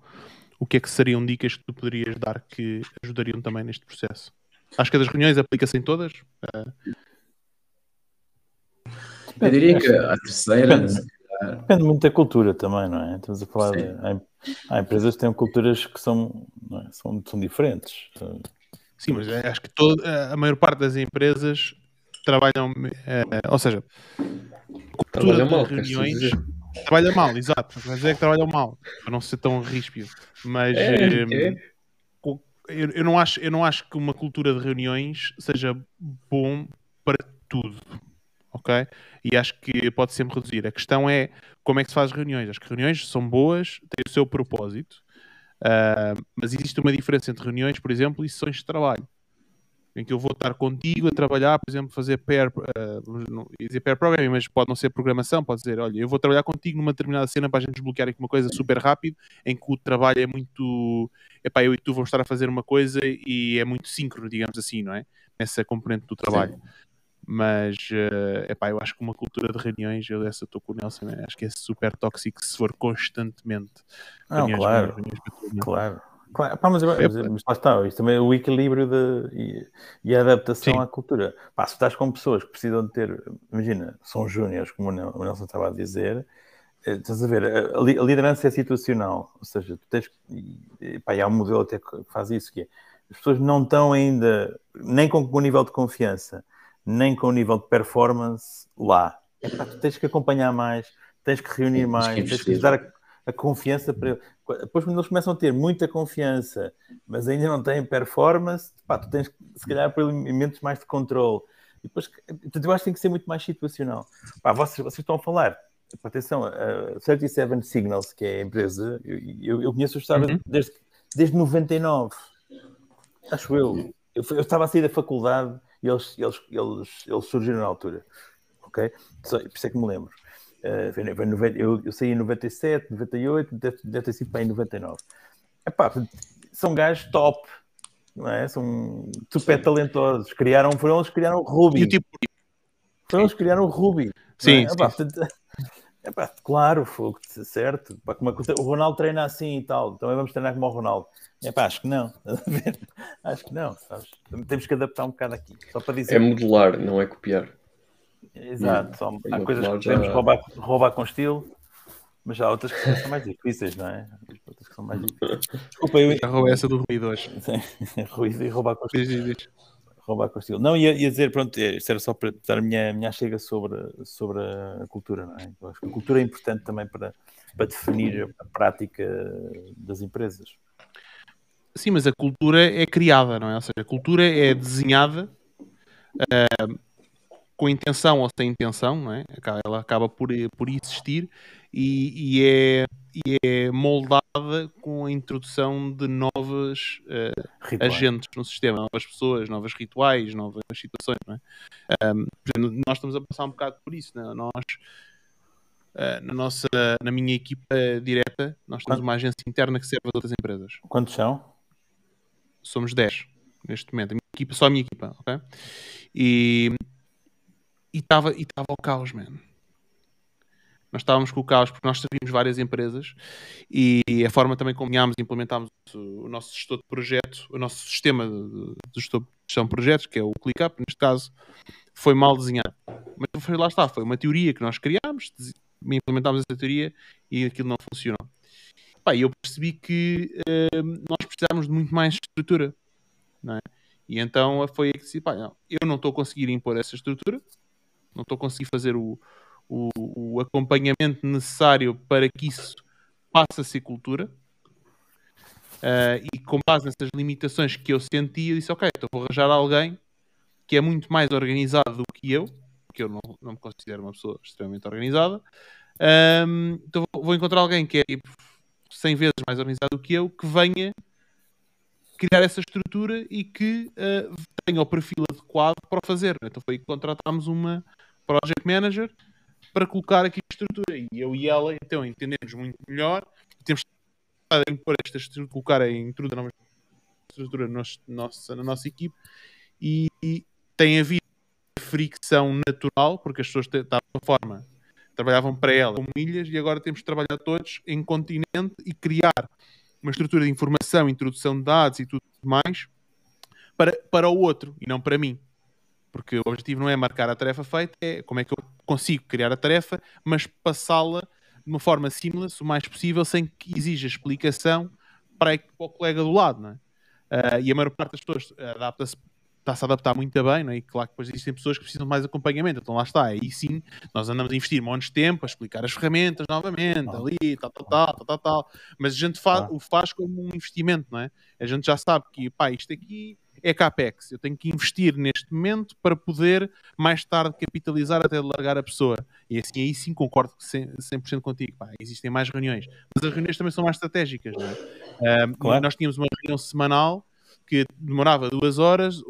o que é que seriam dicas que tu poderias dar que ajudariam também neste processo? Acho que a das reuniões aplica-se em todas. Eu diria que a terceira. Depende, depende, muito da cultura também, não é? Estamos a falar. De, há, há, empresas que têm culturas que são, é? são, são diferentes. Sim, mas acho que toda, a maior parte das empresas trabalham, é, ou seja, trabalham mal, reuniões trabalha mal, exato, mas é que trabalham mal, para não ser tão ríspido. Mas é, é. Eu, eu, não acho, eu não acho que uma cultura de reuniões seja bom para tudo. Ok? E acho que pode sempre reduzir. A questão é como é que se faz reuniões. As reuniões são boas, têm o seu propósito, uh, mas existe uma diferença entre reuniões, por exemplo, e sessões de trabalho em que eu vou estar contigo a trabalhar, por exemplo, fazer pair, uh, não, dizer pair programming, mas pode não ser programação, pode dizer, olha, eu vou trabalhar contigo numa determinada cena para a gente desbloquear aqui uma coisa super rápido, em que o trabalho é muito, epá, eu e tu vamos estar a fazer uma coisa e é muito síncrono, digamos assim, não é? Essa componente do trabalho. Sim. Mas, uh, epá, eu acho que uma cultura de reuniões, eu dessa estou com o Nelson, acho que é super tóxico se for constantemente. Não, reuniões, claro, reuniões, claro. Claro, pá, mas, mas, mas lá está, isto também é o equilíbrio de, e, e a adaptação Sim. à cultura. Pá, se estás com pessoas que precisam de ter, imagina, são júniores, como o Nelson estava a dizer, eh, estás a ver, a, a, liderança é situacional, ou seja, tu tens e, pá, e há um modelo até que faz isso, que é, as pessoas não estão ainda nem com o nível de confiança, nem com o nível de performance lá. É, pá, tu tens que acompanhar mais, tens que reunir mais, tens que dar a, a confiança para ele. Depois, quando eles começam a ter muita confiança, mas ainda não têm performance, pá, tu tens, se calhar, por elementos mais de controle. E depois, eu acho que tem que ser muito mais situacional. Pá, vocês, vocês estão a falar, atenção, a 37 Signals, que é a empresa, eu, eu, eu conheço a história uhum. desde, desde 99, acho eu. eu. Eu estava a sair da faculdade e eles, eles, eles, eles surgiram na altura. Ok? Por isso é que me lembro. Uh, eu, eu saí em 97, 98, deve, deve ter sido para em 99. Epá, são gajos top, não é? São super talentosos. Criaram, foram eles que criaram o Ruby. E o tipo... Foram eles que criaram o Ruby. Sim, é? Epá, sim. Epá, claro, foi certo. Epá, como o Ronaldo treina assim e tal, também vamos treinar como o Ronaldo. Epá, acho que não. acho que não. Sabes? Temos que adaptar um bocado aqui. Só para dizer. É modelar, não é copiar. Exato, só, há coisas que podemos já... roubar, roubar com estilo, mas há outras que são mais difíceis, não é? Outras que são mais difíceis. Desculpa, eu já roubei essa do ruído hoje. ruído e roubar com estilo. Roubar com estilo. Não, ia, ia dizer, pronto, é, isto era só para dar a minha, minha chega sobre, sobre a cultura, não é? Eu acho que a cultura é importante também para, para definir a prática das empresas. Sim, mas a cultura é criada, não é? Ou seja, a cultura é desenhada. Uh, com intenção ou sem intenção, não é? ela acaba por, por existir e, e, é, e é moldada com a introdução de novos uh, agentes no sistema, novas pessoas, novos rituais, novas situações. É? Um, nós estamos a passar um bocado por isso. Não é? Nós, uh, na, nossa, na minha equipa direta, nós temos uma agência interna que serve a outras empresas. Quantos são? Somos 10 neste momento. A minha equipa, só a minha equipa, ok? E estava e o caos, man. Nós estávamos com o caos porque nós servimos várias empresas e a forma também como e implementámos o nosso gestor de projeto, o nosso sistema de, gestor de gestão de projetos, que é o ClickUp, neste caso, foi mal desenhado. Mas foi, lá está, foi uma teoria que nós criámos, implementámos essa teoria e aquilo não funcionou. E eu percebi que uh, nós precisávamos de muito mais estrutura. Não é? E então foi aí que disse, pá, não, eu não estou a conseguir impor essa estrutura, não estou a conseguir fazer o, o, o, acompanhamento necessário para que isso passe a ser cultura. Uh, e com base nessas limitações que eu sentia, eu disse: Ok, então vou arranjar alguém que é muito mais organizado do que eu, porque eu não, não me considero uma pessoa extremamente organizada. Um, então vou encontrar alguém que é tipo, 100 vezes mais organizado do que eu, que venha criar essa estrutura e que uh, tenha o perfil adequado para o fazer. Então foi que contratámos uma project manager para colocar aqui a estrutura. E eu e ela, então, entendemos muito melhor. Temos estado a impor esta estrutura, colocar a estrutura no nosso, na nossa equipe e, e tem havido fricção natural, porque as pessoas estavam de forma trabalhavam para ela com milhas e agora temos de trabalhar todos em continente e criar uma estrutura de informação, introdução de dados e tudo mais para, para o outro e não para mim. Porque o objetivo não é marcar a tarefa feita, é como é que eu consigo criar a tarefa, mas passá-la de uma forma seamless o mais possível, sem que exija explicação para, o colega do lado. Não é? Uh, e a maior parte das pessoas adapta-se está-se a adaptar muito bem, não é? e claro que depois existem pessoas que precisam de mais acompanhamento, então lá está, aí sim, nós andamos a investir montes de tempo a explicar as ferramentas novamente, ah. ali, tal, tal, tal, tal, tal, tal, mas a gente faz, ah. o faz como um investimento, não é? A gente já sabe que, pá, isto aqui é CAPEX, eu tenho que investir neste momento para poder mais tarde capitalizar até largar a pessoa, e assim, aí sim concordo 100%, contigo, pá, existem mais reuniões, mas as reuniões também são mais estratégicas, não é? Claro. Nós tínhamos uma reunião semanal que demorava duas horas,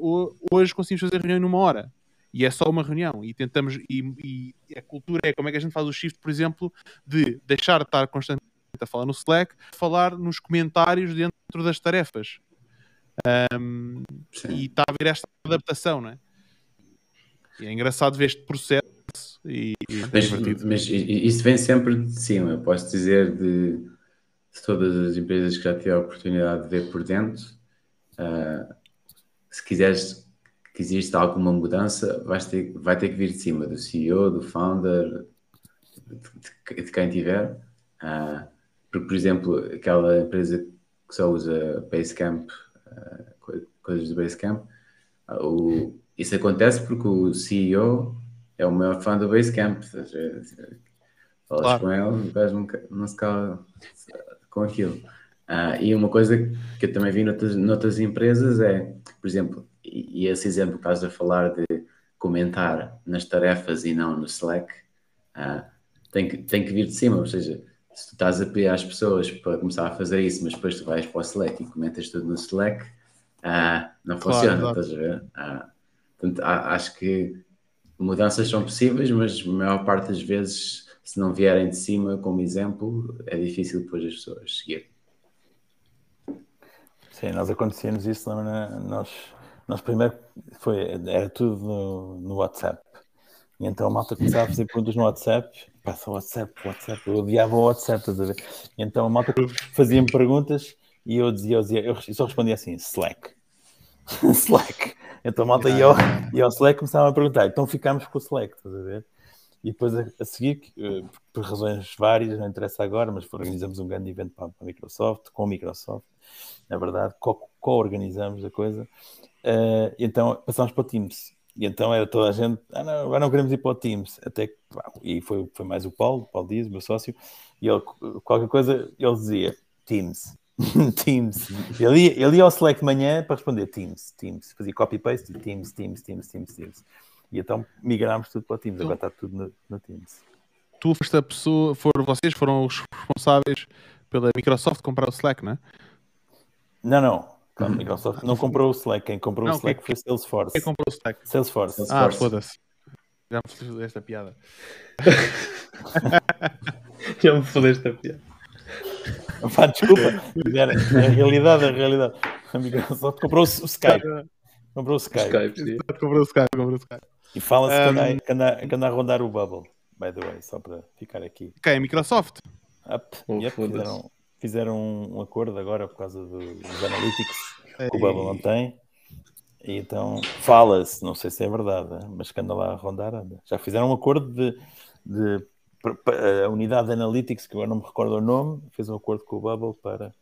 hoje conseguimos fazer reunião numa hora. E é só uma reunião. E tentamos. E, e, a cultura é como é que a gente faz o shift, por exemplo, de deixar de estar constantemente a falar no Slack, falar nos comentários dentro das tarefas. Um, e está a haver esta adaptação, não é? E é engraçado ver este processo. E, e é mas, mas isso vem sempre de cima. Eu posso dizer de, de todas as empresas que já tive a oportunidade de ver por dentro Uh, se quiseres que exista alguma mudança, vais ter, vai ter que vir de cima do CEO, do founder, de, de quem tiver. Uh, porque, por exemplo, aquela empresa que só usa Basecamp, coisas do Basecamp, uh, o, isso acontece porque o CEO é o maior fã do Basecamp. Falas claro. com ele, o gajo nunca, não se cala com aquilo. Uh, e uma coisa que eu também vi noutras, noutras empresas é, por exemplo, e, e, esse exemplo que estás a falar de comentar nas tarefas e não no Slack, uh, tem, que, tem que vir de cima, ou seja, se tu estás a pedir às pessoas para começar a fazer isso, mas depois tu vais para o Slack e comentas tudo no Slack, uh, não funciona, claro. estás a ver? portanto, acho que mudanças são possíveis, mas a maior parte das vezes, se não vierem de cima como exemplo, é difícil depois as pessoas seguirem. Sim, nós acontecia-nos isso, nós, nós primeiro foi, era tudo no, no WhatsApp. E então a malta começava a fazer perguntas no WhatsApp, passa o WhatsApp, WhatsApp, eu odiava o WhatsApp, estás a ver? Então a malta fazia-me perguntas e eu dizia, eu, dizia, eu só respondia assim, Slack. Slack. Então a malta ia ao, ia ao Slack e começava a perguntar, então ficámos com o Slack, estás a ver? E depois a, a seguir, uh, por razões várias, não interessa agora, mas organizamos um grande evento para, para a Microsoft, com a Microsoft, na verdade, co-organizamos co a coisa. Uh, então passámos para o Teams. E então era toda a gente, ah, não, agora não queremos ir para o Teams. Até que, e foi, foi mais o Paulo, o Paulo Dias, meu sócio, e ele, qualquer coisa, ele dizia Teams. Teams. Ele ia, ele ia ao Slack de manhã para responder Teams, Teams. Fazia copy-paste, Teams, Teams, Teams, Teams, Teams. E então migrámos tudo para o Teams, agora está tudo no, no Teams. Tu foste a pessoa, foram vocês, foram os responsáveis pela Microsoft comprar o Slack, não é? Não, não. A Microsoft não comprou o Slack. Quem comprou não, o Slack foi Salesforce. Quem comprou o Slack? Salesforce. Salesforce. Ah, foda-se. Já me fodeste esta piada. Já me fodeste esta piada. Pá, desculpa. A realidade, a realidade. A Microsoft comprou o Skype. Comprou o Skype. Skype comprou o Skype, comprou o Skype. E fala-se um... que, anda, que, anda, que anda a rondar o Bubble, by the way, só para ficar aqui. Quem? A Microsoft? Up. Oh, yep, fizeram, fizeram um acordo agora por causa dos analytics que o Bubble não tem. E então fala-se, não sei se é verdade, mas que anda lá a rondar, anda. Já fizeram um acordo de, de a unidade de analytics, que agora não me recordo o nome, fez um acordo com o Bubble para,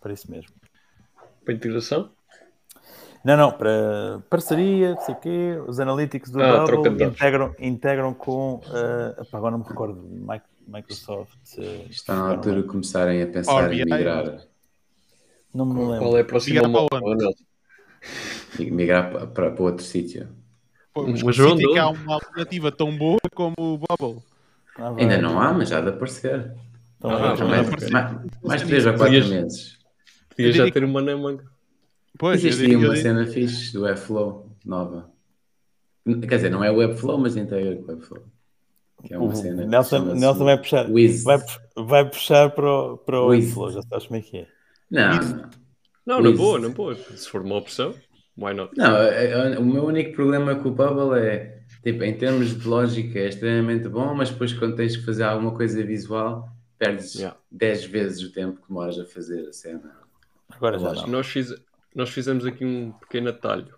para isso mesmo. Para integração? Não, não, para parceria, não sei o quê, os analytics do ah, Bubble integram, integram com, uh, agora não me recordo, Microsoft. Uh, Está na altura de começarem a pensar em migrar. Não me lembro. Qual é a próxima Migrar para, para, para outro sítio. mas que há uma alternativa tão boa como o Bubble. Ah, Ainda não há, mas já de aparecer. Então, ah, mais, aparecer. mais, mais 3 ou 4 meses. Podia já ter uma na manga. Pois, Existe uma cena fixe do Webflow nova. Quer dizer, não é Webflow, mas inteira com Webflow. Que é uma cena Nelson, Nelson vai puxar, vai, vai puxar para o, para o Webflow, já sabes como é que é. Não, não. Boa, não boa. Se for uma opção, why not? Não, é, é, o meu único problema com o Bubble é, tipo, em termos de lógica é extremamente bom, mas depois quando tens que fazer alguma coisa visual, perdes yeah. 10 vezes o tempo que demoras a fazer a cena. Agora já não. Nós, fiz, nós fizemos aqui um pequeno atalho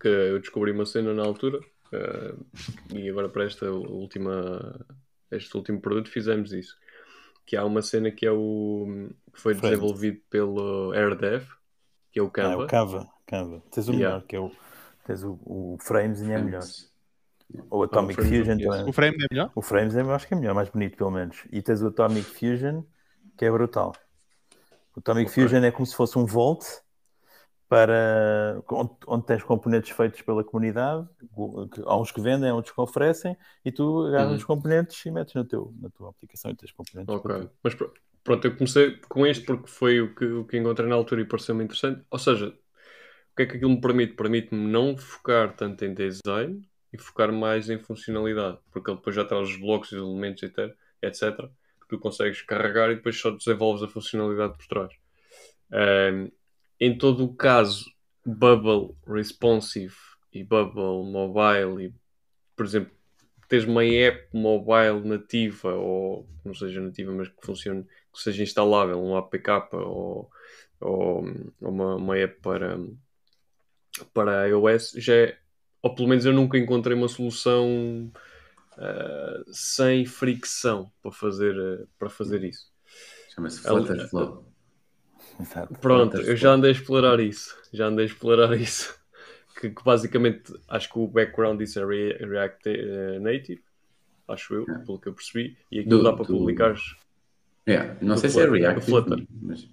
que eu descobri uma cena na altura uh, e agora para esta última este último produto fizemos isso que há uma cena que é o que foi Friends. desenvolvido pelo AirDev que é o Canva. Ah, é o Canva, Canva. Tens o yeah. melhor, que é o, tens o, o Frames e é melhor. Ou Atomic ah, o Fusion também. O Frames é melhor? O Frames é, acho que é melhor, mais bonito pelo menos. E tens o Atomic Fusion, que é brutal. O Atomic okay. Fusion é como se fosse um Volt para onde, onde, tens componentes feitos pela comunidade, há uns que vendem, há outros que oferecem, e tu agarras uhum. os componentes e metes no teu, na tua aplicação e tens componentes. Ok, mas pronto, eu comecei com este porque foi o que, o que encontrei na altura e pareceu-me interessante. Ou seja, o que é que aquilo me permite? Permite-me não focar tanto em design e focar mais em funcionalidade, porque ele depois já traz os blocos e os elementos, etc., que tu consegues carregar e depois só desenvolves a funcionalidade por trás. Um, em todo o caso, Bubble Responsive e Bubble Mobile, e, por exemplo, tens uma app mobile nativa, ou não seja nativa, mas que funcione, que seja instalável, um APK ou, ou uma, uma app para, para iOS, já é, ou pelo menos eu nunca encontrei uma solução uh, sem fricção para fazer, uh, para fazer isso. Chama-se Flutterflow. Exato. Pronto, eu já andei a explorar isso. Já andei a explorar isso. Que, que basicamente acho que o background disso é Re React uh, Native, acho eu, pelo que eu percebi, e aquilo do, dá para do... publicar. Yeah. Não sei Flutter, se é React, Flutter. mas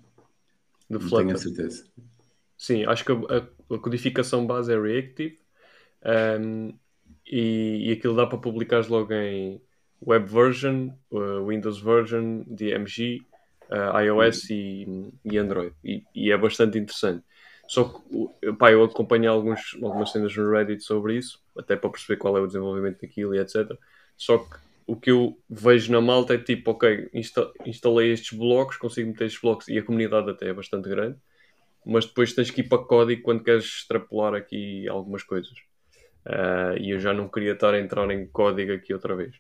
do não tenho a certeza. Sim, acho que a, a codificação base é Reactive um, e, e aquilo dá para publicar logo em Web Version, uh, Windows Version, DMG uh, iOS e, e Android. E, e, é bastante interessante. Só que pá, eu acompanho alguns, algumas cenas no Reddit sobre isso, até para perceber qual é o desenvolvimento daquilo e etc. Só que o que eu vejo na malta é tipo, ok, insta instalei estes blocos, consigo meter estes blocos e a comunidade até é bastante grande, mas depois tens que ir para código quando queres extrapolar aqui algumas coisas. Uh, e eu já não queria estar a entrar em código aqui outra vez.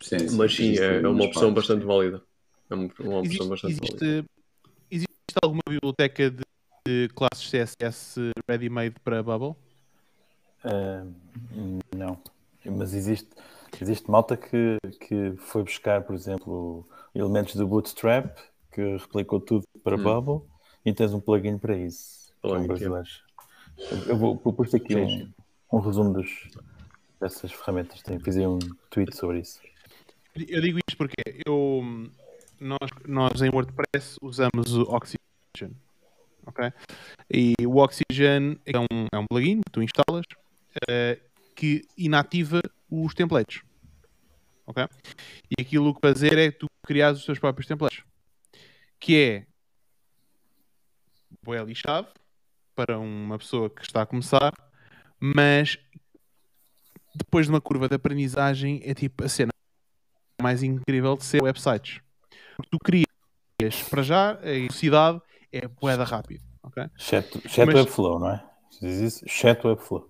Sim, sim, mas sim, é, é uma opção partes, bastante válida. É uma, uma opção existe, bastante existe, existe alguma biblioteca de, de classes CSS ready-made para Bubble? Uh, não, mas existe, existe malta que, que foi buscar, por exemplo, elementos do Bootstrap que replicou tudo para hum. Bubble e tens um plugin para isso. Plugin, brasileiros. Eu vou, pôr aqui um, um, resumo dos, dessas ferramentas. Fiz aí um tweet sobre isso. Eu digo isto porque eu nós, nós em WordPress usamos o Oxygen. ok? E o Oxygen é um, é um plugin que tu instalas uh, que inativa os templates. ok? E aquilo que fazer é tu criar os teus próprios templates. Que é é lixado para uma pessoa que está a começar, mas depois de uma curva de aprendizagem é tipo a cena mais incrível de ser websites tu crias para já a velocidade é boeda rápida. Okay? Chat, chat Mas, Webflow, não é? Diz isso? Chat Webflow.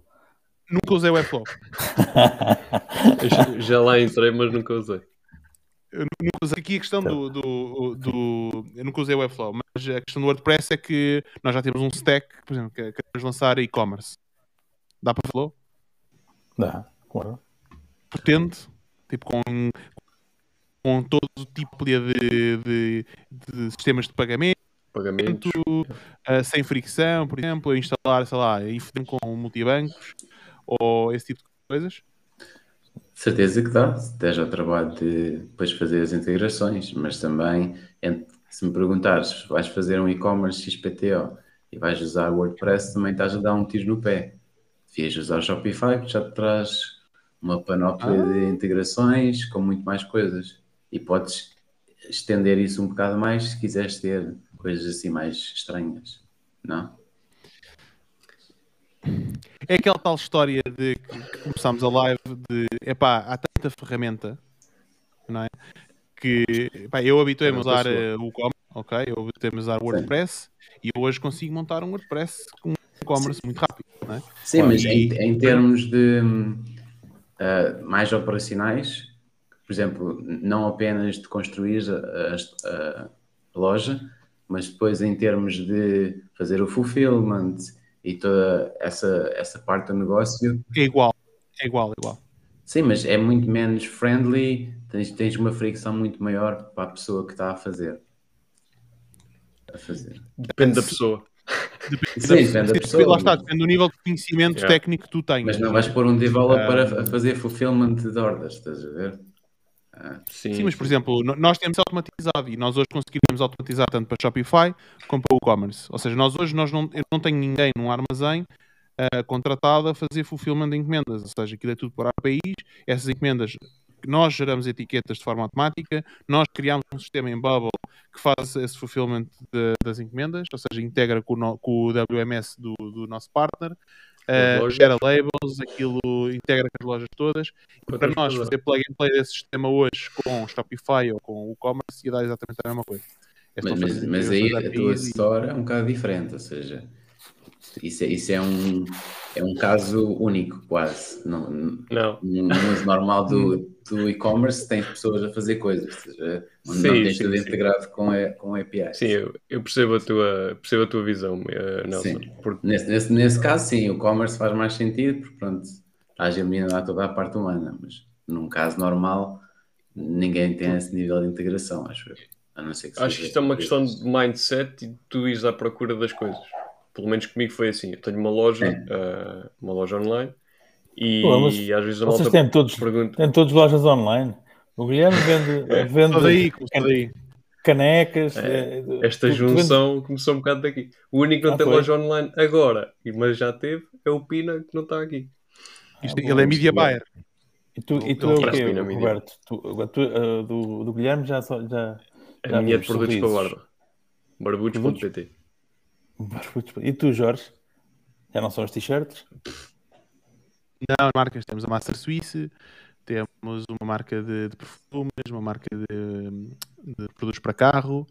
Nunca usei Webflow. já, já lá entrei, mas nunca usei. Eu nunca usei aqui a questão do, do, do, Eu nunca usei Webflow, mas a questão do WordPress é que nós já temos um stack, por exemplo, que queremos lançar e-commerce. Dá para Flow? Dá, claro. Potente, tipo com, com todo o tipo de, de, de sistemas de pagamento, pagamento uh, sem fricção, por exemplo, instalar, sei lá, IFDM com multibancos ou esse tipo de coisas? Certeza que dá, se já o trabalho de depois fazer as integrações, mas também, se me perguntares, vais fazer um e-commerce XPTO e vais usar WordPress, também estás a dar um tiro no pé. devias usar o Shopify, que já te traz uma panóplia ah. de integrações com muito mais coisas. E podes estender isso um bocado mais se quiseres ter coisas assim mais estranhas, não? É aquela tal história de que começámos a live de epá, há tanta ferramenta, não é? Que epá, eu habituei-me a usar uh, o e-commerce, ok? Eu habituei-me a usar o WordPress Sim. e hoje consigo montar um WordPress com e-commerce muito rápido, não é? Sim, mas e... em, em, termos de uh, mais operacionais, por exemplo, não apenas de construir a, a, a loja, mas depois em termos de fazer o fulfillment e toda essa, essa parte do negócio. É igual, é igual, é igual. Sim, mas é muito menos friendly, tens, tens uma fricção muito maior para a pessoa que está a fazer. A fazer. Depende da pessoa. Depende, Sim, depende da pessoa. Lá está, depende do nível de conhecimento yeah. técnico que tu tens. Mas não vais pôr um developer uh... a fazer fulfillment de orders, estás a ver? Sim, sim, mas por exemplo, nós temos automatizado e nós hoje conseguimos automatizar tanto para Shopify como para o e-commerce. Ou seja, nós hoje nós não, eu não tenho ninguém num armazém uh, contratado a fazer fulfillment de encomendas, ou seja, aquilo é tudo por APIs, essas encomendas nós geramos etiquetas de forma automática, nós criamos um sistema em Bubble que faz esse fulfillment de, das encomendas, ou seja, integra com o, com o WMS do, do nosso partner uh, gera labels, aquilo integra com as lojas todas. E para nós fazer plug and play desse sistema hoje com Shopify ou com o e-commerce ia dar exatamente a mesma coisa. É mas, mas, mas aí a tua store é um bocado diferente, ou seja, isso é, isso é, um, é um caso único, quase. Não, não. No uso normal do, do e-commerce, tens pessoas a fazer coisas, seja, onde sim, não tens sim, tudo sim. integrado com, a, com APIs. Sim, eu, eu, percebo, a tua, percebo a tua visão, uh, Nelson. Porque... Nesse, nesse, nesse caso, sim, o e-commerce faz mais sentido, porque pronto, a eliminar toda a parte humana, mas num caso normal, ninguém tem esse nível de integração, acho eu. A não ser que acho que isto é uma questão de mindset e tu ires à procura das coisas pelo menos comigo foi assim. Eu tenho uma loja, uh, uma loja online e Pô, às vezes a malta têm todos, pergunta... têm todos lojas online. O Guilherme vende, é, vende daí, daí. canecas. É, eh, esta tu, junção tu começou um bocado daqui. O único que não ah, tem foi? loja online agora, mas já teve, é o Pina que não está aqui. Isto, ah, ele é media buyer. E tu, e tu é o quê, Roberto? Tu, tu, uh, do, do Guilherme já. já, já a minha de produtos para guarda. Barbudos.pt e tu, Jorge? Já não são os t-shirts? Não, marcas. Temos a Master Suisse, temos uma marca de, de perfumes, uma marca de, de, produtos para carro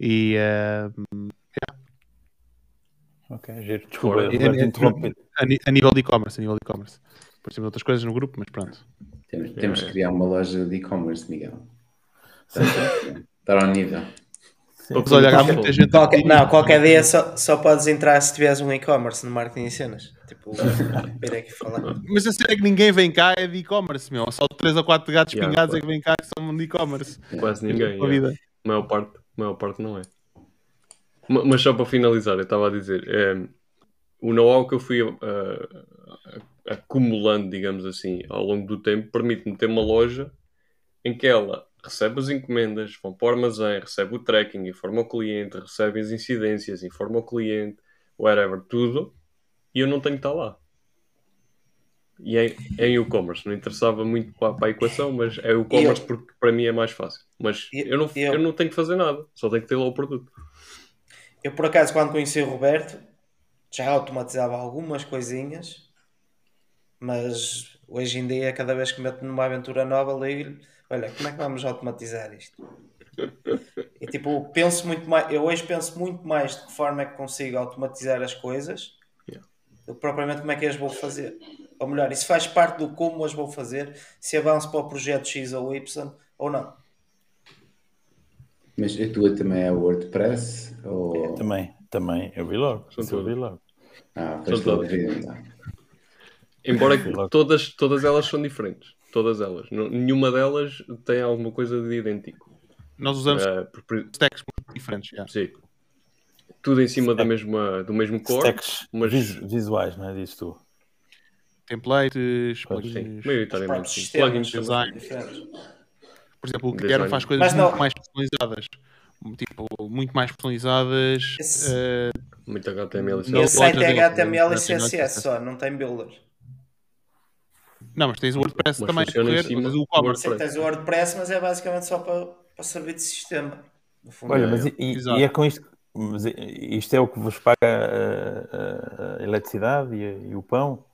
e. Uh, yeah. Ok, giro. Desculpa, é, é, a, a, nível de e-commerce, a nível de e-commerce. Por cima outras coisas no grupo, mas pronto. Temos, temos que criar uma loja de e-commerce, Miguel. Estar ao nível. Mas olha, há muita gente. Qualquer, não, qualquer dia só, só podes entrar se tiveres um e-commerce no marketing e cenas. Tipo, aqui falar. Mas a cena é que ninguém vem cá é de e-commerce, meu. Só 3 ou 4 gatos yeah, pingados é que vêm cá que são de e-commerce. Quase ninguém. A vida. A maior parte, a maior parte não é. Mas só para finalizar, eu estava a dizer, é, o know-how que eu fui uh, acumulando, digamos assim, ao longo do tempo, permite-me ter uma loja em que ela recebe as encomendas, vão para o armazém, recebe o tracking, informa o cliente, recebe as incidências, informa o cliente, whatever, tudo, e eu não tenho que estar lá. E é, é em e-commerce, não interessava muito para, para, a equação, mas é o e-commerce porque para mim é mais fácil. Mas eu, eu, não, eu, eu não tenho que fazer nada, só tenho que ter lá o produto. Eu, por acaso, quando conheci o Roberto, já automatizava algumas coisinhas, mas hoje em dia, cada vez que meto numa aventura nova, ligo-lhe olha, como é que vamos automatizar isto? E tipo, penso muito mais, eu hoje penso muito mais de que forma é que consigo automatizar as coisas yeah. do que propriamente como é que as vou fazer. Ou melhor, isso faz parte do como as vou fazer, se avanço para o projeto X ou Y ou não. Mas a tua também é WordPress? Ou... É, também, também. Eu vi logo. Eu vi logo. Ah. Embora todas, todas elas são diferentes todas elas. nenhuma delas tem alguma coisa de idêntico. Nós usamos uh, por, stacks muito diferentes. Yeah. Sim. Tudo em cima da mesma, do mesmo core. Stacks mas... visuais, não é? Diz tu. Templates, plugins. Maioritariamente sim. Plugins design. Por exemplo, o Guilherme faz coisas muito mais personalizadas. tipo, muito mais personalizadas. Esse- uh, Muito HTML. Não, Esse site é HTML e. CSS só, não tem builder. Não, mas tens o WordPress Mas também a correr, cima o. Sei que tens o WordPress, mas é basicamente só para, para servir de sistema. No fundo. Olha, É, mas é. e, e- é com isto, mas isto é o que vos paga a, a- a eletricidade e, e o pão?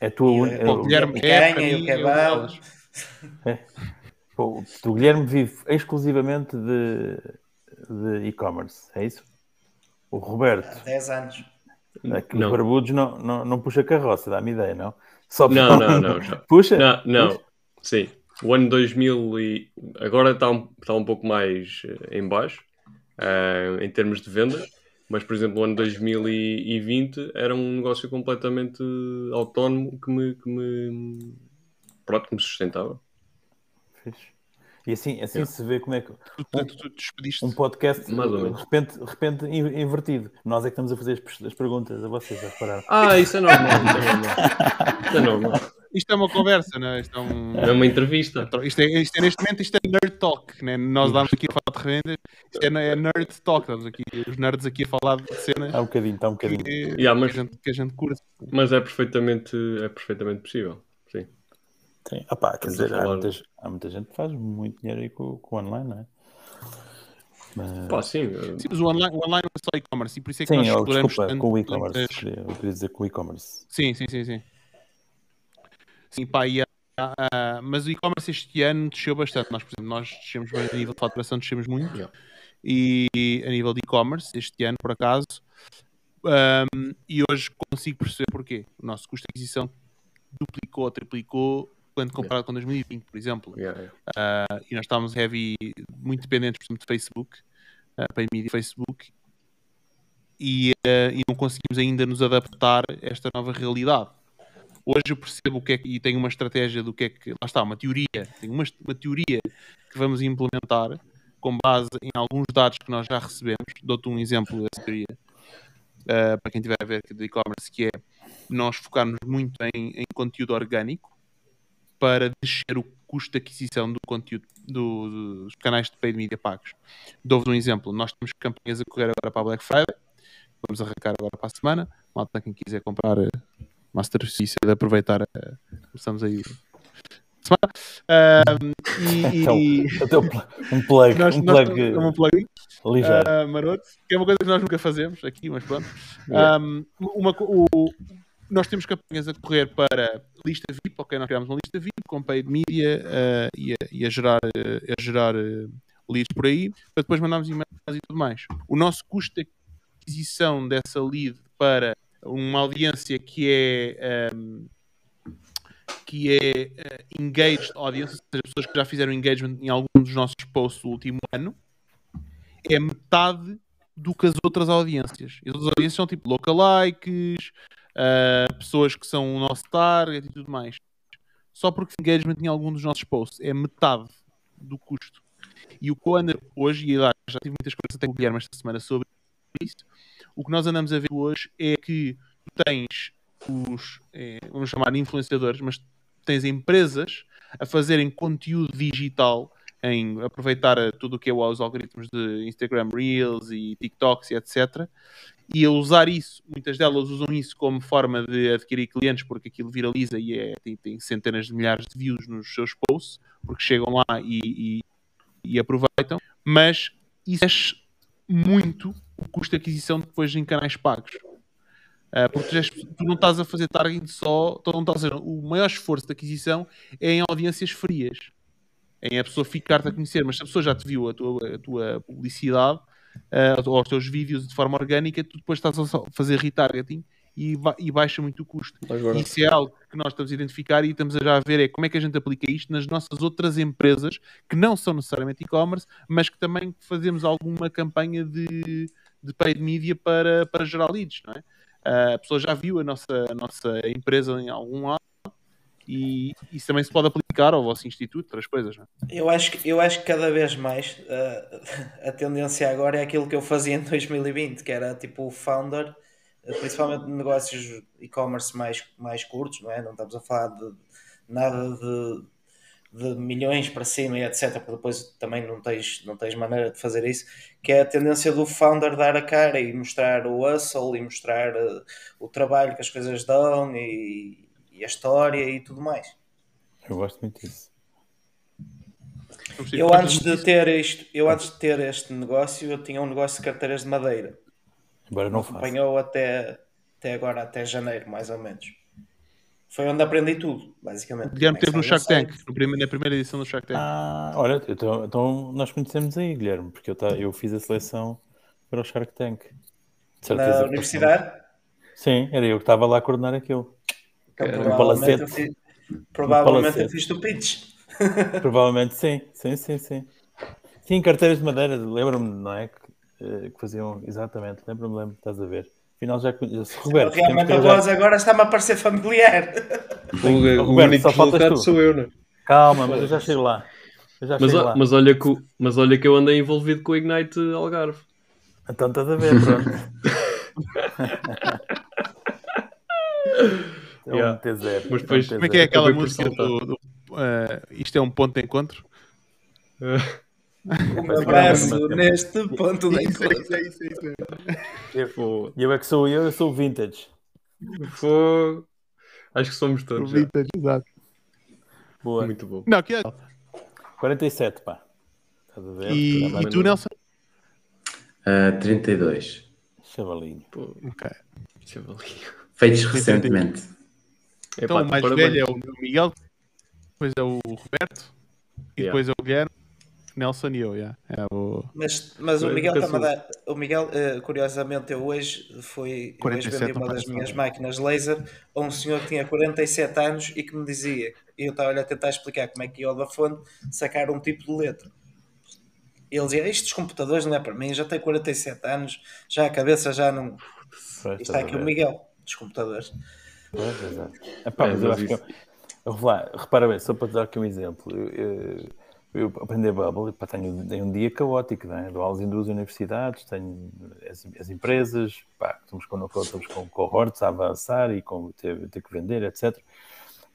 É a tua un- eh, é Pô, o- Guilherme, e é, para e o é. Pô, o Guilherme vive exclusivamente de, de e-commerce, é isso? O Há Roberto, 10 anos. aqui Não. os barbudos não, não, não puxa carroça, dá-me ideia, não? Só Não, não, não. já. Puxa? Não, não. Sim. O ano 2000 e... agora está um, está um pouco mais eh, em baixo eh, em termos de vendas, mas por exemplo o ano 2020 era um negócio completamente autónomo que me, que me pronto, que me sustentava. Fixe. E assim, assim se vê como é que Tu, tu, tu, tu despediste. um podcast de repente, de repente in- invertido. Nós é que estamos a fazer as, as perguntas a vocês, já repararam? Ah, isso é normal, isso é normal. Isso é normal. Isto é uma conversa, não é? Isto é um. É uma entrevista. Isto é, isto é, neste momento isto é nerd talk, né? nós damos aqui a falar de revendas, isto é, é nerd talk, estamos aqui, os nerds aqui a falar de cenas Há um bocadinho, está um que, bocadinho. que Yeah, mas- a gente, que a gente curte. Mas é perfeitamente, é perfeitamente possível. Sim. Sim. Opá, quer dizer, há muita, há muita gente que faz muito dinheiro aí com, com o online, não é? Mas- Pá, sim. Sim, mas o online, o online é só e-commerce e por isso é que Sim, nós oh, exploramos desculpa, tanto com o e-commerce. Eu queria dizer com o e-commerce. Sim, sim, sim, sim. Sim, pá, e, ah, ah, mas o e-commerce este ano desceu bastante. Nós, por exemplo, nós descemos bem a nível de faturação, descemos muito. Yeah. E a nível de e-commerce, este ano, por acaso. Ahm, e hoje consigo perceber porquê. O nosso custo de aquisição duplicou ou triplicou quando comparado com 2020, por exemplo. yeah, yeah. Ah, e nós estávamos heavy, muito dependentes, por exemplo, de Facebook, uh, paid media Facebook, e, ah, e não conseguimos ainda nos adaptar a esta nova realidade. Hoje eu percebo o que é que, e tenho uma estratégia do que é que, lá está, uma teoria, tenho uma, uma teoria que vamos implementar com base em alguns dados que nós já recebemos. Dou-te um exemplo dessa teoria, ah, para quem tiver a ver aqui do e-commerce, que é nós focarmos muito em, em conteúdo orgânico, para descer o custo de aquisição do conteúdo do- dos canais de paid media pagos. Dou-vos um exemplo. Nós temos campanhas a correr agora para a Black Friday. Vamos arrancar agora para a semana. Malta, quem quiser comprar uh, Master Justiça, de aproveitar. Uh, começamos aí. Semana. Ahm, e, Então, e Até um pl- plug, nós, um nós plug plugin ligeiro. ah, maroto, que é uma coisa que nós nunca fazemos aqui, mas pronto. Um, uma o- nós temos campanhas a correr para lista VIP, ok? Nós criámos uma lista VIP com paid media ah, e, a, e a gerar, ah, a gerar ah, leads por aí, para depois mandarmos e-mails e tudo mais. O nosso custo de aquisição dessa lead para uma audiência que é ahm, que é eh, engaged audience, ou seja, pessoas que já fizeram engagement em algum dos nossos posts do último ano, é metade do que as outras audiências. As outras audiências são tipo lookalikes, ah, pessoas que são o nosso target e tudo mais. Só porque engagement em algum dos nossos posts é metade do custo. E o que hoje, e lá, já tive muitas coisas até com o Guilherme esta semana sobre isso, o que nós andamos a ver hoje é que tu tens os, eh, vamos chamar de influenciadores, mas tens empresas a fazerem conteúdo digital em aproveitar tudo o que é os algoritmos de Instagram Reels e TikToks e etc. E a usar isso, muitas delas usam isso como forma de adquirir clientes porque aquilo viraliza e é, tem, tem centenas de milhares de views nos seus posts, porque chegam lá e, e- e aproveitam, mas isso é muito o custo de aquisição depois em canais pagos. Ah, porque tu, não estás a fazer targeting só, tu não estás a, o maior esforço de aquisição é em audiências frias, em a pessoa ficar-te a conhecer, mas se a pessoa já te viu a tua, a tua publicidade ah, ou os teus vídeos de forma orgânica, tu depois estás a fazer retargeting e, ba- e baixa muito o custo. Barato. Isso é algo que nós estamos a identificar e estamos a já ver é como é que a gente aplica isto nas nossas outras empresas que não são necessariamente e-commerce, mas que também fazemos alguma campanha de, de paid media para, para gerar leads, não é? Ah, a pessoa já viu a nossa, a nossa empresa em algum lado e isso também se pode aplicar ao vosso instituto, outras coisas, não é? Eu acho, que- eu acho que cada vez mais uh, a tendência agora é aquilo que eu fazia em 2020, que era tipo o founder, uh, principalmente de negócios e-commerce mais, mais curtos, não é? Não estamos a falar de nada de de milhões para cima e etc, porque depois também não tens, não tens maneira de fazer isso, que é a tendência do founder dar a cara e mostrar o hustle e mostrar uh, o trabalho que as coisas dão e, e, a história e tudo mais. Eu gosto muito disso. Eu antes de ter isto, eu antes de ter este negócio, eu tinha um negócio de carteiras de madeira. Agora não faço. Acompanhou até, até agora, até janeiro, mais ou menos. Foi onde aprendi tudo, basicamente. Guilherme esteve no Shark Tank, no primeiro, na primeira edição do Shark Tank. Ah, olha, então, então nós conhecemos aí, Guilherme, porque eu, tá, eu fiz a seleção para o Shark Tank. Na universidade? Sim, era eu que estava lá a coordenar aquilo. Então, eu fiz, provavelmente eu fiz o pitch. provavelmente sim, sim, sim, sim. Sim, carteiras de madeira, lembro-me, não é? Que, eh, que faziam, exatamente, lembro-me, lembro, estás a ver. Afinal já conheço. Roberto, realmente a voz já... agora está-me a parecer familiar. O, o, o Roberto, único resultado sou eu, não é? Calma, mas eu já chego lá. Já mas, chego lá. Mas, olha que, mas olha que eu andei envolvido com o Ignite Algarve. Então estás a ver, pronto. é um yeah. T0. Mas depois, como é que é aquela música do, do uh, Isto é um ponto de encontro? Uh. Um abraço neste ponto de encontro. Isso, isso, isso, eu, eu é que sou eu, eu sou vintage. Foi... Acho que somos todos. Vintage, exato. Boa. Muito bom. Não, que é? 47, pá. E, e tu, Nelson? Uh, 32. Chavalinho. Pô, ok. Chavalinho. Feitos recentemente. Então, Epá, o mais velho é o Miguel, depois é o Roberto e yeah. depois é o Guilherme Nelson e eu, yeah. é o... Mas, mas o Miguel está a dar. O Miguel, uh, curiosamente, eu hoje fui eu hoje vendi uma das minhas máquinas laser a um senhor que tinha 47 anos e que me dizia, e eu estava a tentar explicar como é que ia da fonte sacar um tipo de letra. Ele dizia, isto dos computadores não é para mim, já tenho 47 anos, já a cabeça já não. E está aqui o Miguel, dos computadores. Pois, exato. É, mas eu acho que. Eu, repara bem, só para dar aqui um exemplo. Eu, eu, eu aprender Bubble, pá, tenho, tenho, um dia caótico, né? dou aulas em duas universidades, tenho as, as empresas, pá, estamos com, estamos com cohorts a avançar e com ter, ter que vender, etc.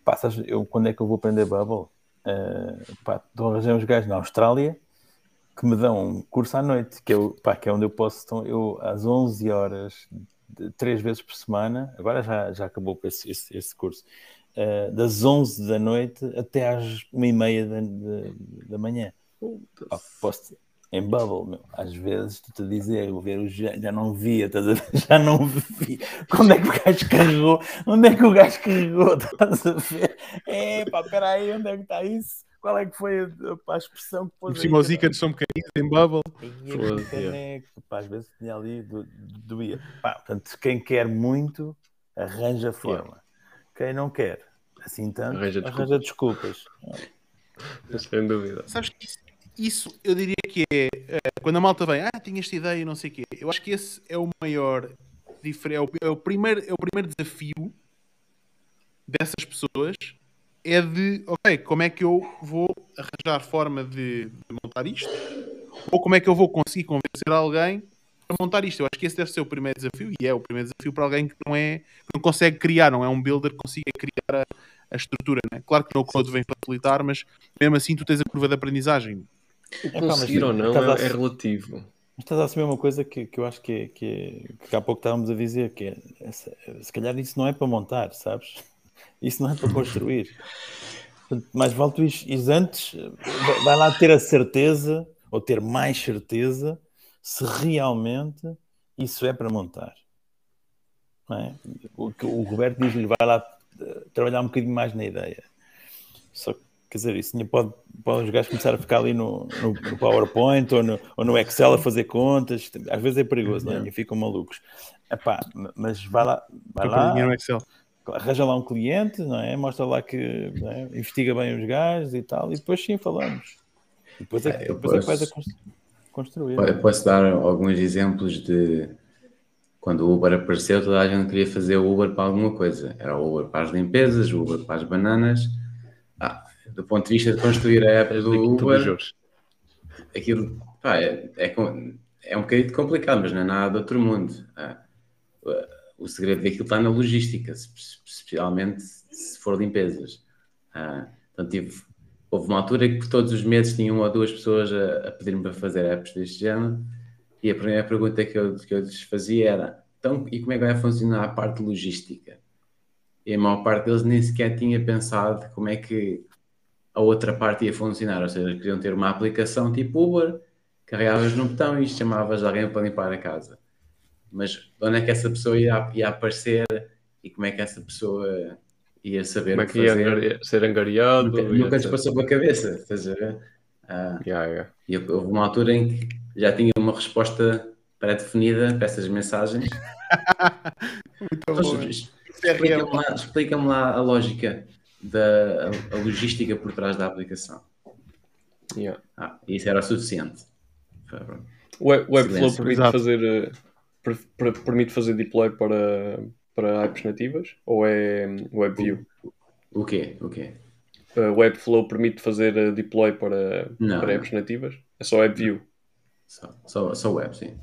Pá, sabes, eu, quando é que eu vou aprender Bubble? Uh, pá, a arranjar uns gajos na Austrália que me dão um curso à noite, que, eu, pá, que é onde eu posso, então, eu às 11 horas, três vezes por semana, agora já, já acabou esse, esse, esse curso, uh, das 11 da noite até às 1 e meia da, da manhã. Oh, posso, em Bubble, meu, às vezes, tu te dizer, eu ver, já, já não via, já não vi. Quando é que o gajo carregou? Onde é que o gajo carregou? Estás a ver? É, pá, peraí, onde é que está isso? Qual é que foi a, a, a expressão que pôs? Por os ícones são pequeninos em Bubble. É, pá, às vezes tinha ali, do, doía. Pá, portanto, quem quer muito, arranja forma. Yeah. Quem não quer, assim tanto, arranja desculpas. Arranja desculpas. Sem dúvida. Sabes que isso, isso, eu diria que é, é, quando a malta vem, ah, tinha esta ideia e não sei o quê. Eu acho que esse é o maior é o, é o, primeiro, é o primeiro desafio dessas pessoas é de, ok, como é que eu vou arranjar forma de, de montar isto? Ou como é que eu vou conseguir convencer alguém para montar isto. Eu acho que esse deve ser o primeiro desafio e é o primeiro desafio para alguém que não é que não consegue criar, não é um builder que consiga criar a, a estrutura. Né? Claro que no code vem facilitar, mas mesmo assim tu tens a curva de aprendizagem. O conseguir é, ou não é, é, relativo. Mas estás a assumir uma coisa que, que eu acho que, é, que, é, que há pouco estávamos a dizer, que é, se calhar isso não é para montar, sabes? Isso não é para construir. Mais vale tu ires antes, vai lá ter a certeza, ou ter mais certeza, se realmente isso é para montar. É? O o Roberto diz-lhe, vai lá eh, trabalhar um bocadinho mais na ideia. Só que, quer dizer, isso pode, pode os gajos começar a ficar ali no, no, no PowerPoint ou no, ou no, Excel a fazer contas. Às vezes é perigoso, não é? E ficam malucos. Epá, mas vai lá, vai lá arranja lá um cliente, não é? Mostra lá que é? investiga bem os gajos e tal, e depois sim falamos. E depois é, é, depois posso... é que vais a construir construir. Eu posso dar alguns exemplos de quando o Uber apareceu, toda a gente queria fazer o Uber para alguma coisa. Era o Uber para as limpezas, o Uber para as bananas. Ah, do ponto de vista de construir a app do Uber, aquilo pá, é, é, é, um bocadinho complicado, mas não é nada do outro mundo. Ah, o segredo daquilo está na logística, especialmente se for limpezas. Ah, então tive houve uma altura que todos os meses tinham uma ou duas pessoas a, a pedir-me para fazer apps deste género. E a primeira pergunta que eu, que eu lhes fazia era: então, e como é que vai funcionar a parte logística? E a maior parte deles nem sequer tinha pensado como é que a outra parte ia funcionar. Ou seja, queriam ter uma aplicação tipo Uber, carregavas no botão e chamavas alguém para limpar a casa. Mas onde é que essa pessoa ia, ia aparecer e como é que essa pessoa ia saber como é que ia fazer? ser angariado? Nunca, nunca lhes passou pela cabeça, estás a ver? Ah, yeah, yeah. E houve uma altura em que já tinha uma resposta pré-definida para essas mensagens. Muito Explica-me lá, explica lá a lógica da a, a logística por trás da aplicação. Yeah. Ah, isso era o suficiente. O Webflow permite fazer, uh, permite fazer deploy para, para apps nativas ou é WebView? O, o quê? O quê? Uh, Webflow permite fazer uh, deploy para, não, para apps nativas? É só WebView? Só, só, só web, sim.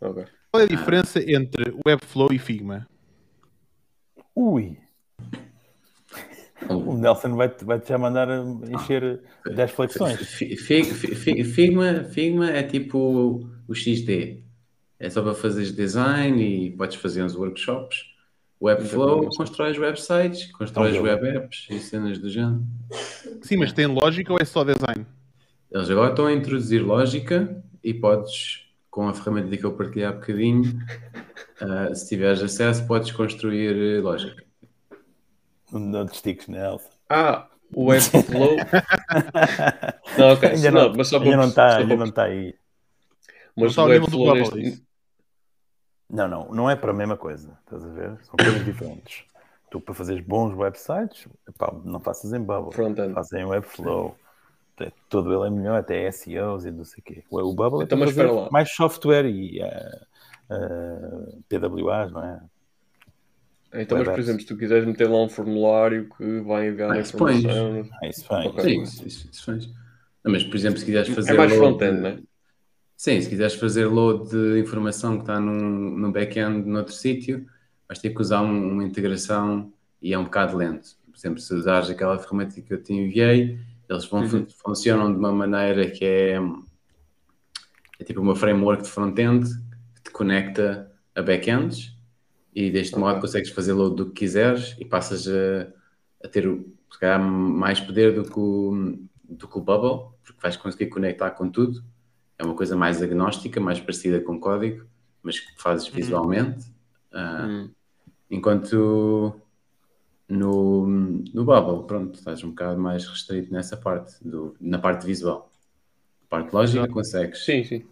Okay. Qual é a diferença entre Webflow e Figma? Ui! O Nelson vai-te vai já mandar encher 10 flexões. Figma, Figma é tipo o XD. É só para fazeres design e podes fazer uns workshops. Webflow constróis websites, constróis web apps e cenas do género. Sim, mas tem lógica ou é só design? Eles agora estão a introduzir lógica e podes, com a ferramenta que eu partilhei há bocadinho, uh, se tiveres acesso, podes construir lógica. Não te estiques, Nelson. Ah, o Webflow. não, ok. Ainda não, mas só ainda não está, ainda não está aí. Mas o Webflow neste... Não, não, não é para a mesma coisa. Estás a ver? São coisas diferentes. Tu, para fazeres bons websites, epá, não faças em Bubble. Fazes em Webflow. Todo ele é melhor, até SEOs e não sei o quê. O Bubble então, é mais software e uh, uh, PWAs, não é? Então, mas por exemplo, se tu quiseres meter lá um formulário que vai enviar ah, a informação. Ah, isso faz. Okay. Sim, isso, isso, isso faz. Não, mas por exemplo, se quiseres fazer. É mais front-end, não é? Sim, se quiseres fazer load de informação que está num, num back-end noutro sítio, vais ter que usar um, uma integração e é um bocado lento. Por exemplo, se usares aquela ferramenta que eu te enviei, eles vão, uhum. funcionam de uma maneira que é, é tipo uma framework de front-end que te conecta a back-ends e deste modo consegues fazer load do que quiseres e passas a, a ter se calhar, mais poder do que, o, do que o Bubble, porque vais conseguir conectar com tudo. É uma coisa mais agnóstica, mais parecida com código, mas que fazes uhum. visualmente. Uh, uhum. Enquanto no, no Bubble, pronto, estás um bocado mais restrito nessa parte, do, na parte visual. Parte lógica, Exato. consegues. Sim, sim.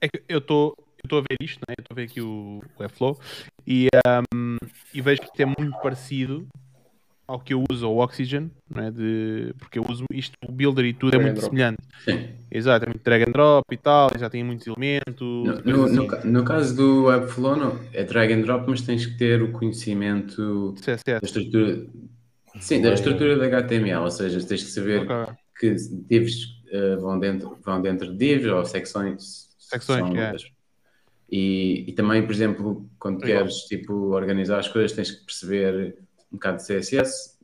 É que eu estou estou a ver isto, né? estou a ver aqui o, o Airflow e, um, e vejo que é muito parecido ao que eu uso, o Oxygen, não é? de, porque eu uso isto, o Builder e tudo é muito semelhante. Sim. Exato, é muito drag and drop e tal, já tem muitos elementos. No, no, assim. no, no, caso do Webflow, não, é drag and drop, mas tens que ter o conhecimento CSS. da estrutura. Sim, da estrutura da HTML, ou seja, tens que saber okay. que divs uh, vão, dentro, vão dentro de divs ou secções. Secções, é. E, e também, por exemplo, quando queres tipo, organizar as coisas, tens que perceber um bocado de CSS,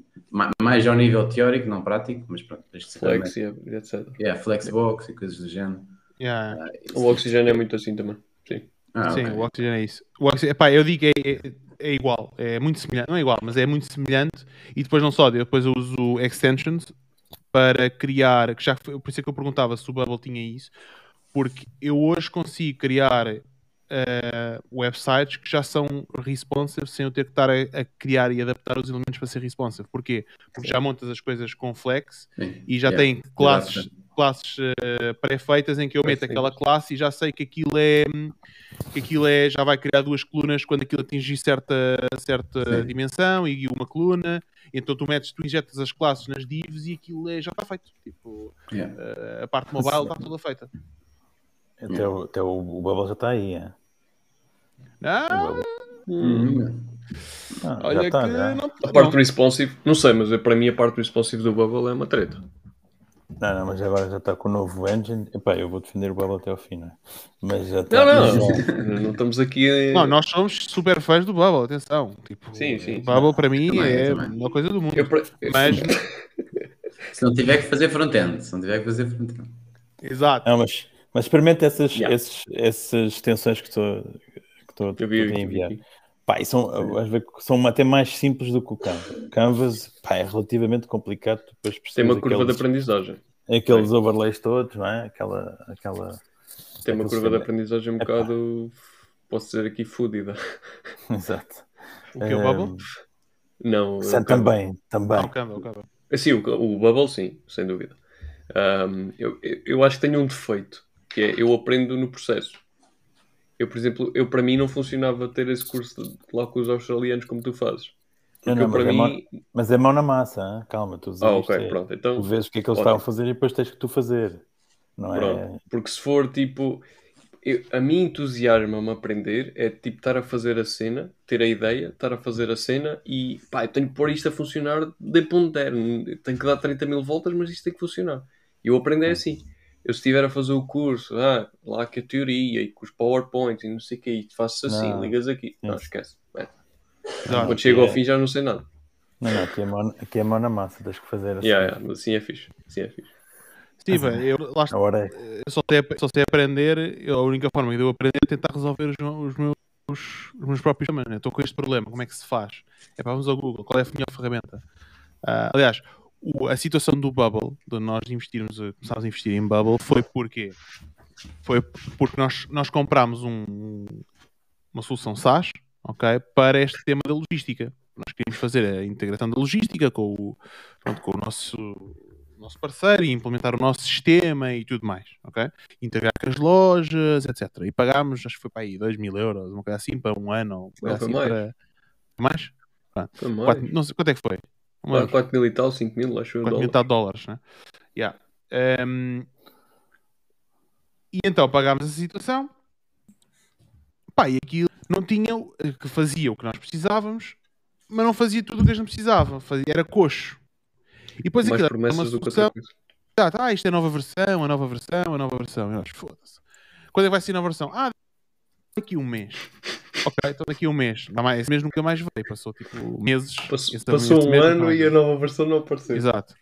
mais ao nível teórico, não prático, mas pronto, tens que. Flex, yeah, etc. Yeah, Flexbox e coisas do género. Yeah. Uh, o Oxygen é muito assim também. Sim, ah, Sim okay. o Oxygen é isso. O Oxygen, epá, eu digo é, é, é, igual, é muito semelhante, não é igual, mas é muito semelhante. E depois não só, depois eu uso extensions para criar, que já por isso é que eu perguntava se o Bubble tinha isso, porque eu hoje consigo criar uh, websites que já são responsive sem eu ter que estar a, a, criar e adaptar os elementos para ser responsive. Porquê? Porque já montas as coisas com Flex Sim. e já yeah. tem classes, classes uh, pré-feitas em que eu meto aquela classe e já sei que aquilo é que aquilo é, já vai criar duas colunas quando aquilo atingir certa, certa dimensão e uma coluna. Então tu metes, tu injetas as classes nas divs e aquilo é, já está feito. Tipo, yeah. uh, a parte mobile está toda feita. Até, o, até o, o Bubble já está aí, é? Ah, hum. ah, Olha tá, que já. não A parte do responsive, não sei, mas para mim a parte do responsive do Bubble é uma treta. Não, não, mas agora já está com o novo engine. Epá, eu vou defender o Bubble até ao fim, não é? Mas já está. Não, não, não estamos aqui. A... Não, nós somos super fãs do Bubble, atenção. Tipo, sim, sim. O Bubble para mim também, é a melhor coisa do mundo. Eu, mas. Se não tiver que fazer front-end, se não tiver que fazer front-end. Exato. Não, mas, mas experimenta essas, Yeah. esses, essas extensões que estou que estou a enviar. Pá, e são, são até mais simples do que o Canvas. O Canvas pá, é relativamente complicado. Depois Tem uma curva de aqueles, aprendizagem. aqueles overlays todos, não é? Aquela, aquela... Tem uma curva de sistema- aprendizagem um Epá. bocado, posso dizer aqui, fodida. Exato. O que é o Bubble? Não, Sim, o Canva. também, também. Ah, o Canva, o Canva. Sim, o, o Bubble sim, sem dúvida. Eu, eu- eu acho que tenho um defeito, que é eu aprendo no processo. Eu, por exemplo, eu para mim não funcionava ter esse curso de- lá com os australianos como tu fazes. Não, Porque não, eu, para mas, é mim. mão, mas é mão na massa, hein? calma, tu Ah, isto ok, é- pronto. Tu Então, vês o que é que eles estavam a fazer e depois tens que tu fazer. Não é? Pronto. Porque se for tipo. eu- a mim entusiasma-me aprender é tipo estar a fazer a cena, ter a ideia, estar a fazer a cena e pá, eu tenho que pôr isto a funcionar de ponto. Eu Tenho que dar 30 mil voltas, mas isto tem que funcionar. E eu aprendo é assim. Eu se estiver a fazer o curso, ah, lá que a teoria e com os PowerPoints e não sei o que, isto faço assim, Não. ligas aqui. Não, esquece. É. Exato. Quando chego ao é. fim já não sei nada. Não, não, aqui é, mão, aqui é mão na massa, tens que fazer assim. Yeah, yeah, mas assim é fixe. Assim é fixe. Sim, bem, eu, lá é. eu só sei, só sei aprender, eu- a única forma de eu aprender é tentar resolver os, meus- os meus, os meus próprios problemas. né? Estou com este problema, como é que se faz? É para vamos ao Google, qual é a melhor ferramenta? Ah, aliás, o- a situação do Bubble, de nós investirmos, eh, começarmos a investir em Bubble, foi porque foi porque nós, nós comprámos um- uma solução SaaS ok, para este tema da logística. Nós queríamos fazer a integração da logística com o, pronto, com o nosso, nosso parceiro e implementar o nosso sistema e tudo mais, ok? Integrar com as lojas, etc. E pagámos, acho que foi para aí 2 mil euros, uma coisa assim, para um ano, ou coisa Não, assim, mais. para... Mais? Foi mais. Quatro- não sei, quanto é que foi? Lembro. 4 mil e tal, 5 mil, acho eu. 4 mil dólares. tal dólares, né? Yeah. Ehm, e então pagámos essa situação. Pá, e aquilo não tinha, o- que fazia o que nós precisávamos, mas não fazia tudo o que a gente precisava. Fazia, era coxo. E depois Mais aquilo era uma do que solução. ah, isto é nova versão, a nova versão, a nova versão. Eu acho, foda-se. Quando é que vai ser a nova versão? Ah, daqui a um mês. Ok, então daqui a um mês. Mais- esse mês nunca mais veio. Passou tipo meses. Passou, um mês ano e a veio. nova versão não apareceu. Exato.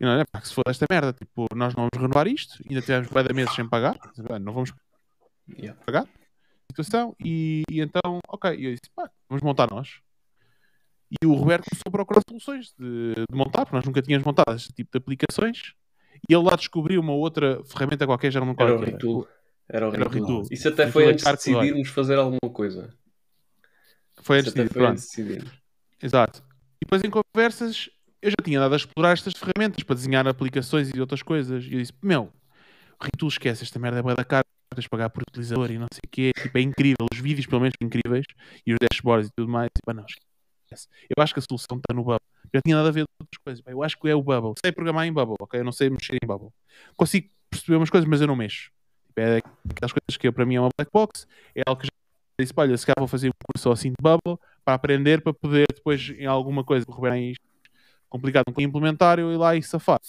E não é pá, que se for esta merda, tipo, nós não vamos renovar isto, ainda tivemos bué de meses sem pagar, não vamos Yeah. pagar situação, e, e então, ok, e eu disse, pá, vamos montar nós. E o Roberto começou a procurar soluções de, de montar, porque nós nunca tínhamos montado este tipo de aplicações, e ele lá descobriu uma outra ferramenta qualquer, já não me Era lembro qual é era. Era o Era o. Retool. Isso até foi é antes de decidirmos fazer alguma coisa. Foi antes de até foi antes de decidirmos. Exato. E depois em conversas eu já tinha dado a explorar estas ferramentas para desenhar aplicações e outras coisas. E eu disse, meu, o Retool esquece, esta merda é da cara, tens de pagar por utilizador e não sei o quê. Tipo, é incrível, os vídeos pelo menos são incríveis e os dashboards e tudo mais. Tipo, ah, não, esquece. Eu acho que a solução está no Bubble. Já tinha nada a ver com outras coisas. Eu acho que é o Bubble. Sei programar em Bubble, ok? Eu não sei mexer em Bubble. Consigo perceber umas coisas, mas eu não mexo. Tipo, é aquelas coisas que para mim é uma black box. É algo que já disse, olha, se calhar vou fazer um curso assim de Bubble para aprender, para poder depois em alguma coisa correr mais complicado com implementar, eu ir lá e safar.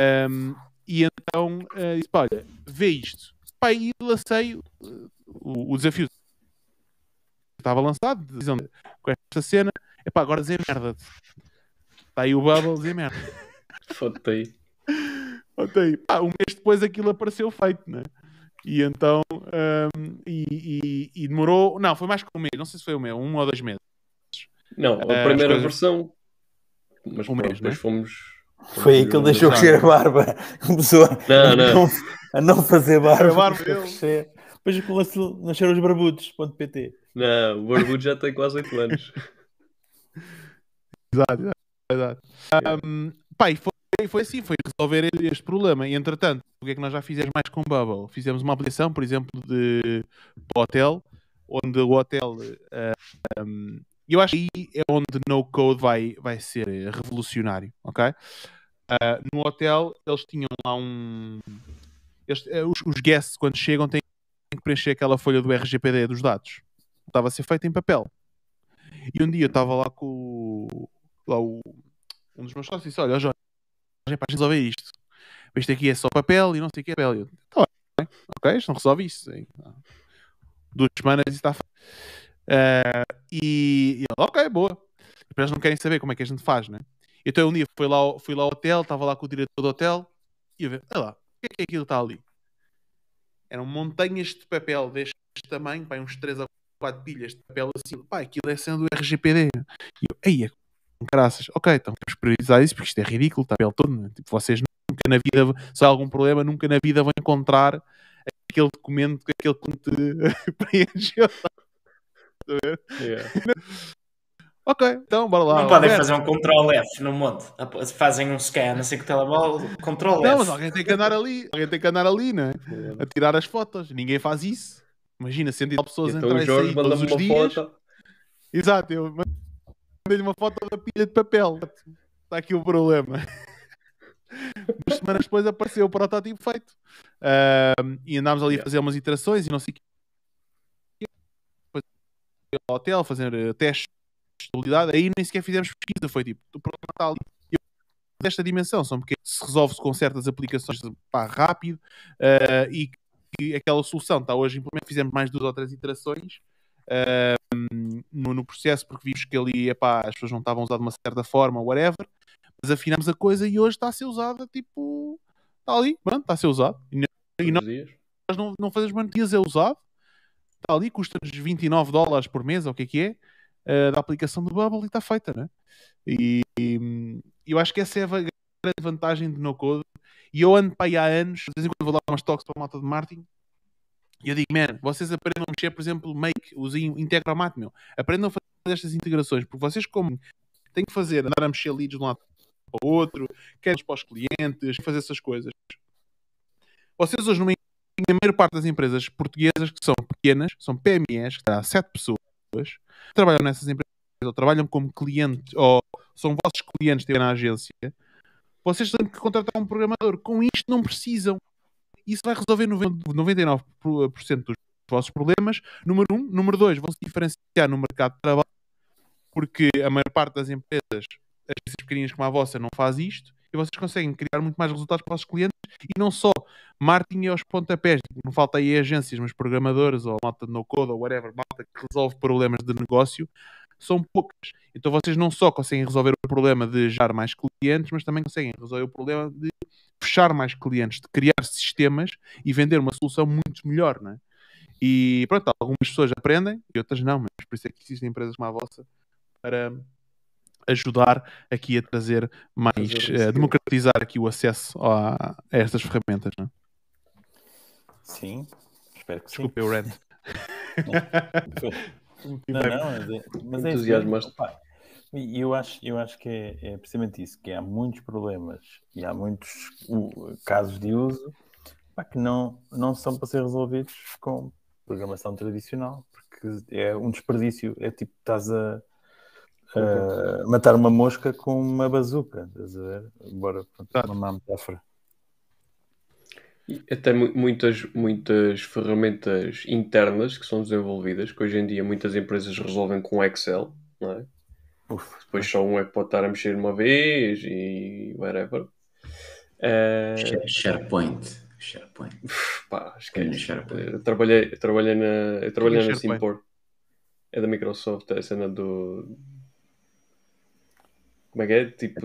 Um, e então uh, disse, olha, vê isto. E lancei uh, o, o desafio estava lançado, de- com esta cena, é agora dizer merda. Está aí o Bubble dizer merda. Foda-te aí. Botei. Pá, um mês depois aquilo apareceu feito, né? E então, um, e, e- e demorou, não, foi mais que um mês, não sei se foi um mês, um ou dois meses. Não, a as primeira coisas- versão. Mas Um pronto, mês, depois né? fomos. Foi aí que ele deixou crescer a barba. Começou a Não, não. a não fazer barba. A barba crescer. Depois começou a nascer os barbudos.pt. Não, o Barbudo já tem quase 8 anos. Exato, exato. exato. Um, pá, e foi, foi assim, foi resolver este problema. E entretanto, o que é que nós já fizemos mais com Bubble? Fizemos uma aplicação, por exemplo, de hotel, onde o hotel. uh, um, eu acho que aí é onde no code vai, vai ser revolucionário, ok? Uh, no hotel, eles tinham lá um. eles- eh, os, os guests, quando chegam, têm que preencher aquela folha do RGPD dos dados. Estava a ser feito em papel. E um dia eu estava lá com lá o, um dos meus sócios e disse: Olha, Jorge, é para resolver isto. Isto aqui é só papel e não sei o que é papel. E tá bem, ok, isto não resolve isso. Em duas semanas isso está feito. Eh, e, e ok, boa. Eles não querem saber como é que a gente faz, né? Então um dia fui lá, fui lá ao hotel, estava lá com o diretor do hotel e eu ver, olha lá, o que é que é aquilo que está ali? Eram montanhas de papel deste tamanho, pá, uns 3 a 4 pilhas de papel assim, pá, aquilo é sendo RGPD. E eu, eia, graças, ok, então vamos priorizar isso porque isto é ridículo, está papel todo, tipo, vocês nunca na vida, se há algum problema, nunca na vida vão encontrar aquele documento que aquele que te preencheu. Yeah. ok, então bora lá. Não podem fazer um Ctrl F no monte. Fazem um scan assim com o telemóvel, Ctrl F. Não, mas alguém tem que andar ali, alguém tem que andar ali, né? A tirar as fotos. Ninguém faz isso. Imagina, 100 pessoas então, entrar e sair todos os dias. Foto. Exato, eu mandei-lhe uma foto da pilha de papel. Está aqui o problema. Duas semanas depois apareceu o protótipo feito. Uh, e andámos ali a fazer umas iterações e não sei o que. Depois ao hotel, fazer uh, testes de estabilidade. Aí nem sequer fizemos pesquisa. Foi tipo, o problema está ali. Desta dimensão, são porque se resolve-se com certas aplicações pá, rápido uh, e que aquela solução está hoje implementada. Fizemos mais duas ou três iterações no, no, processo porque vimos que ali epá, as pessoas não estavam usadas de uma certa forma, whatever mas afinamos a coisa e hoje está a ser usada, tipo, está ali, pronto, está a ser usado. E, e nós, nós não, não fazemos mantias, é usado, está ali, custa-nos 29 dólares por mês, ou o que é que é, uh, da aplicação do Bubble e está feita, né? E, e eu acho que essa é a grande vantagem de no-code. E eu ando para aí há anos, de vez em quando vou dar umas talks para a malta de marketing, e eu digo, man, vocês aprendam a mexer, por exemplo, Make, usem Integromat, meu. Aprendam a fazer estas integrações, porque vocês, como têm que fazer, andar a mexer leads de um lado para o outro, queres para os clientes, fazer essas coisas. Vocês hoje, numa, a maior parte das empresas portuguesas que são pequenas, são PMEs, que há sete pessoas, trabalham nessas empresas, ou trabalham como clientes, ou são vossos clientes na agência, vocês têm que contratar um programador. Com isto não precisam. Isso vai resolver 99% dos vossos problemas. Número um. Número dois, vão se diferenciar no mercado de trabalho, porque a maior parte das empresas agências pequeninas como a vossa não faz isto e vocês conseguem criar muito mais resultados para os clientes e não só marketing aos pontapés, tipo, não falta aí agências, mas programadores ou malta de no-code ou whatever, malta que resolve problemas de negócio, são poucas. Então vocês não só conseguem resolver o problema de gerar mais clientes, mas também conseguem resolver o problema de fechar mais clientes, de criar sistemas e vender uma solução muito melhor, não é? E pronto, algumas pessoas aprendem e outras não, mas por isso é que existem empresas como a vossa para ajudar aqui a trazer mais, uh, democratizar aqui o acesso a, a estas ferramentas. Não? É? Sim, espero que Desculpe, sim. eu rent. Não, não, mas é, mas é entusiasmo. E eu acho, eu acho que é, é, precisamente isso, que há muitos problemas e há muitos casos de uso pá, que não, não são para ser resolvidos com programação tradicional, porque é um desperdício, é tipo, estás a uh, matar uma mosca com uma bazuca, estás a ver? Bora, pronto, uma má metáfora. E até muitas, muitas ferramentas internas que são desenvolvidas, que hoje em dia muitas empresas resolvem com Excel, não é? Uf, Depois só um é que pode estar a mexer uma vez e whatever. Uh... SharePoint. SharePoint. Pá, esquece. SharePoint. Eu trabalhei, eu trabalhei na, eu trabalhei na Simpor. É da Microsoft, é a cena do, como é que é? Tipo,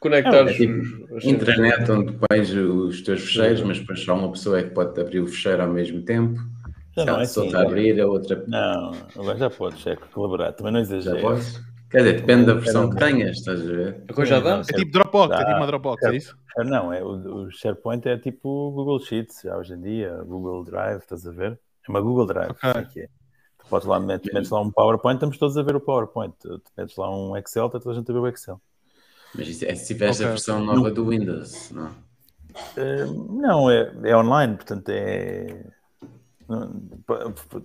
conectar é, é tipo, os, intranet onde pões os teus fecheiros, mas depois só uma pessoa é que pode abrir o fecheiro ao mesmo tempo. Já não, é assim, está a abrir, a outra. Não, agora já podes, é colaborar, também não exageres. Já podes? Quer dizer, depende da versão que tenhas, estás a ver? Agora já dá? É tipo Dropbox, é tipo uma Dropbox, é isso? Não, é, o, o SharePoint é tipo o Google Sheets, já hoje em dia, Google Drive, estás a ver? É uma Google Drive, okay. é. Tu podes lá, metes, metes lá um PowerPoint, estamos todos a ver o PowerPoint. Tu metes lá um Excel, está toda a gente a ver o Excel. Mas isso é se tivesse okay. a versão nova do Windows, não? Uh, não, é, é online, portanto é.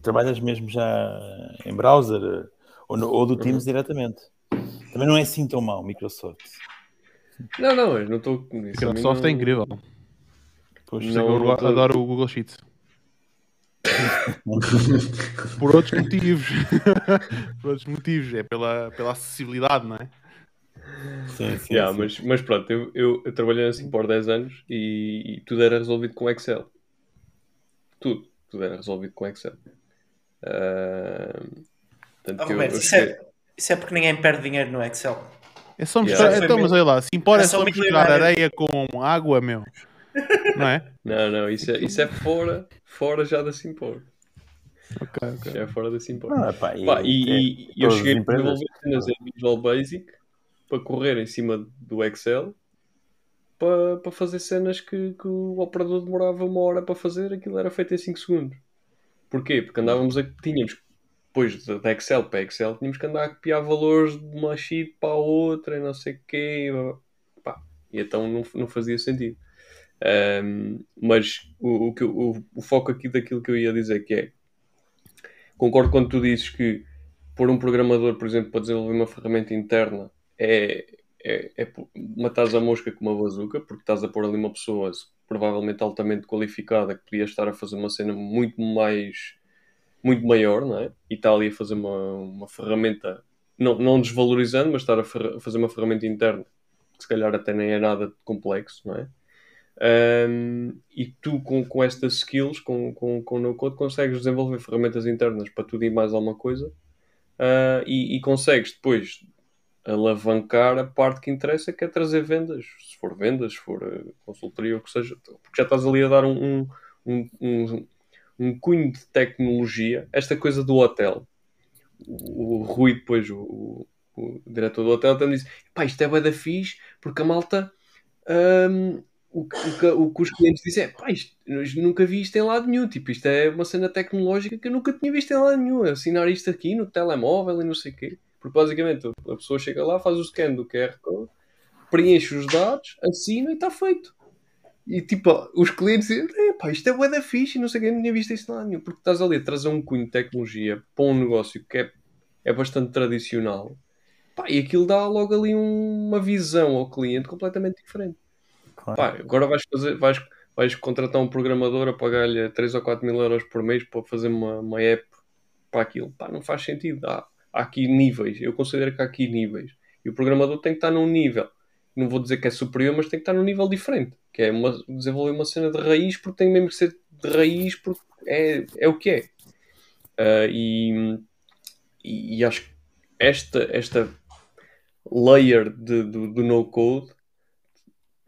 Trabalhas mesmo já em browser ou, no, ou do Teams uhum. diretamente. Também não é assim tão mal, Microsoft. Não, não, eu não estou. Microsoft não... é incrível. Pois, não, eu não tô... adoro o Google Sheets. Por outros motivos. Por outros motivos. É pela, pela acessibilidade, não é? Sim, sim, yeah, sim. Mas, mas pronto, eu, eu, eu, trabalhei assim por 10 anos e, e, tudo era resolvido com Excel. Tudo, tudo era resolvido com Excel. Uh, oh, Roberto, eu, isso, é, isso, é, porque ninguém perde dinheiro no Excel. É só misturar. Yeah. Então, mas olha lá, se importa é, é só misturar areia com água, meu. Não é? Não, não, isso é, isso é fora, fora já da Simpor. Ok, ok. Já é fora da Simpor. Ah, pá, e, pá, e, e eu cheguei a desenvolver cenas em Visual Basic para correr em cima do Excel para, para fazer cenas que, que o operador demorava uma hora para fazer, aquilo era feito em 5 segundos. Porquê? Porque andávamos a. Tínhamos, depois da Excel para Excel, tínhamos que andar a copiar valores de uma sheet para a outra e não sei o quê. Pá, e então não, não fazia sentido. Um, mas o, o, o, o, foco aqui daquilo que eu ia dizer que é concordo quando tu dizes que pôr um programador, por exemplo, para desenvolver uma ferramenta interna é, é, é matar a mosca com uma bazuca, porque estás a pôr ali uma pessoa provavelmente altamente qualificada que podia estar a fazer uma cena muito mais muito maior, não é? E está ali a fazer uma, uma ferramenta, não, não desvalorizando, mas estar a, a fazer uma ferramenta interna que se calhar até nem é nada complexo, não é? Um, e tu, com, com estas skills, com, com, com no code, consegues desenvolver ferramentas internas para tudo e mais alguma coisa uh, e, e, consegues depois alavancar a parte que interessa, que é trazer vendas, se for vendas, se for uh, consultoria, ou o que seja, porque já estás ali a dar um, um, um, um cunho de tecnologia. Esta coisa do hotel, o, o Rui, depois, o, o, o diretor do hotel, também disse: pá, isto é bem da fixe, porque a malta. Um, o, que, o, que os clientes dizem é pá, isto, nunca vi isto em lado nenhum. Tipo, isto é uma cena tecnológica que eu nunca tinha visto em lado nenhum. Assinar isto aqui no telemóvel e não sei o quê. Porque basicamente a pessoa chega lá, faz o scan do QR Code, preenche os dados, assina e está feito. E tipo, os clientes dizem, pá, isto é bué da fixe, não sei o que, não tinha visto isso em lado nenhum. Porque estás ali a trazer um cunho de tecnologia para um negócio que é, é bastante tradicional. Pá, e aquilo dá logo ali um, uma visão ao cliente completamente diferente. Claro. Pá, agora vais fazer, vais, vais contratar um programador a pagar-lhe 3 ou 4 mil euros por mês para fazer uma, uma app para aquilo. Pá, não faz sentido. Há, há aqui níveis. Eu considero que há aqui níveis. E o programador tem que estar num nível. Não vou dizer que é superior, mas tem que estar num nível diferente. Que é uma, desenvolver uma cena de raiz, porque tem mesmo que ser de raiz, porque é, é o que é. Uh, e, e, acho que esta, esta layer de, do, do no-code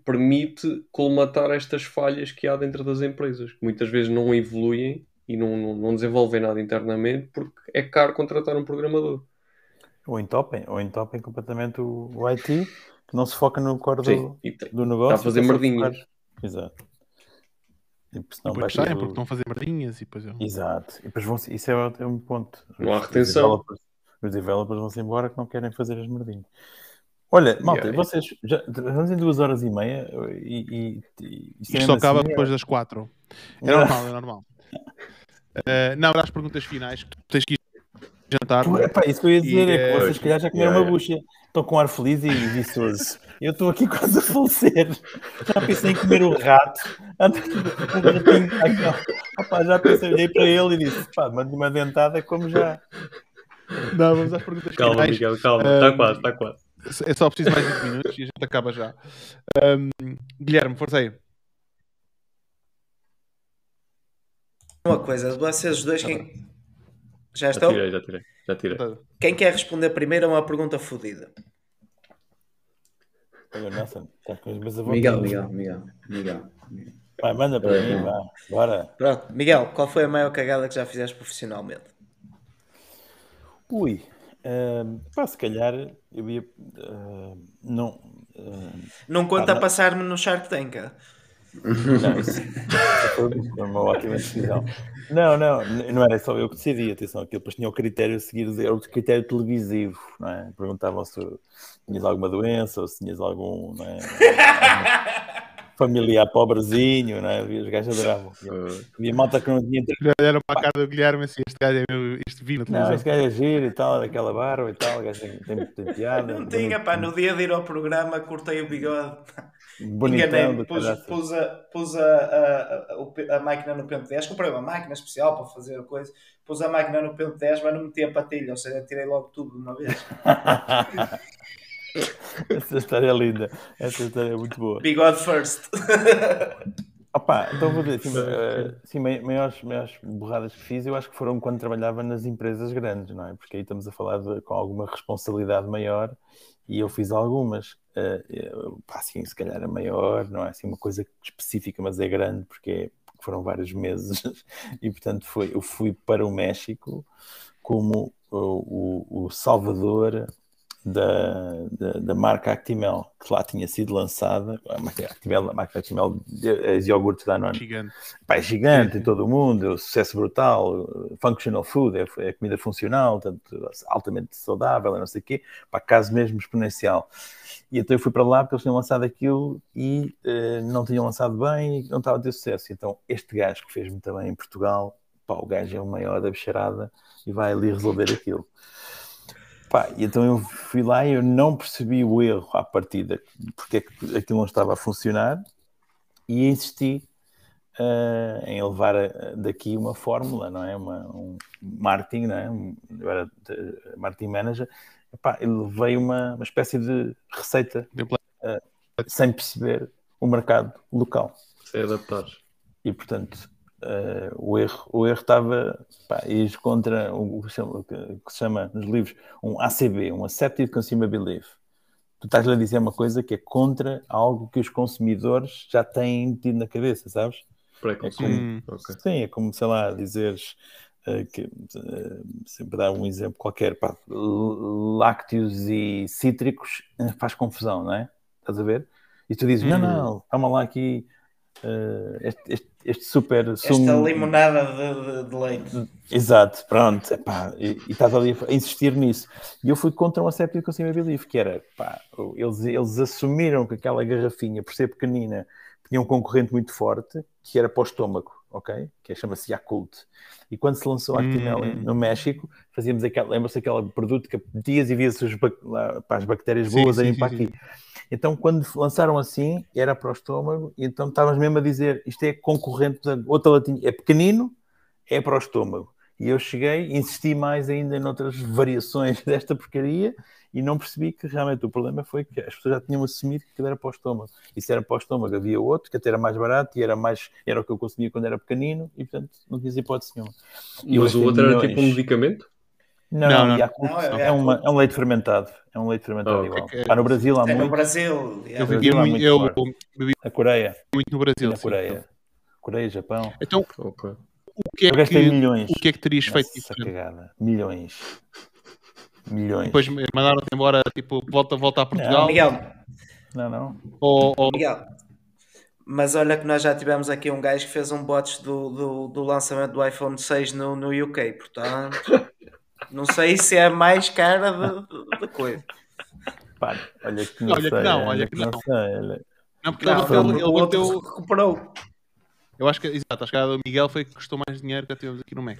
permite colmatar estas falhas que há dentro das empresas, que muitas vezes não evoluem e não, não, não desenvolvem nada internamente porque é caro contratar um programador. Ou entopem, ou entopem completamente o, o IT, que não se foca no core do, do negócio. Está a fazer merdinhas. Exato. E depois saem porque estão a fazer merdinhas e depois... Eu... Exato. E depois vão isso é um ponto. Não há retenção. Os developers, os developers vão-se embora que não querem fazer as merdinhas. Olha, malta, yeah, vocês já vamos em duas horas e meia e, e, e isto, isto só acaba assim, depois é... das quatro. É normal, é normal. Uh, não, as perguntas finais que tu tens que ir jantar. Pô, epá, isso que eu ia dizer e, é que vocês, se calhar, já comeram yeah, uma bucha. Estão com ar feliz e viçoso. Eu estou aqui quase a falecer. Já pensei em comer o rato. Opa, já pensei, olhei para ele e disse: pá, mande uma dentada como já. Não, vamos às perguntas calma, finais. Calma, Miguel, calma. Está um, quase, está quase. É só preciso mais 20 minutos e a gente acaba já. Um, Guilherme, força aí. Uma coisa, vocês dois, quem. Já estão? Já tirei, já tirei. Já tirei. Quem quer responder primeiro é uma pergunta fodida. Miguel, Miguel, Miguel, Miguel. Vai, manda para mim, vá. Bora. Pronto, Miguel, qual foi a maior cagada que já fizeste profissionalmente? Ui, uh, pá, se calhar eu ia. Uh, não. Uh, não conta passar-me no Shark Tank. Não, isso, foi uma ótima decisão. Não, não, não era só eu que decidia, atenção, aquilo depois tinha o critério a seguir, era o critério televisivo, não é? Perguntavam se tinhas alguma doença ou se tinhas algum, não é? familiar pobrezinho, não é? Os gajos adoravam. Havia malta que não tinha. Olharam para a cara do Guilherme assim: este gajo é meu, este vinho. Não, este gajo é giro e tal, aquela barba e tal, o gajo tem, tem, tem piada. Não tinha, pá, no dia de ir ao programa cortei o bigode. Enganei-me, pus, pus, a, pus a, a, a, a, máquina no pente 10, comprei uma máquina especial para fazer a coisa, pus a máquina no pente 10, mas não meti a patilha, ou seja, tirei logo tudo de uma vez. Essa história é linda. Essa história é muito boa. Bigode first. Opa, então vou dizer, assim, uh, sim, maiores, maiores borradas que fiz, eu acho que foram quando trabalhava nas empresas grandes, não é? Porque aí estamos a falar de, com alguma responsabilidade maior e eu fiz algumas. Uh, pá, assim, se calhar a maior, não é assim uma coisa específica, mas é grande porque, é, porque foram vários meses e portanto foi, eu fui para o México como o, o, o salvador da, da, da, marca Actimel, que lá tinha sido lançada. A marca Actimel, a marca Actimel as iogurtes da Danone. Gigante. Pá, é gigante em todo o mundo, é sucesso brutal, functional food, é, é comida funcional, tanto, altamente saudável, não sei o quê, para caso mesmo exponencial. E então eu fui para lá porque eles tinham lançado aquilo e uh, não tinham lançado bem e não estava a ter sucesso. Então este gajo que fez muito bem em Portugal, pá, o gajo é o maior da bicharada e vai ali resolver aquilo. Pá, então eu fui lá e eu não percebi o erro à partida, porque é que aquilo não estava a funcionar, e insisti uh, em levar a, daqui uma fórmula, não é? Uma, um marketing, não é? Um, eu era marketing manager, Epá, ele veio uma, uma espécie de receita uh, sem perceber o mercado local. Sem adaptar. E portanto, Uh, o erro o erro estava pá, contra o, o, que se chama nos livros um ACB, um Accepted Consumer Belief. Tu estás a dizer uma coisa que é contra algo que os consumidores já têm tido na cabeça, sabes? É como, hum, okay. Sim, é como, sei lá, dizeres uh, que, uh, sempre dar um exemplo qualquer, pá, lácteos e cítricos faz confusão, não é? Estás a ver? E tu dizes, hum. não, não, calma lá aqui, este, este este super sumo. Esta limonada de, de, de leite. Exato, pronto. Epá, e, e estás ali a insistir nisso. E eu fui contra um Accepted Consumer Belief, que era, pá, eles, eles assumiram que aquela garrafinha, por ser pequenina, tinha um concorrente muito forte, que era para o estômago, ok? Que é, chama-se Yakult. E quando se lançou a Actimel hum. no México, fazíamos aquela, lembra-se aquele produto que dias e vias as, as bactérias boas sim, a ir para aqui. Sim. Então, quando lançaram assim, era para o estômago, e então estavas mesmo a dizer, isto é concorrente, outra latinha, é pequenino, é para o estômago. E eu cheguei, insisti mais ainda noutras variações desta porcaria e não percebi que realmente o problema foi que as pessoas já tinham assumido que era para o estômago. E se era para o estômago, havia outro que até era mais barato e era mais era o que eu consumia quando era pequenino e portanto não tinha hipótese nenhuma. E Mas o outro milhões... era tipo um medicamento? Não, não, não. não é, é, uma, é, um leite fermentado. É um leite fermentado oh, igual. É, no Brasil há é muito. No Brasil. Eu vivi muito, muito eu, eu, a Coreia. Muito no Brasil. Na Coreia. Coreia, Japão. Então, o que é que, milhões. O que é que terias feito diferente? Cagada. Milhões. Milhões. Depois mandaram-te embora, tipo, volta, volta a Portugal. Não, Miguel. Não, não. Ou, ou... Miguel. Mas olha que nós já tivemos aqui um gajo que fez um bot do, do, do lançamento do iPhone 6 no, no UK, portanto. Não sei se é a mais cara da coisa. Pá, olha que não, olha sei, que não, olha que não. Sei, Não, porque não, ele, ele, bateu... recuperou. Eu acho que, exato, acho que a do Miguel foi que custou mais dinheiro que tivemos aqui no Mac.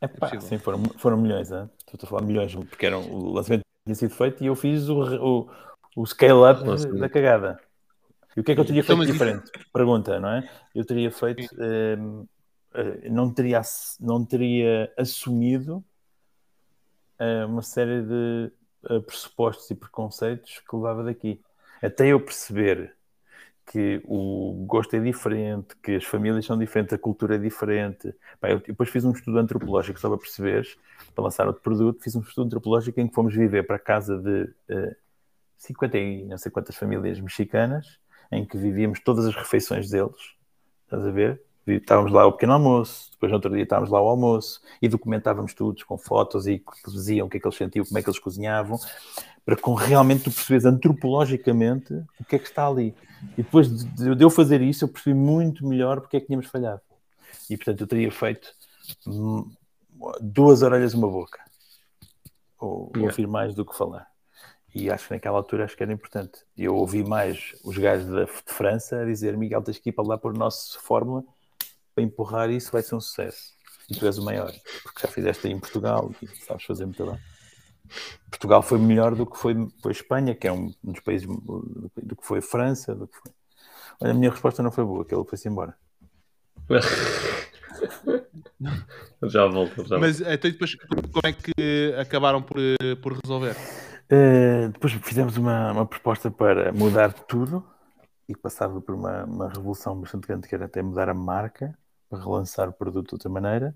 É pá, é sim, foram, foram milhões, hein? estou a falar milhões, porque eram, o lançamento tinha sido feito e eu fiz o, o, o scale-up da cagada. E o que é que eu teria então, feito diferente? Isso... Pergunta, não é? Eu teria feito, um, eh, não, teria, não teria assumido uma série de uh, pressupostos e preconceitos que levava daqui. Até eu perceber que o gosto é diferente, que as famílias são diferentes, a cultura é diferente. Bem, eu depois fiz um estudo antropológico só para perceberes, para lançar outro produto, fiz um estudo antropológico em que fomos viver para a casa de uh, 50 e não sei quantas famílias mexicanas, em que vivíamos todas as refeições deles, estás a ver? Estávamos lá ao pequeno almoço, depois no outro dia estávamos lá ao almoço e documentávamos tudo com fotos e diziam o que é que eles sentiam, como é que eles cozinhavam, para que realmente tu percebes antropologicamente o que é que está ali. E depois de eu fazer isso, eu percebi muito melhor porque é que tínhamos falhado. E portanto eu teria feito duas orelhas uma boca. Ou yeah. ouvir mais do que falar. E acho que naquela altura acho que era importante. Eu ouvi mais os gajos de, de França a dizer Miguel, tens que ir para lá por nossa fórmula para empurrar isso vai ser um sucesso. E tu és o maior, porque já fizeste aí em Portugal e sabes fazer muito bem. Portugal foi melhor do que foi, foi Espanha, que é um dos países do, que foi França. Do que foi... Olha, a minha resposta não foi boa, que ele foi-se embora. já volto, já Mas então depois como é que acabaram por, por resolver? Uh, depois fizemos uma, uma proposta para mudar tudo e passava por uma, uma revolução bastante grande que era até mudar a marca para relançar o produto de outra maneira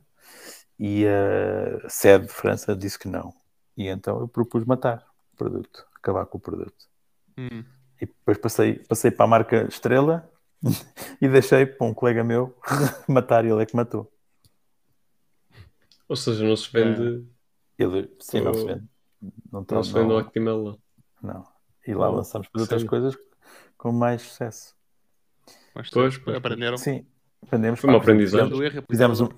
e a sede de França disse que não. E então eu propus matar. produto, acabar com o produto. Hum. E depois passei, passei para a marca Estrela e deixei para um colega meu matar e ele é que matou. Ou seja, não se vende. Ele, sim, não se vende. Não, tá- Não se vende o não, HTML lá. não. E lá lançamos para outras coisas com mais sucesso. Mas Pois, pois, aprenderam. Sim, aprendemos. Foi uma aprendizagem. Fizemos um,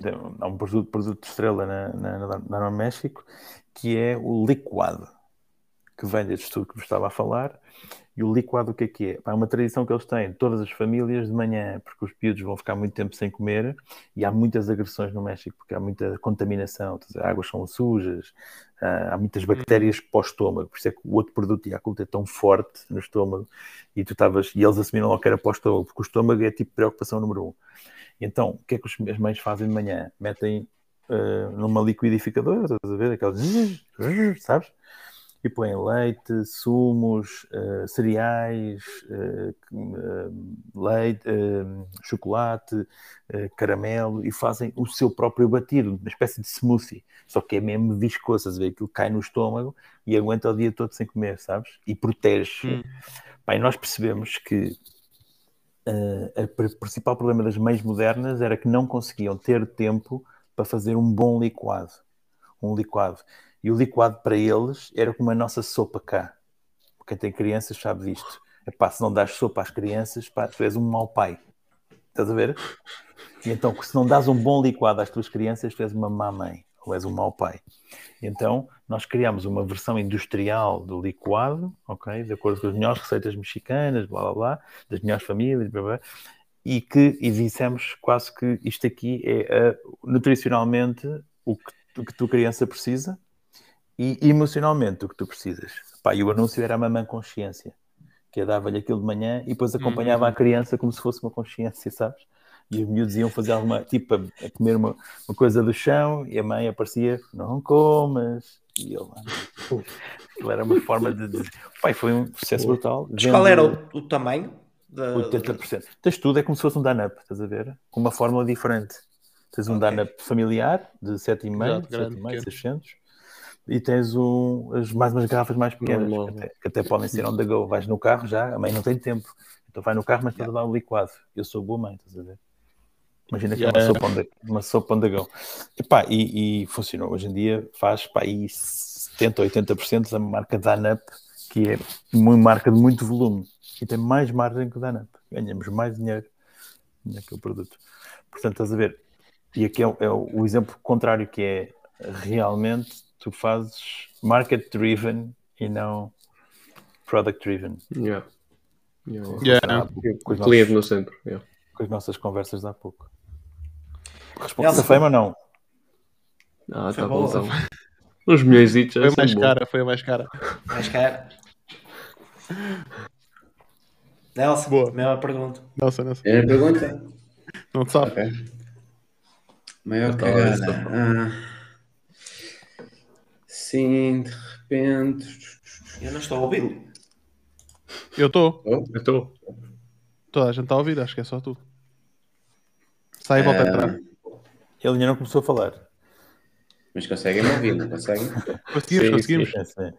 há um produto, produto de estrela na, na, na, na no México que é o liquado, que vem deste estudo que vos estava a falar. E o liquado o que é que é? Pá, É uma tradição que eles têm, todas as famílias de manhã, porque os piudos vão ficar muito tempo sem comer e há muitas agressões no México, porque há muita contaminação, as águas são sujas, ah, há muitas bactérias para o estômago, por isso é que o outro produto Yakult é tão forte no estômago e tu estavas, e eles assumiram logo que era para o estômago, porque o estômago é tipo preocupação número um. Então, o que é que as mães fazem de manhã? Metem eh, numa liquidificadora, estás a ver? Aquelas, sabes? E põem leite, sumos, eh, cereais, eh, leite, eh, chocolate, caramelo e fazem o seu próprio batido, uma espécie de smoothie. Só que é mesmo viscoso, ver? Aquilo cai no estômago e aguenta o dia todo sem comer, sabes? E protege. Hum. Nós percebemos que uh, o pr- principal problema das mães modernas era que não conseguiam ter tempo para fazer um bom liquado. Um liquado. E o liquado para eles era como a nossa sopa cá. Quem tem crianças sabe disto. Epá, se não dás sopa às crianças, pá, tu és um mau pai. Estás a ver? E então, se não dás um bom liquado às tuas crianças, tu és uma má mãe ou és um mau pai. Então, nós criámos uma versão industrial do liquado, ok? De acordo com as melhores receitas mexicanas, blá blá blá, das melhores famílias, blá blá, e que e dissemos quase que isto aqui é uh, nutricionalmente o que, o que tua criança precisa e emocionalmente o que tu precisas. Pá, e o anúncio era a mamãe consciência, que eu dava-lhe aquilo de manhã e depois acompanhava Uhum. a criança como se fosse uma consciência, sabes? E os miúdos iam fazer alguma, tipo, a, a comer uma, uma coisa do chão e a mãe aparecia, não comas. E ele, "Ah, aquilo era uma forma de. de... Pai, foi um processo brutal. Mas qual era o, o tamanho? Da... 80%. Tens tudo, é como se fosse um DANUP, estás a ver? Com uma fórmula diferente. Tens um Ok. DANUP familiar de 7,5, Exato, grande, 7,5, pequeno. 600. E tens um, as, mais umas garrafas mais pequenas, que até, que até podem ser on the go. Vais no carro já, a mãe não tem tempo. Então vai no carro, mas para dar o liquado. Eu sou boa mãe, estás a ver? Imagina que é uma Yeah. sopa on the, uma sopa on the go. Epá, e, e funcionou. Hoje em dia faz pá, aí 70% ou 80% da marca DANUP, que é uma marca de muito volume e tem mais margem que o DANUP. Ganhamos mais dinheiro naquele produto. Portanto, estás a ver? E aqui é, é o exemplo contrário, que é realmente tu fazes market driven e não product driven. Yeah. Yeah, yeah. Yeah. Com, os Cliente nossos- no centro. yeah. com as nossas conversas de há pouco. Responde Elsa. a fama ou não? Ah, Foi tá bom. Uns milhões é Foi mais cara, foi a mais cara. Mais caro. Nelson, Boa. mesma pergunta. Nossa, nossa. Primeira pergunta. Não te sabe. Ok. Maior Então, cagada. Ah, sim, de repente. Eu não estou a ouvi-lo. Eu estou. Oh, Eu estou. Toda a gente está a ouvir, acho que é só tu. Sai e volta a ah, entrar. Ele ainda não começou a falar. mas conseguem me ouvir, não conseguem? Conseguimos, Sim, conseguimos. É, sim.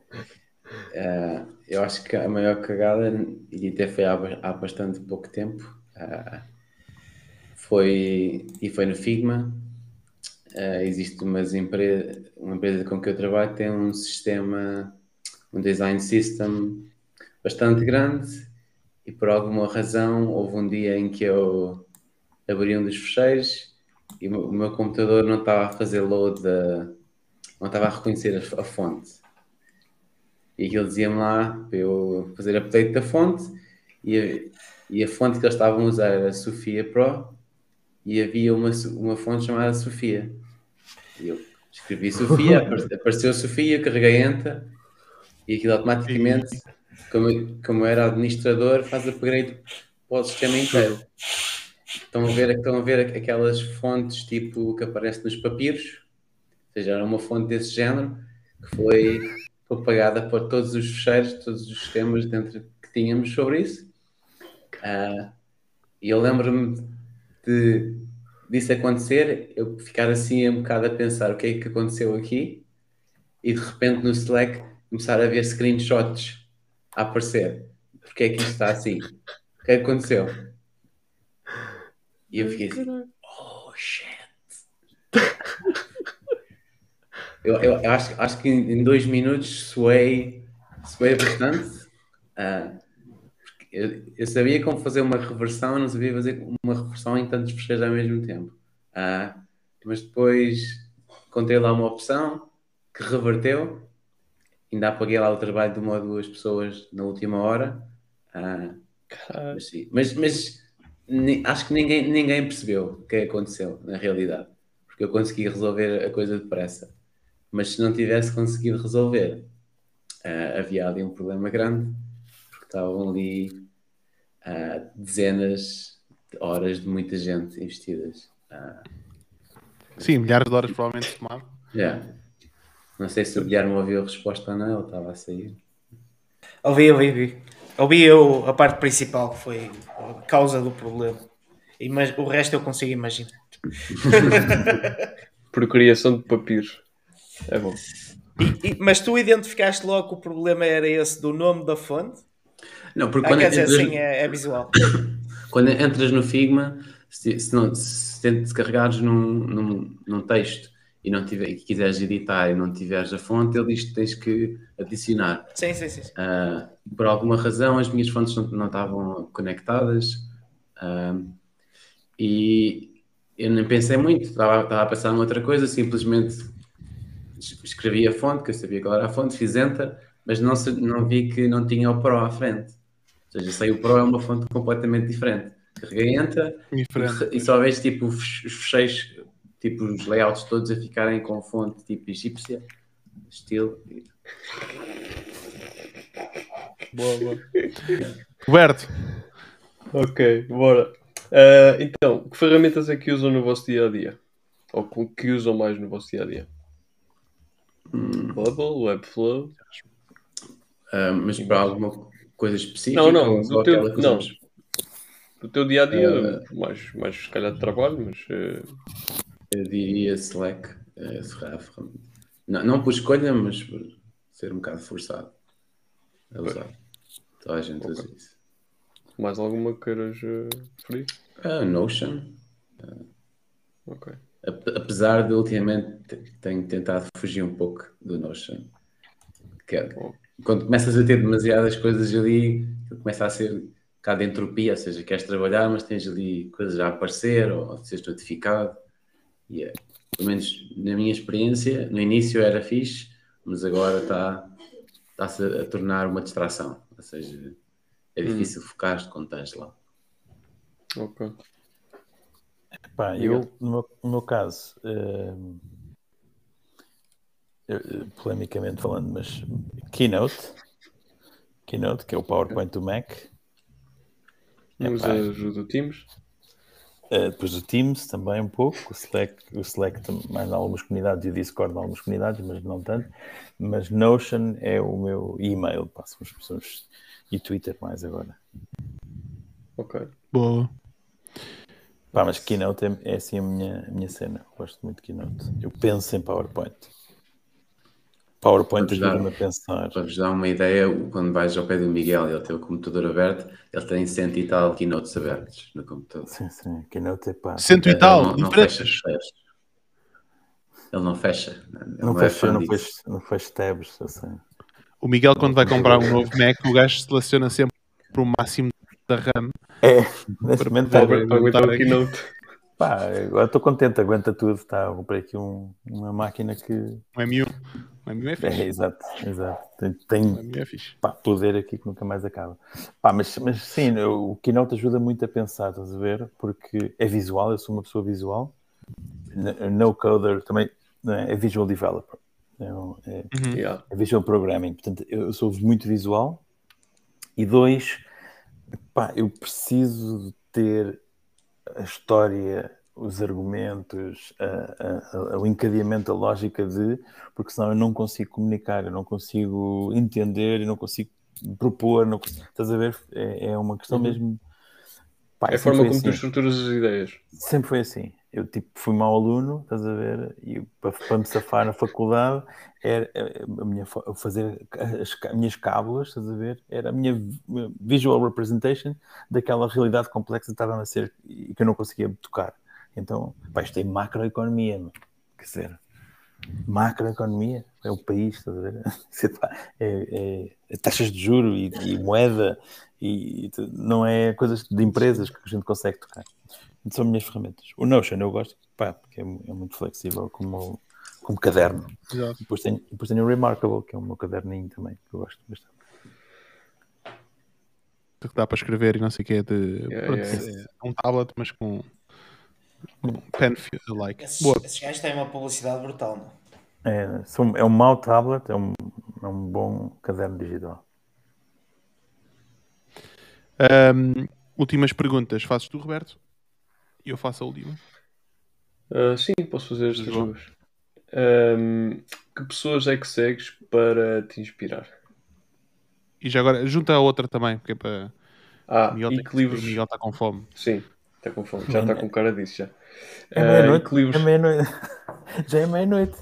Ah, eu acho que a maior cagada, e até foi há, há bastante pouco tempo, ah, foi, e foi no Figma. Ah, existe umas empre uma empresa com que eu trabalho tem um sistema, um design system bastante grande e por alguma razão houve um dia em que eu abri um dos fecheiros e o meu- computador não estava a fazer load, da- não estava a reconhecer a, a fonte. E aquilo dizia-me lá para eu fazer update da fonte e a, e a fonte que eles estavam a usar era Sofia Pro e havia uma, uma fonte chamada Sofia. E eu escrevi Sofia, apare- apareceu Sofia, carreguei Enter e aquilo automaticamente, como, como era administrador, faz upgrade para o sistema inteiro. Estão a ver, estão a ver aquelas fontes tipo que aparecem nos papiros? Ou seja, era uma fonte desse género que foi propagada por todos os fecheiros, todos os sistemas dentro que tínhamos sobre isso. Ah, E eu lembro-me de disso acontecer, eu ficar assim um bocado a pensar o que é que aconteceu aqui e de repente no Slack começar a ver screenshots a aparecer. Porque é que isto está assim? O que é que aconteceu? E eu fiquei assim, oh shit. eu, eu, eu acho, acho que em dois minutos suei, suei bastante. Uh, eu, eu, sabia como fazer uma reversão, não sabia fazer uma reversão em tantos fecheiros ao mesmo tempo. Uh, mas depois encontrei lá uma opção que reverteu. Ainda apaguei lá o trabalho de uma ou duas pessoas na última hora. Uh, mas, mas, mas acho que ninguém, ninguém percebeu o que aconteceu na realidade, porque eu consegui resolver a coisa depressa. Mas se não tivesse conseguido resolver, uh, havia ali um problema grande, porque estavam ali uh, dezenas de horas de muita gente investidas. Uh, Sim, milhares de horas provavelmente tomado. Yeah. Não sei se o Guilherme ouviu a resposta ou não, ele estava a sair. Ouvi, ouvi, ouvi. Ouvi eu a parte principal, que foi a causa do problema. E, mas, o resto eu consigo imaginar. Procriação de papiros. É bom. E, e, mas tu identificaste logo que o problema era esse do nome da fonte? Não, porque ah, quando quer dizer, entras, sim, é, é, visual. Quando entras no Figma, se, se, não, se, se carregares num, num, num texto e não tiver, e quiseres editar e não tiveres a fonte, ele diz que tens que adicionar. Sim, sim, sim. Uh, por alguma razão, as minhas fontes não, não estavam conectadas uh, e eu nem pensei muito, estava, estava a pensar em outra coisa, simplesmente escrevi a fonte, que eu sabia qual era a fonte, fiz enter, mas não, não vi que não tinha o Pro à frente. Ou seja, sei o Pro é uma fonte completamente diferente. Carreguei enter diferente. e só vejo tipo os fecheiros tipo os layouts todos a ficarem com fonte tipo egípcia, estilo. Boa, boa. Roberto. Ok, bora. Uh, então, que ferramentas é que usam no vosso dia a dia? Ou que usam mais no vosso dia a dia? Hum. Bubble, Webflow? Uh, mas para alguma coisa específica? Não, não, do teu, não. do teu dia a dia, uh, mais, mais se calhar de trabalho, mas. Uh... Eu diria Slack, é, não, não por escolha, mas por ser um bocado forçado a usar. Toda a gente okay. usa isso. Mais alguma queiras uh, referir? Uh, Notion. Uh, ok. Apesar de ultimamente tenho tentado fugir um pouco do Notion. Que é, oh. Quando começas a ter demasiadas coisas ali, começa a ser um bocado de entropia, ou seja, queres trabalhar, mas tens ali coisas a aparecer ou a ser notificado. Yeah. Pelo menos na minha experiência, no início era fixe, mas agora está está-se a tornar uma distração. Ou seja, é hum. difícil hum. focar quando estás lá. Ok. Pá, eu, no meu, no meu caso, uh, eu, polemicamente falando, mas Keynote, Keynote, que é o PowerPoint do Mac. Usa ajuda do Teams? Uh, depois o Teams também um pouco, o Slack, o Slack mais em algumas comunidades e o Discord em algumas comunidades, mas não tanto. Mas Notion é o meu e-mail, passo as pessoas e Twitter mais agora. Ok. Boa. Pá, mas Keynote é, é assim a minha, a minha cena. Gosto muito de Keynote. Eu penso em PowerPoint. PowerPoint ajuda-me a pensar. Para vos dar uma ideia, quando vais ao pé do Miguel e ele tem o computador aberto, ele tem cento e tal keynotes abertos no computador. Sim, sim, keynote é pá. Cento e tal? Ele não, não fecha, fecha. Ele não fecha. Ele não, não, fecha, é não, fecha, não fecha tabs, assim. O Miguel, quando vai comprar um novo Mac, o gajo seleciona sempre o máximo da RAM. É, momento para, para aguentar o keynote. Pá, agora estou contente, aguenta tudo. Tá, comprei aqui um, uma máquina que. Um M1. Um M1 é fixe. É, exato, exato. Tem, tem um é pá, poder aqui que nunca mais acaba. Pá, mas, mas sim, o Keynote ajuda muito a pensar, estás a ver? Porque é visual, eu sou uma pessoa visual. No coder também é? é visual developer. É, é, uhum. é visual programming. Portanto, eu sou muito visual. E dois, pá, eu preciso de ter a história, os argumentos, a, a, o encadeamento, a lógica de, porque senão eu não consigo comunicar, eu não consigo entender, eu não consigo propor, não consigo, estás a ver? É, é uma questão uhum. mesmo. Pá, é a forma como assim. tu estruturas as ideias. Sempre foi assim. Eu tipo fui mau aluno, estás a ver? E para, me safar na faculdade era a minha fazer as, as minhas cábulas, estás a ver? Era a minha visual representation daquela realidade complexa que estava a ser e que eu não conseguia tocar. Então, pá, isto é macroeconomia, quer dizer, macroeconomia é o país, estás a ver? É, é, é taxas de juro e, e moeda e não é coisas de empresas que a gente consegue tocar são minhas ferramentas. O Notion eu gosto, pá, porque é, é muito flexível como, como caderno. Exato. Depois tenho, depois tenho o Remarkable, que é o meu caderninho também, que eu gosto bastante. Que dá para escrever e não sei o que é de yeah, yeah. É um tablet, mas com pen like. Esses, Boa. esses gajos têm uma publicidade brutal, não? É, são, é um mau tablet, é um, é um bom caderno digital. Um, últimas perguntas. Fazes tu, Roberto? E eu faço a última. Uh, sim, posso fazer estas duas. Um, que pessoas é que segues para te inspirar? E já agora, junta a outra também, porque é para. Ah, Miguel e que livros. Miguel está com fome. Sim, está com fome. Já está com cara disso já. É meia-noite. Uh, livros... é meia-noite. já é meia-noite.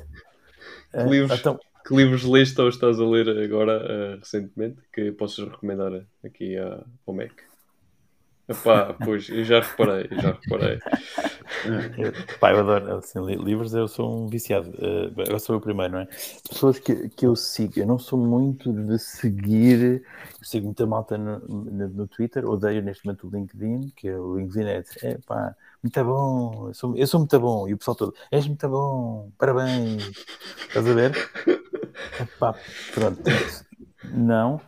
Que, uh, livros... então... que livros leste ou estás a ler agora, uh, recentemente, que possas recomendar aqui ao Mac? Epá, pois, eu já reparei, eu já reparei. Eu, pá, eu adoro assim, livros, eu sou um viciado. Eu sou o primeiro, não é? Pessoas que, que eu sigo, eu não sou muito de seguir, eu sigo muita malta no, no, no Twitter, odeio neste momento o LinkedIn, que é o LinkedIn é, é pá, muito bom, eu sou, eu sou muito bom, e o pessoal todo, és muito bom, parabéns, estás a ver? Epá, pronto, não.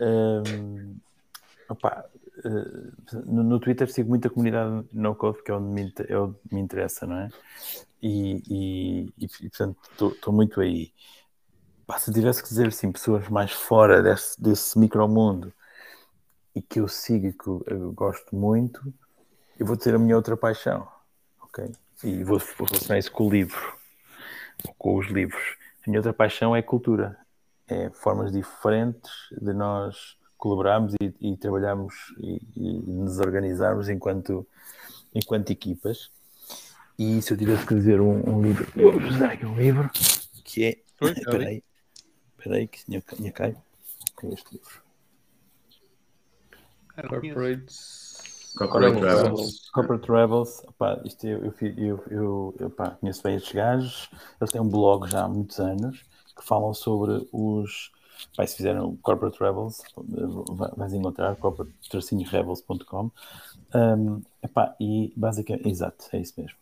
Um, opá, no, no, Twitter sigo muita comunidade no code, que é onde me, é onde me interessa, não é? E, e, e portanto, estou muito aí. Pá, se tivesse que dizer assim, pessoas mais fora desse, desse micromundo e que eu sigo e que eu, eu, gosto muito, eu vou ter a minha outra paixão, ok? E vou, vou relacionar isso com o livro, com os livros. A minha outra paixão é cultura, é formas diferentes de nós colaborarmos e, e trabalharmos e, e, nos organizarmos enquanto, enquanto equipas. E se eu tivesse que dizer um, um livro, vou dar aqui um livro que é. Espera aí, espera aí, que tinha, tinha cai. É este livro. Corporates. Corporate Travels. Corporate Travels. Opa, isto eu, eu, eu, eu, eu opa, conheço bem estes gajos. Eles têm um blog já há muitos anos que falam sobre os Vai, se fizeram Corporate Rebels, vais encontrar corporate-rebels.com. Um, e basicamente, exato, é isso mesmo.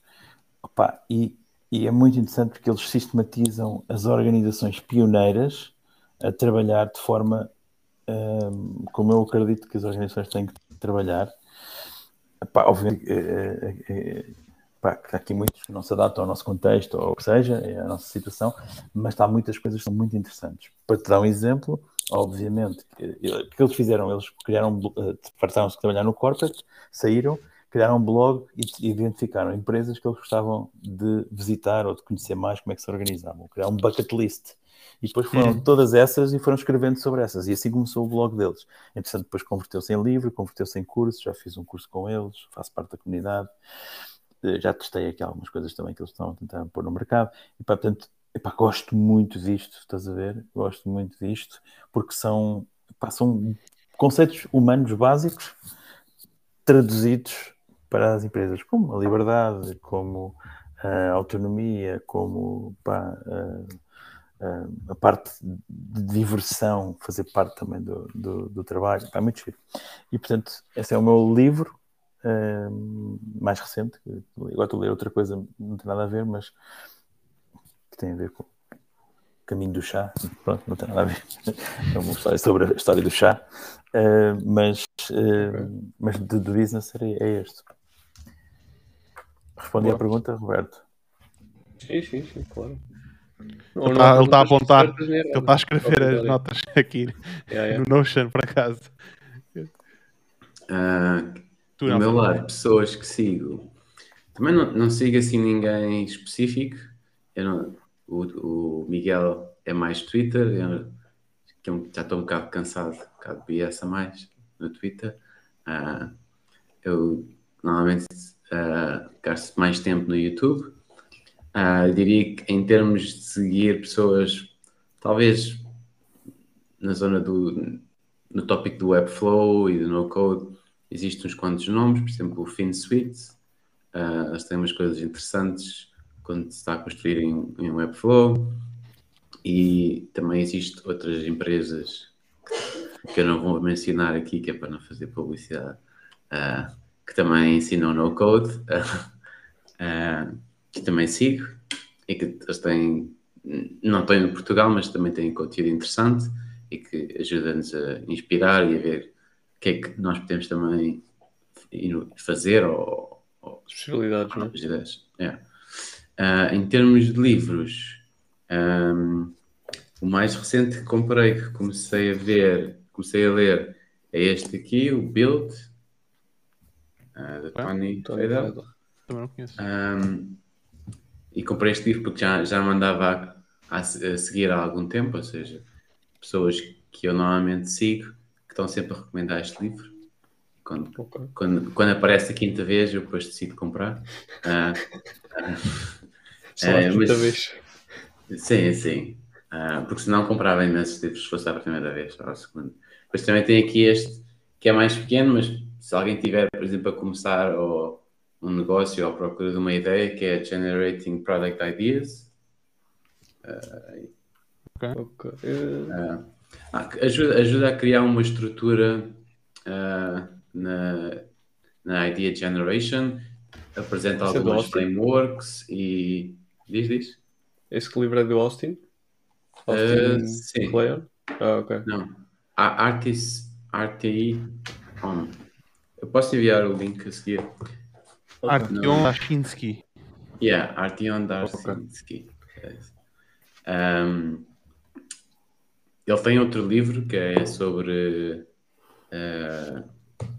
Epá, e, e é muito interessante porque eles sistematizam as organizações pioneiras a trabalhar de forma um, como eu acredito que as organizações têm que trabalhar. Epá, obviamente, é, é, é, há aqui muitos que não se adaptam ao nosso contexto, ou o que seja, é a nossa situação, mas há muitas coisas que são muito interessantes. Para te dar um exemplo, obviamente, o que eles fizeram? Eles criaram, uh, fartaram-se de trabalhar no corporate, saíram, criaram um blog e identificaram empresas que eles gostavam de visitar ou de conhecer mais como é que se organizavam. Criaram um bucket list. E depois foram uhum. todas essas e foram escrevendo sobre essas. E assim começou o blog deles. Entretanto, depois converteu-se em livro, converteu-se em curso, já fiz um curso com eles, faço parte da comunidade. Eh, já testei aqui algumas coisas também que eles estão a tentar pôr no mercado. E pá, portanto, epá, gosto muito disto, estás a ver? Gosto muito disto, porque são, epá, são conceitos humanos básicos traduzidos para as empresas, como a liberdade, como a autonomia, como a, a, a, parte de diversão, fazer parte também do, do, do trabalho. É muito giro. E portanto, esse é o meu livro mais recente. Agora estou a ler outra coisa, não tem nada a ver, mas que tem a ver com o caminho do chá. Pronto, não tem nada a ver. É uma história sobre a história do chá, uh, mas, uh, mas de, de business é, é este. Respondi Boa. à pergunta, Roberto. Sim, sim, sim, claro. Ele está, ele está a apontar, ele está a escrever as notas aqui yeah, yeah. no Notion, por acaso. Uh, Tu do meu lado, pessoas que sigo. Também não, não sigo assim ninguém específico. Não, o, o, Miguel é mais Twitter. Eu, que eu já estou um bocado cansado, um bocado de BS a mais no Twitter. Uh, eu normalmente uh, dedicar-se mais tempo no YouTube. Uh, diria que em termos de seguir pessoas, talvez na zona do no tópico do Webflow e do No-Code, existem uns quantos nomes, por exemplo, o FinSuite. Uh, eles têm umas coisas interessantes quando se está a construir em, em Webflow. E também existem outras empresas que eu não vou mencionar aqui, que é para não fazer publicidade, uh, que também ensinam no-code, uh, que também sigo, e que eles têm, não têm no Portugal, mas também têm conteúdo interessante e que ajuda-nos a inspirar e a ver que é que nós podemos também fazer ou, ou possibilidades? Yeah. Uh, em termos de livros, um, o mais recente que comprei, que comecei a ver, comecei a ler, é este aqui, o Build, uh, da Tony Trader. Também não conheço. Um, e comprei este livro porque já, já me andava a, a, seguir há algum tempo, ou seja, pessoas que eu normalmente sigo, que estão sempre a recomendar este livro. Quando, okay. quando, quando aparece a quinta vez, eu depois decido comprar. Uh, uh, Só a quinta mas, vez. Sim, sim. Uh, porque senão comprava imensos livros se fosse a primeira vez ou a segunda. Depois também tem aqui este, que é mais pequeno, mas se alguém tiver, por exemplo, a começar ou, um negócio ou à procura de uma ideia, que é Generating Product Ideas. Uh, Okay. Uh, ajuda, ajuda a criar uma estrutura uh, na, na Idea Generation, apresenta Esse alguns é frameworks e. Diz, diz. Esse livro é do Austin? Austin uh, sim. Player? Ah, ok. Não. A Artis, RTI On. Eu posso enviar o link a seguir. Artyom Dashinsky. Yeah, Artyom Dashinsky. Okay. Um, ele tem outro livro que é sobre uh,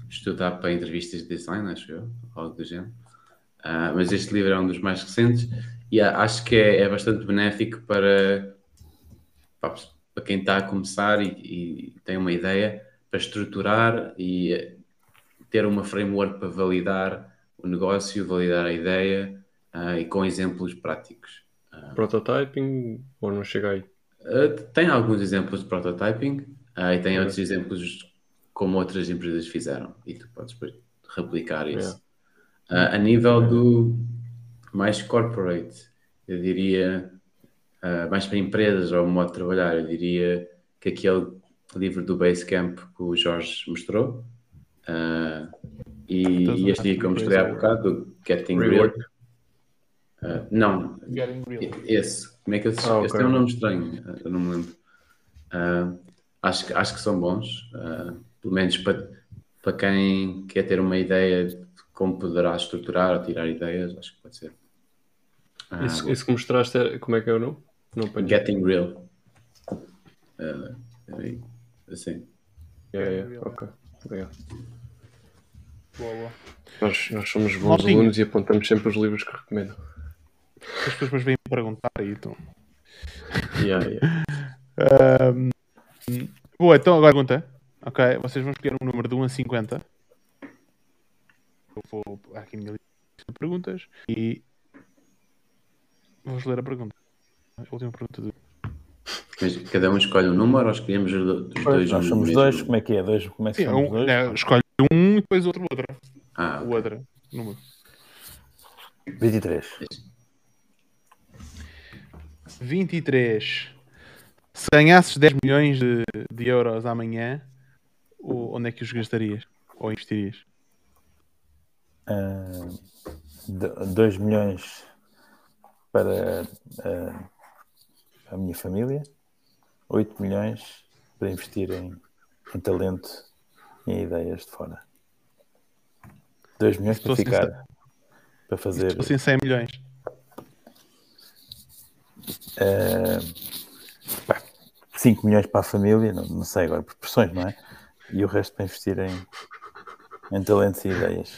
estudar para entrevistas de design, acho eu, algo do género. Uh, mas este livro é um dos mais recentes e acho que é, é bastante benéfico para, para, para, quem está a começar e, e, tem uma ideia para estruturar e ter uma framework para validar o negócio, validar a ideia uh, e com exemplos práticos. Prototyping ou não chega aí? Uh, tem alguns exemplos de prototyping uh, e tem outros exemplos como outras empresas fizeram e tu podes replicar isso. Yeah. Uh, a nível do mais corporate, eu diria, mais para empresas ou modo de trabalhar, eu diria que aquele livro do Basecamp que o Jorge mostrou e, e este dia que eu mostrei há bocado, do Getting Real. Não, esse. Como é que esse, ah, okay. esse tem um nome estranho, eu não me lembro. Uh, acho, acho que são bons, uh, pelo menos para, para quem quer ter uma ideia de como poderá estruturar ou tirar ideias, acho que pode ser. Uh, isso, isso que mostraste, como é que é o nome? Não Getting Real. Uh, assim. Yeah, yeah. Ok, obrigado. Boa, boa. Nós, nós somos bons alunos e apontamos sempre os livros que recomendam. As pessoas vêm perguntar aí, então. Yeah, yeah. Um, boa, então agora pergunta. Ok, vocês vão escolher um número de 1 a 50. Eu vou aqui a minha lista de perguntas e vamos ler a pergunta. A última pergunta do. Mas cada um escolhe um número ou escolhemos os dois? Nós somos dois, como é que é? Dois, como é que Sim, somos um, dois? É, escolhe um e depois outro outra. Ah, o outro número. 23. 23. Se ganhasses 10 milhões de, de euros amanhã, onde é que os gastarias? Ou investirias? Uh, ah, 2 milhões para uh, a minha família, 8 milhões para investir em, em talento e em ideias de fora. 2 milhões para ficar. Para fazer. Se fossem 100 milhões. Uh, pá, 5 milhões para a família, não, não, sei agora, por pressões, não é? E o resto para investir em, em talentos e ideias.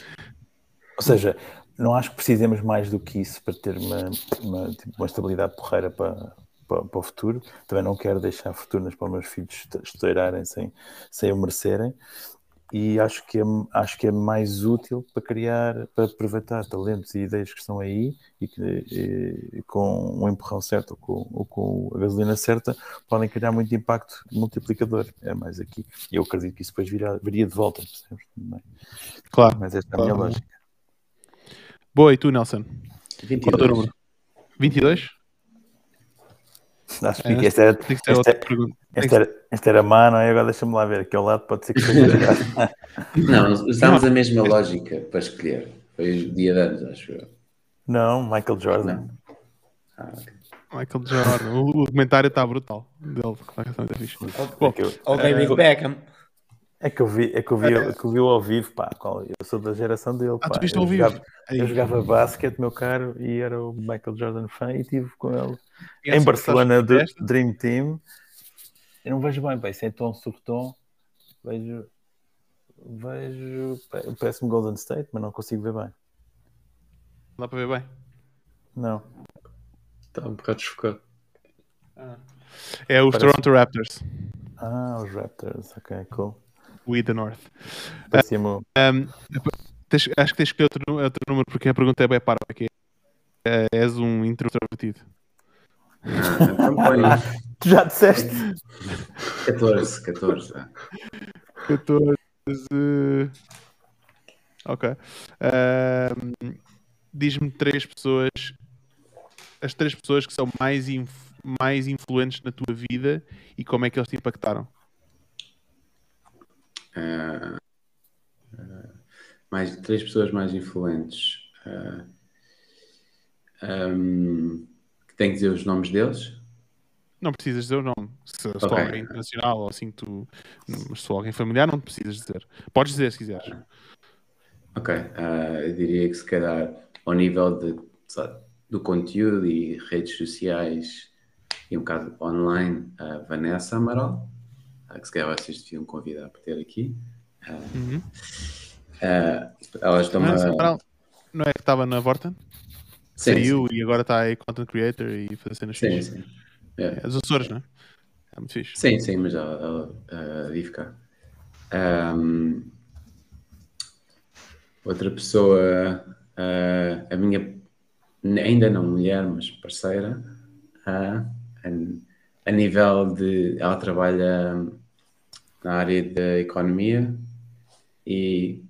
Ou seja, não acho que precisemos mais do que isso para ter uma, uma, tipo, uma estabilidade porreira para, para, para, o futuro. Também não quero deixar fortunas para os meus filhos estourarem sem, sem o merecerem. E acho que, é, acho que é mais útil para criar, para aproveitar talentos e ideias que estão aí e que e, com o empurrão certo ou com, ou com, a gasolina certa podem criar muito impacto multiplicador. É mais aqui. E eu acredito que isso depois viria, viria de volta, percebes? Claro. Mas esta é a minha lógica. Boa, e tu, Nelson? 22. Qual é o teu número? 22? Acho que É, esta, era, Tem que ser esta, outra pergunta. Esta, era, esta era má, não é? Agora deixa-me lá ver. Aqui ao lado pode ser que seja. Não, usámos a mesma lógica para escolher. Foi o dia de anos, acho eu. Não, Michael Jordan. Não. Ah. Michael Jordan. O, o documentário está brutal. Dele, que está muito fixe. Bom, É Ou David Beckham. É que eu vi, é que eu vi, é que eu vi ao vivo, pá. qual- Eu sou da geração dele. Ah, pá. tu viste eu ao vivo? Jogava, Aí. eu jogava basquete, meu caro, e era o Michael Jordan fã e estive com ele em Barcelona do? Dream Team. Eu não vejo bem, pá, isso é tom sobre tom. Vejo, vejo, parece-me Golden State, mas não consigo ver bem. Não dá para ver bem. Não. Está um bocado desfocado. É os Parece- Toronto Raptors. Ah, os Raptors, ok, cool. We the North. Um, acho que tens que outro, outro número porque a pergunta é bem para que é, és um introvertido. Tu já disseste? 14, 14. ah. 14. Ok. Um, Diz-me três pessoas, as três pessoas que são mais, inf- mais influentes na tua vida e como é que eles te impactaram. Ah, mais três pessoas mais influentes. Ah, ahm, tem que dizer os nomes deles? Não precisas dizer o nome. Se, se for Ok. alguém internacional ou assim tu. Se alguém familiar, não te precisas dizer. Podes dizer se quiseres. Ok, ah, eu diria que se calhar ao nível de, lá, do conteúdo e redes sociais e um bocado online, a Vanessa Amaral, que se calhar vocês deviam convidar para ter aqui. Uhum. Ah, elas estão Mas, a... Não é que estava na Vorten? Sim, Saiu e agora está aí content creator e fazer cenas Sim, sim. É. É dos Açores, não é? É muito fixe. Sim, sim, mas ela, ela ah, cá. Ahm, outra pessoa, ah, a minha, ainda não mulher, mas parceira, ah, a, nível de. Ela trabalha na área da economia e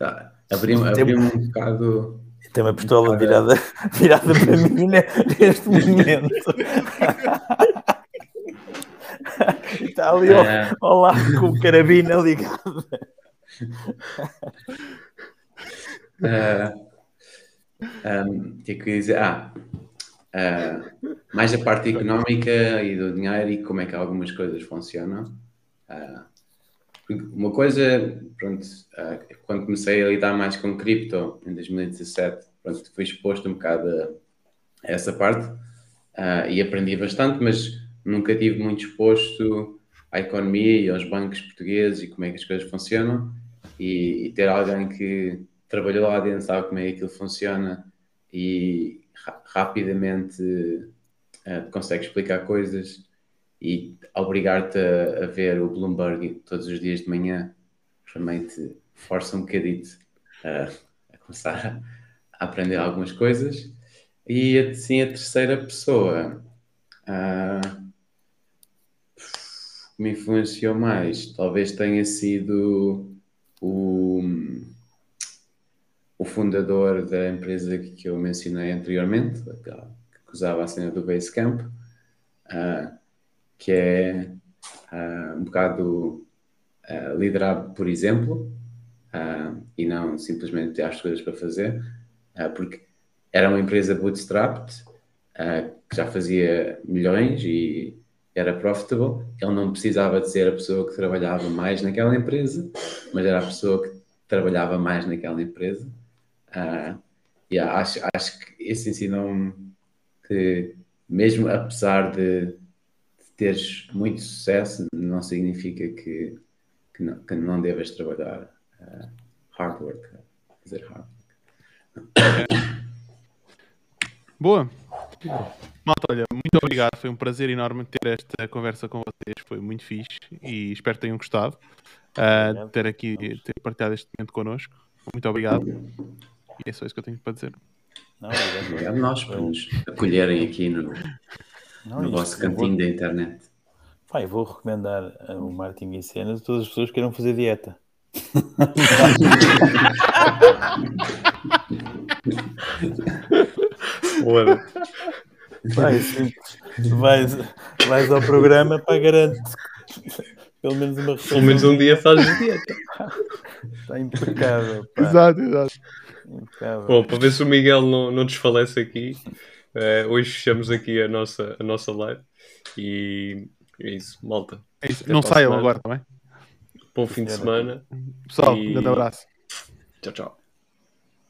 lá, abriu-me abriu um bocado. Tem uma pistola virada, virada para mim né, neste momento. Está ali ao, ah, ao lado com o carabina ligado. Ah, ahm, tinha que dizer, ah, ah, mais a parte económica e do dinheiro e como é que algumas coisas funcionam. Porque uma coisa, pronto, ah, quando comecei a lidar mais com cripto em 2017, pronto, fui exposto um bocado a essa parte e aprendi bastante, mas nunca tive muito exposto à economia e aos bancos portugueses e como é que as coisas funcionam e, e ter alguém que trabalhou lá dentro, sabe como é que aquilo funciona e ra- rapidamente eh, consegue explicar coisas e obrigar-te a, a ver o Bloomberg todos os dias de manhã também te força um bocadito a, a começar a aprender algumas coisas. E assim a terceira pessoa que me influenciou mais talvez tenha sido o, o fundador da empresa que eu mencionei anteriormente, que usava a cena do Basecamp, ah, que é ah, um bocado ah, liderar por exemplo ah, e não simplesmente ter as coisas para fazer, porque era uma empresa bootstrapped que já fazia milhões e era profitable. Ele não precisava de ser a pessoa que trabalhava mais naquela empresa, mas era a pessoa que trabalhava mais naquela empresa. Ah, e acho, acho que isso ensinou-me que, mesmo apesar de, de teres muito sucesso, não significa que, que, não, que não devas trabalhar ah, hard work. Fazer hard work. Boa. Malta, olha, muito obrigado. Foi um prazer enorme ter esta conversa com vocês. Foi muito fixe e espero que tenham gostado. uh, ter aqui, ter partilhado este momento connosco. Muito obrigado. E é só isso que eu tenho para dizer. Não, obrigado, obrigado nós por nos acolherem aqui no, Não, no vosso cantinho vou... da internet. Pai, vou recomendar o Martin e Cenas a todas as pessoas que queiram fazer dieta. Bora. Vai, vais, vais ao programa para garantir pelo menos uma refeição. Pelo menos um dia fazes dieta. Está impecável. Pá. Exato, exato. Bom, para ver se o Miguel não, não desfalece aqui, uh, hoje fechamos aqui a nossa, a nossa live e é isso, malta. É isso. Não saiam agora também. Bom fim de semana. Pessoal, e... um grande abraço. Tchau, tchau.